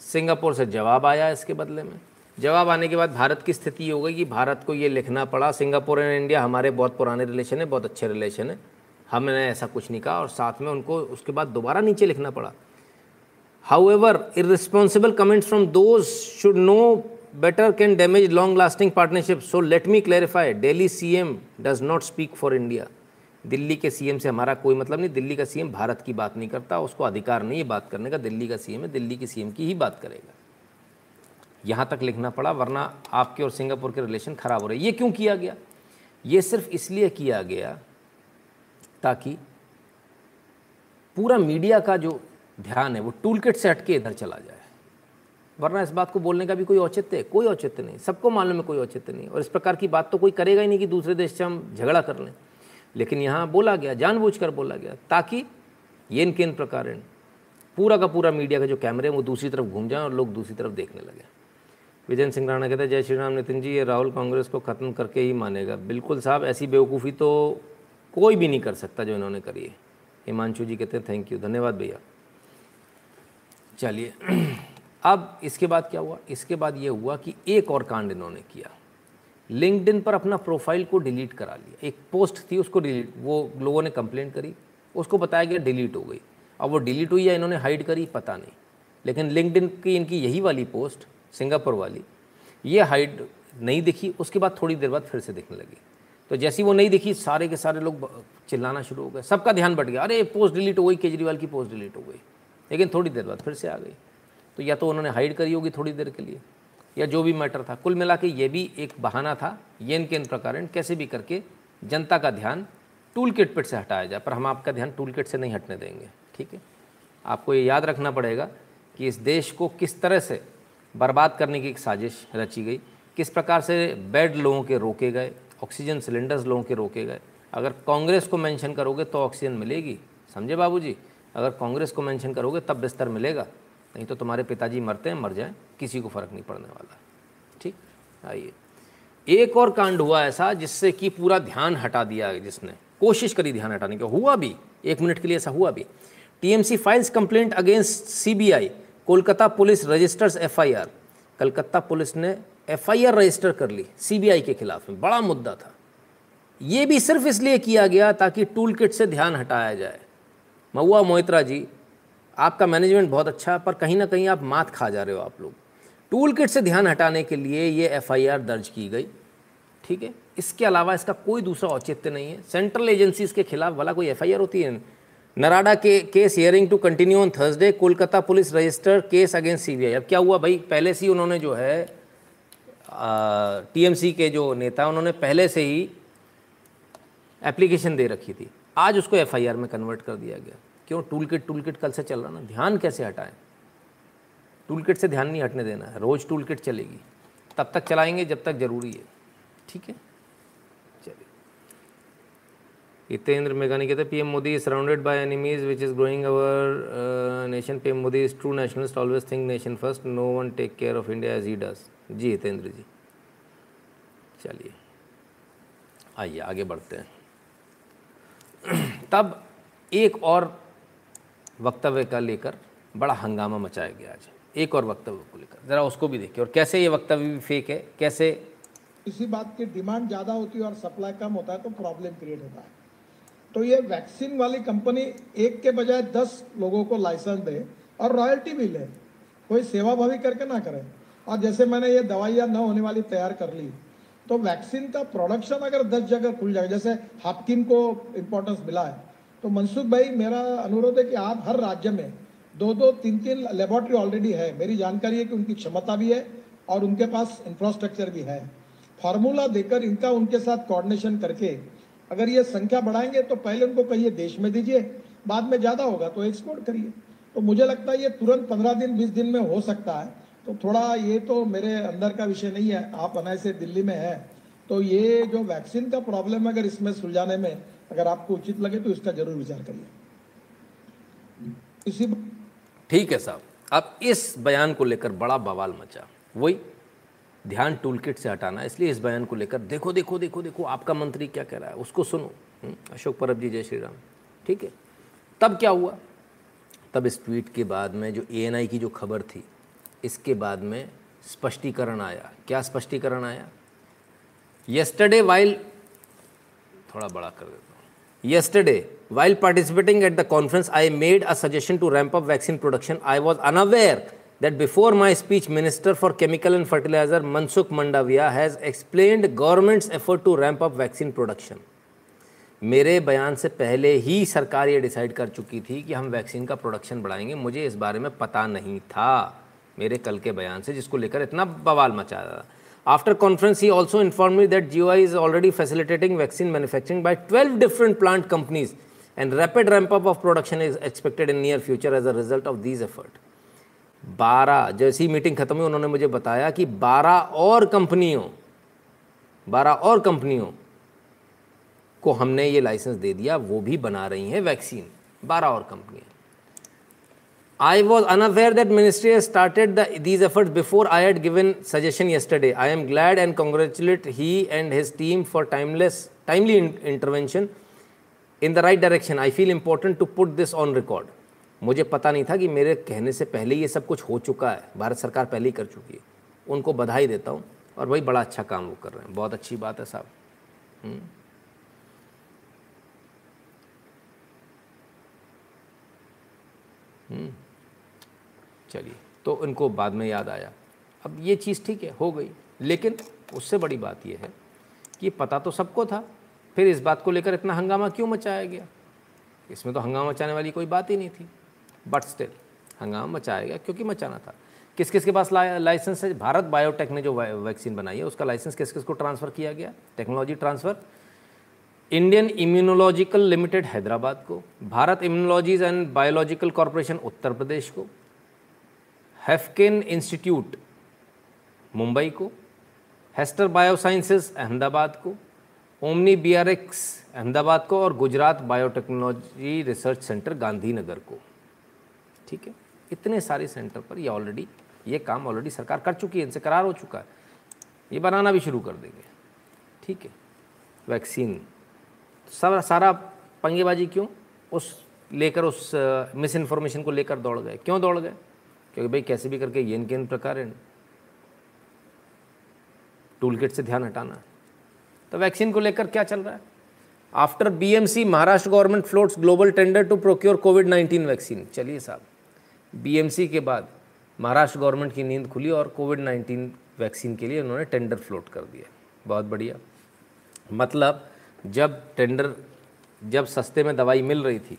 सिंगापुर से जवाब आया इसके बदले में। जवाब आने के बाद भारत की स्थिति हो गई कि भारत को ये लिखना पड़ा, सिंगापुर एंड इंडिया हमारे बहुत पुराने रिलेशन है, बहुत अच्छे रिलेशन है। हमने ऐसा कुछ नहीं कहा और साथ में उनको उसके बाद दोबारा नीचे लिखना पड़ा। However irresponsible comments from those should know better can damage long lasting partnership so let me clarify Delhi C M does not speak for India Delhi के सीएम से हमारा कोई मतलब नहीं, दिल्ली का सीएम भारत की बात नहीं करता, उसको अधिकार नहीं है बात करने का, दिल्ली का सीएम है, दिल्ली के सीएम की ही बात करेगा। यहाँ तक लिखना पड़ा, वरना आपके और सिंगापुर के रिलेशन ख़राब हो रहे। ये क्यों किया गया? ये सिर्फ़ इसलिए किया गया ताकि पूरा मीडिया का जो ध्यान है, वो टूल किट से हटके इधर चला जाए। वरना इस बात को बोलने का भी कोई औचित्य है, कोई औचित्य नहीं, सबको मालूम है कोई औचित्य नहीं। और इस प्रकार की बात तो कोई करेगा ही नहीं कि दूसरे देश से हम झगड़ा कर लें। लेकिन यहाँ बोला गया, जानबूझकर बोला गया, ताकि ये किन प्रकार पूरा का पूरा मीडिया का जो कैमरे हैं, वो दूसरी तरफ़ घूम जाए और लोग दूसरी तरफ़ देखने लगे। विजय सिंह राणा कहते हैं, जय श्री राम नितिन जी, ये राहुल कांग्रेस को ख़त्म करके ही मानेगा। बिल्कुल साहब, ऐसी बेवकूफ़ी तो कोई भी नहीं कर सकता जो इन्होंने करी है। हिमांशु जी कहते हैं, थैंक यू, धन्यवाद भैया। चलिए, [CLEARS THROAT] अब इसके बाद क्या हुआ? इसके बाद ये हुआ कि एक और कांड इन्होंने किया। लिंकडिन पर अपना प्रोफ़ाइल को डिलीट करा लिया। एक पोस्ट थी, उसको डिलीट, वो लोगों ने कंप्लेंट करी, उसको बताया गया डिलीट हो गई। अब वो डिलीट हुई या इन्होंने हाइड करी, पता नहीं। लेकिन लिंकडिन की, इनकी यही वाली पोस्ट, सिंगापुर वाली, ये हाइड नहीं दिखी, उसके बाद थोड़ी देर बाद फिर से दिखने लगी। तो जैसी वो नहीं दिखी, सारे के सारे लोग चिल्लाना शुरू हो गए। सबका ध्यान बढ़ गया, अरे, पोस्ट डिलीट हो गई, केजरीवाल की पोस्ट डिलीट हो गई। लेकिन थोड़ी देर बाद फिर से आ गई। तो या तो उन्होंने हाइड करी होगी थोड़ी देर के लिए। या जो भी मैटर था, कुल मिला के ये भी एक बहाना था, येन के इन प्रकार कैसे भी करके जनता का ध्यान टूल किट पिट से हटाया जाए, पर हम आपका ध्यान टूल किट से नहीं हटने देंगे, ठीक है? आपको ये याद रखना पड़ेगा कि इस देश को किस तरह से बर्बाद करने की एक साजिश रची गई, किस प्रकार से बेड लोगों के रोके गए, ऑक्सीजन सिलेंडर्स लोगों के रोके गए। अगर कांग्रेस को मेंशन करोगे तो ऑक्सीजन मिलेगी, समझे बाबूजी? अगर कांग्रेस को मेंशन करोगे तब बिस्तर मिलेगा। नहीं तो तुम्हारे पिताजी मरते हैं, मर जाएँ, किसी को फ़र्क नहीं पड़ने वाला। ठीक? आइए। एक और कांड हुआ ऐसा जिससे कि पूरा ध्यान हटा दिया जिसने। कोशिश करी ध्यान हटाने की, हुआ भी। एक मिनट के लिए ऐसा हुआ भी। TMC files complaint against CBI, Kolkata police registers FIR. Calcutta police ने एफआईआर रजिस्टर कर ली सीबीआई के खिलाफ में। बड़ा मुद्दा था। ये भी सिर्फ़ इसलिए किया गया ताकि टूल किट से ध्यान हटाया जाए। महुआ मोहित्रा जी आपका मैनेजमेंट बहुत अच्छा पर कहीं ना कहीं आप मात खा जा रहे हो आप लोग। टूल किट से ध्यान हटाने के लिए ये एफआईआर दर्ज की गई। ठीक है? इसके अलावा इसका कोई दूसरा औचित्य नहीं है। सेंट्रल एजेंसीज के खिलाफ वाला कोई एफआईआर होती है? नराडा के case hearing to continue on Thursday Kolkata police register case against CBI अब क्या हुआ भाई? पहले से ही उन्होंने जो है टीएमसी के जो नेता उन्होंने पहले से ही एप्लीकेशन दे रखी थी। आज उसको एफआईआर में कन्वर्ट कर दिया गया। क्यों टूल किट टूल किट कल से चल रहा ना? ध्यान कैसे हटाएँ? टूल किट से ध्यान नहीं हटने देना है। रोज़ टूल किट चलेगी। तब तक चलाएँगे, जब तक ज़रूरी है। ठीक है? चलिए। हितेंद्र मेघानी कहते PM Modi is surrounded by enemies which is growing our nation PM Modi is true nationalist always think nation first no one take care of India as he does ji Hitendra ji. चलिए। आइए, आगे बढ़ते हैं। [CLEARS THROAT] तब एक और वक्तव्य का लेकर बड़ा हंगामा मचाया गया आज। एक और वक्तव्य को लेकर। ज़रा उसको भी देखिए, और कैसे ये वक्तव्य भी फेक है, कैसे इसी बात की डिमांड ज़्यादा होती है और सप्लाई कम होता है तो प्रॉब्लम क्रिएट होता है। तो ये वैक्सीन वाली कंपनी एक के बजाय दस लोगों को लाइसेंस दे और रॉयल्टी भी ले। कोई सेवा भावी करके ना करे। और जैसे मैंने ये दवाइयाँ न होने वाली तैयार कर ली तो वैक्सीन का प्रोडक्शन अगर दस जगह खुल जाए, जैसे हापकिन को इम्पोर्टेंस मिला है तो मनसुख भाई, मेरा अनुरोध है कि आप हर राज्य में दो दो तीन तीन लेबोरेटरी ऑलरेडी है। मेरी जानकारी है कि उनकी क्षमता भी है और उनके पास इंफ्रास्ट्रक्चर भी है। फार्मूला देकर इनका उनके साथ कोऑर्डिनेशन करके अगर ये संख्या बढ़ाएँगे तो पहले उनको कहिए देश में दीजिए, बाद में ज़्यादा होगा तो एक्सपोर्ट करिए। तो मुझे लगता है ये तुरंत पंद्रह दिन, बीस दिन में हो सकता है। तो थोड़ा ये तो मेरे अंदर का विषय नहीं है, आप अनाय से दिल्ली में है। तो ये जो वैक्सीन का प्रॉब्लम है, अगर इसमें सुलझाने में अगर आपको उचित लगे तो इसका ज़रूर विचार करिए इसी ठीक है साहब अब इस बयान को लेकर बड़ा बवाल मचा। वही ध्यान टूल किट से हटाना इसलिए इस बयान को लेकर देखो देखो देखो देखो आपका मंत्री क्या कह रहा है उसको सुनो। हम्म, अशोक परब जी जय श्री राम। ठीक है तब क्या हुआ? तब इस ट्वीट के बाद में जो एएनआई की जो खबर थी इसके बाद में स्पष्टीकरण आया। क्या स्पष्टीकरण आया? यस्टरडे वाइल थोड़ा बड़ा कर देता yesterday while participating at the conference I made a suggestion to ramp up vaccine production I was unaware that before my speech, minister for chemical and fertilizer, mansukh mandavia, has explained government's effort to ramp up vaccine production. मेरे बयान से पहले ही सरकार ये decide कर चुकी थी कि हम वैक्सीन का प्रोडक्शन बढ़ाएँगे। मुझे इस बारे में पता नहीं था, मेरे कल के बयान से, जिसको लेकर इतना बवाल मचा रहा after conference he also inform me that GoI is already facilitating vaccine manufacturing by 12 different plant companies and rapid ramp up of production is expected in near future as a result of these effort बारह, जैसी meeting खत्म हुई, उन्होंने मुझे बताया कि बारह और कंपनियों, बारह और कंपनियों को हमने ये लाइसेंस दे दिया, वो भी बना रही हैं वैक्सीन बारह और कंपनियाँ। I was unaware that ministry has started the, these efforts before I had given suggestion yesterday. I am glad and congratulate he and his team for timeless, timely in, intervention in the right direction. I feel important to put this on record. मुझे पता नहीं था कि मेरे कहने से पहले ये सब कुछ हो चुका है भारत सरकार पहले ही कर चुकी है उनको बधाई देता हूँ और वही बड़ा अच्छा काम वो कर रहे हैं बहुत अच्छी बात है साहब हम्म। चलिए तो इनको बाद में याद आया। अब ये चीज़ ठीक है, हो गई। लेकिन उससे बड़ी बात यह है कि पता तो सबको था। फिर इस बात को लेकर इतना हंगामा क्यों मचाया गया? इसमें तो हंगामा मचाने वाली कोई बात ही नहीं थी। बट स्टिल हंगामा मचाया गया क्योंकि मचाना था। किस किस के पास लाइसेंस है? भारत बायोटेक ने जो वैक्सीन बनाई है, उसका लाइसेंस किस किस को ट्रांसफ़र किया गया? Technology transfer Indian Immunological Limited Hyderabad को। Bharat Immunologicals and Biological Corporation Uttar Pradesh को। हेफकिन इंस्टीट्यूट मुंबई को हेस्टर बायोसाइंसेस अहमदाबाद को ओमनी बीआरएक्स अहमदाबाद को और Gujarat biotechnology research centre Gandhinagar को। ठीक है? इतने सारे सेंटर पर ये ऑलरेडी ये काम ऑलरेडी सरकार कर चुकी है, इनसे करार हो चुका है। ये बनाना भी शुरू कर देंगे। ठीक है? वैक्सीन सब सारा पंगेबाजी क्यों? उस, लेकर उस मिस इन्फॉर्मेशन को लेकर दौड़ गए। क्यों दौड़ गए? क्योंकि भाई कैसे भी करके येन केन प्रकार है। टूल किट से ध्यान हटाना। तो वैक्सीन को लेकर क्या चल रहा है? After BMC Maharashtra government floats global tender to procure covid 19 vaccine चलिए साहब बीएमसी के बाद महाराष्ट्र गवर्नमेंट की नींद खुली और कोविड 19 वैक्सीन के लिए उन्होंने टेंडर फ्लोट कर दिया। बहुत बढ़िया। मतलब जब टेंडर जब सस्ते में दवाई मिल रही थी,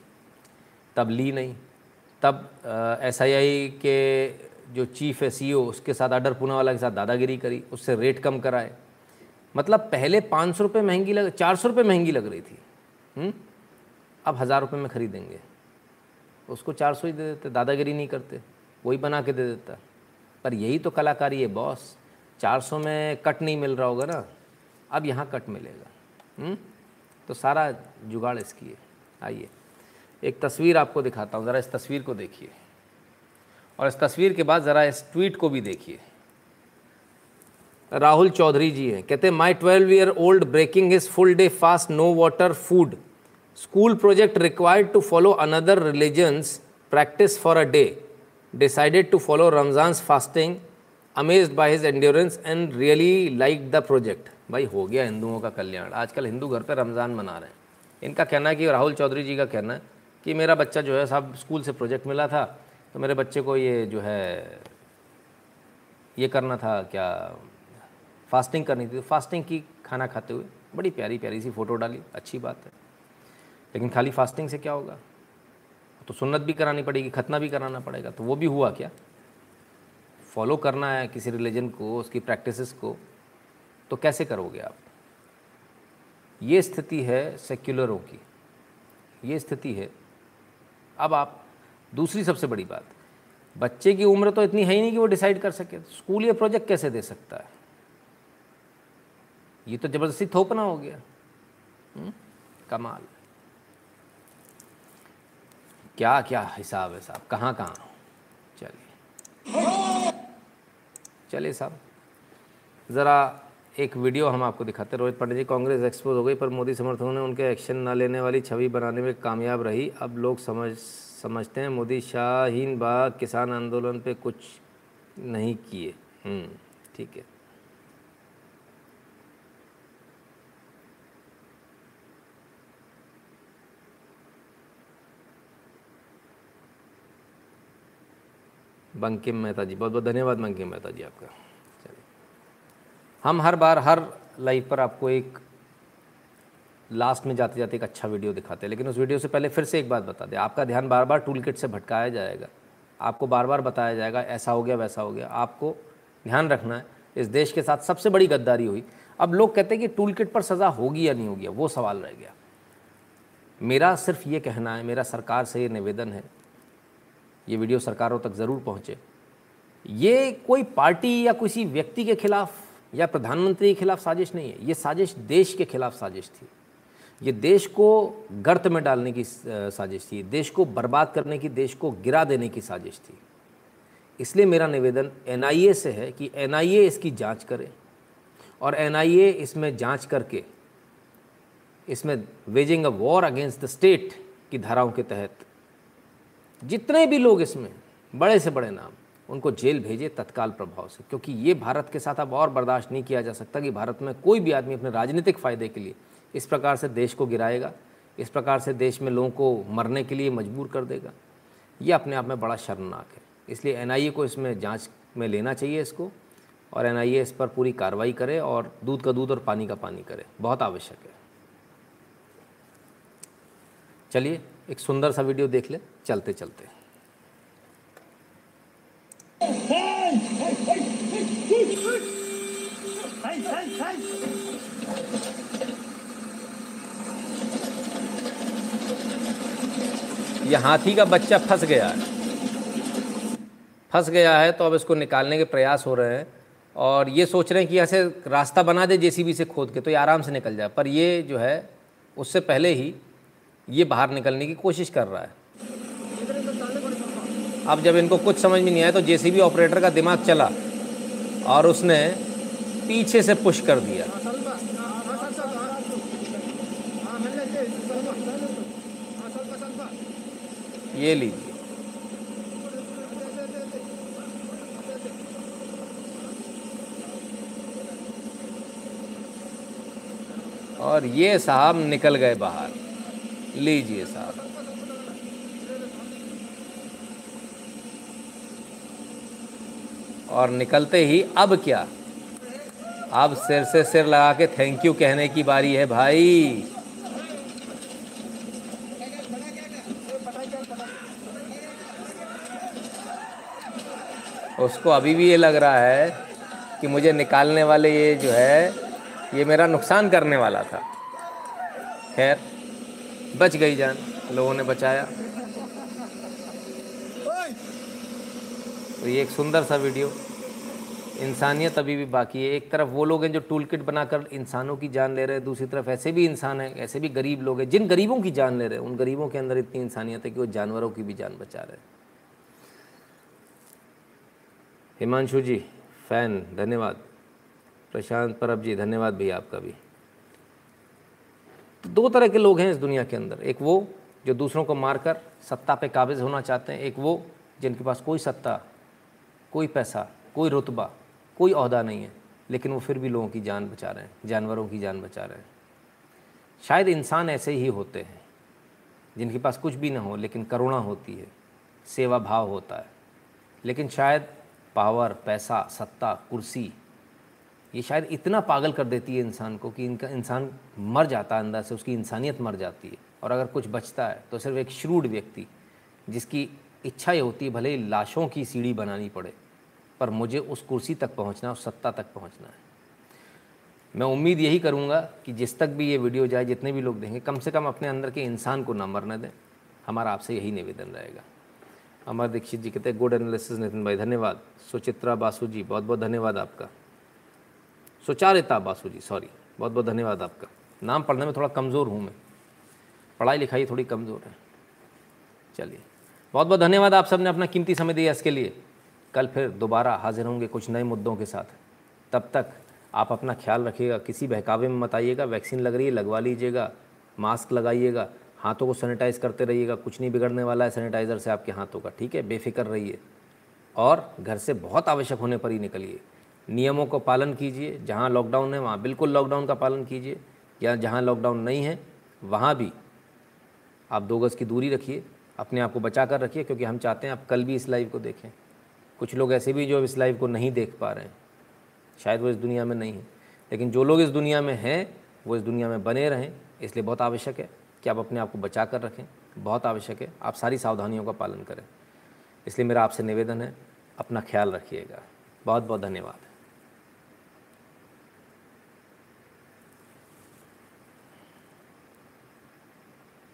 तब ली नहीं। तब एसआईआई के जो चीफ है सी उसके साथ अडर पूना वाला के साथ दादागिरी करी, उससे रेट कम कराए। मतलब पहले पाँच सौ रुपये महँगी लग, चार सौ रुपये महँगी लग रही थी। हुँ? अब हज़ार रुपये में ख़रीदेंगे। उसको चार सौ ही दे देते, दादागिरी नहीं करते, वही बना के दे देता। पर यही तो कलाकारी है बॉस चार सौ में कट नहीं मिल रहा होगा ना, अब यहाँ कट मिलेगा। हुँ? तो सारा जुगाड़ इसकी है। आइए। एक तस्वीर आपको दिखाता हूँ, ज़रा इस तस्वीर को देखिए। और इस तस्वीर के बाद ज़रा इस ट्वीट को भी देखिए। राहुल चौधरी जी हैं, कहते my twelve year old breaking his full day fast no water food school project required to follow another religion's practice for a day decided to follow Ramzan's fasting amazed by his endurance and really like the project भाई, हो गया हिंदुओं का कल्याण। आजकल हिंदू घर पर रमज़ान मना रहे हैं। इनका कहना है कि राहुल चौधरी जी का कहना है कि मेरा बच्चा जो है, साहब, स्कूल से प्रोजेक्ट मिला था तो मेरे बच्चे को ये जो है, ये करना था, क्या, फास्टिंग करनी थी। फास्टिंग की खाना खाते हुए बड़ी प्यारी प्यारी सी फ़ोटो डाली, अच्छी बात है। लेकिन खाली फास्टिंग से क्या होगा? तो सुन्नत भी करानी पड़ेगी, खतना भी कराना पड़ेगा तो वो भी हुआ क्या? फॉलो करना है किसी रिलीजन को, उसकी प्रैक्टिसेस को तो कैसे करोगे आप? ये स्थिति है सेक्युलरों की। ये स्थिति है अब आप, दूसरी सबसे बड़ी बात, बच्चे की उम्र तो इतनी है ही नहीं कि वो डिसाइड कर सके स्कूल ये प्रोजेक्ट कैसे दे सकता है? ये तो ज़बरदस्ती थोपना हो गया। हुँ? हम्म? कमाल। क्या क्या हिसाब है साहब? कहाँ कहाँ? चलिए। चलिए साहब, ज़रा एक वीडियो हम आपको दिखाते रोहित पांडे जी कांग्रेस एक्सपोज हो गई पर मोदी समर्थकों ने उनके एक्शन न लेने वाली छवि बनाने में कामयाब रही। अब लोग समझ समझते हैं मोदी शाहीन बाग किसान आंदोलन पे कुछ नहीं किए। हम्म, ठीक है। बंकिम मेहता जी बहुत बहुत धन्यवाद बंकिम मेहता जी आपका। हम हर बार, हर लाइव पर आपको एक लास्ट में जाते जाते एक अच्छा वीडियो दिखाते हैं। लेकिन उस वीडियो से पहले फिर से एक बात बता दें, आपका ध्यान बार बार टूल किट से भटकाया जाएगा। आपको बार बार बताया जाएगा, ऐसा हो गया, वैसा हो गया। आपको ध्यान रखना है। इस देश के साथ सबसे बड़ी गद्दारी हुई। अब लोग कहते हैं कि टूल किट पर सज़ा होगी या नहीं होगी वो सवाल रह गया। मेरा सिर्फ़ ये कहना है, मेरा सरकार से ये निवेदन है, ये वीडियो सरकारों तक ज़रूर पहुँचे। ये कोई पार्टी या किसी व्यक्ति के खिलाफ या प्रधानमंत्री के खिलाफ साजिश नहीं है, ये साजिश देश के खिलाफ साजिश थी। ये देश को गर्त में डालने की साजिश थी, देश को बर्बाद करने की, देश को गिरा देने की साजिश थी। इसलिए मेरा निवेदन एनआईए से है कि एनआईए इसकी जाँच करे और एनआईए इसमें जाँच करके इसमें waging a war against the state की धाराओं के तहत जितने भी लोग इसमें, बड़े से बड़े नाम उनको जेल भेजे तत्काल प्रभाव से, क्योंकि ये भारत के साथ अब और बर्दाश्त नहीं किया जा सकता कि भारत में कोई भी आदमी अपने राजनीतिक फ़ायदे के लिए इस प्रकार से देश को गिराएगा, इस प्रकार से देश में लोगों को मरने के लिए मजबूर कर देगा। ये अपने आप में बड़ा शर्मनाक है। इसलिए एनआईए को इसमें जाँच में लेना चाहिए इसको, और एनआईए इस पर पूरी कार्रवाई करे और दूध का दूध और पानी का पानी करे। बहुत आवश्यक है। चलिए, एक सुंदर सा वीडियो देख ले चलते चलते ये हाथी का बच्चा फंस गया है। फंस गया है तो अब इसको निकालने के प्रयास हो रहे हैं और ये सोच रहे हैं कि ऐसे रास्ता बना दे जेसीबी से खोद के तो ये आराम से निकल जाए। पर ये जो है, उससे पहले ही ये बाहर निकलने की कोशिश कर रहा है। अब जब इनको कुछ समझ में नहीं आया तो जेसीबी ऑपरेटर का दिमाग चला और उसने पीछे से पुश कर दिया। ये लीजिए। और ये साहब निकल गए बाहर। लीजिए साहब। और निकलते ही अब क्या? अब सिर से सिर लगा के थैंक यू कहने की बारी है भाई। उसको अभी भी ये लग रहा है कि मुझे निकालने वाले ये जो है, ये मेरा नुकसान करने वाला था। खैर, बच गई जान, लोगों ने बचाया। तो ये एक सुंदर सा वीडियो इंसानियत अभी भी बाकी है। एक तरफ़ वो लोग हैं जो टूल किट बनाकर इंसानों की जान ले रहे हैं, दूसरी तरफ़ ऐसे भी इंसान हैं, ऐसे भी गरीब लोग हैं, जिन गरीबों की जान ले रहे हैं, उन गरीबों के अंदर इतनी इंसानियत है कि वो जानवरों की भी जान बचा रहे हैं। हिमांशु जी, फ़ैन, धन्यवाद। प्रशांत परब जी, धन्यवाद भैया आपका भी। दो तरह के लोग हैं इस दुनिया के अंदर। एक वो जो दूसरों को मारकर सत्ता पे काबिज होना चाहते हैं, एक वो जिनके पास कोई सत्ता, कोई पैसा, कोई रुतबा कोई अहदा नहीं है, लेकिन वो फिर भी लोगों की जान बचा रहे हैं, जानवरों की जान बचा रहे हैं। शायद इंसान ऐसे ही होते हैं, जिनके पास कुछ भी ना हो, लेकिन करुणा होती है, सेवा भाव होता है। लेकिन शायद पावर, पैसा, सत्ता, कुर्सी, ये शायद इतना पागल कर देती है इंसान को कि इनका, इंसान मर जाता है अंदर से, उसकी इंसानियत मर जाती है। और अगर कुछ बचता है तो सिर्फ़ एक श्रूड व्यक्ति, जिसकी इच्छा ये होती है, भले ही लाशों की सीढ़ी बनानी पड़े। पर मुझे उस कुर्सी तक पहुँचना उस सत्ता तक पहुँचना है। मैं उम्मीद यही करूँगा कि जिस तक भी ये वीडियो जाए, जितने भी लोग देंगे कम से कम अपने अंदर के इंसान को ना मरने दें। हमारा आपसे यही निवेदन रहेगा। अमर दीक्षित जी कहते हैं गुड एनालिसिस नितिन भाई, धन्यवाद। सुचित्रा बासु जी बहुत बहुत धन्यवाद आपका। सुचारिता बासु जी सॉरी बहुत बहुत धन्यवाद आपका। नाम पढ़ने में थोड़ा कमज़ोर हूँ मैं। पढ़ाई लिखाई थोड़ी कमज़ोर है। चलिए बहुत बहुत धन्यवाद आप सबने अपना कीमती समय दिया इसके लिए। कल फिर दोबारा हाजिर होंगे कुछ नए मुद्दों के साथ। तब तक आप अपना ख्याल रखिएगा, किसी बहकावे में मत आइएगा, वैक्सीन लग रही है, लगवा लीजिएगा, मास्क लगाइएगा, हाथों को सैनिटाइज करते रहिएगा, कुछ नहीं बिगड़ने वाला है सैनिटाइज़र से आपके हाथों का, ठीक है? बेफिक्र रहिए। और घर से बहुत आवश्यक होने पर ही निकलिए। नियमों को पालन कीजिए, जहाँ लॉकडाउन है, वहाँ बिल्कुल लॉकडाउन का पालन कीजिए, या जहाँ लॉकडाउन नहीं है, वहाँ भी आप दो गज़ की दूरी रखिए, अपने आप को बचा कर रखिए, क्योंकि हम चाहते हैं आप कल भी इस लाइव को देखें। कुछ लोग ऐसे भी जो इस लाइफ को नहीं देख पा रहे हैं। शायद वो इस दुनिया में नहीं है। लेकिन जो लोग इस दुनिया में हैं, वो इस दुनिया में बने रहें, इसलिए बहुत आवश्यक है कि आप अपने आप को बचा कर रखें। बहुत आवश्यक है, आप सारी सावधानियों का पालन करें। इसलिए मेरा आपसे निवेदन है, अपना ख्याल रखिएगा। बहुत बहुत धन्यवाद।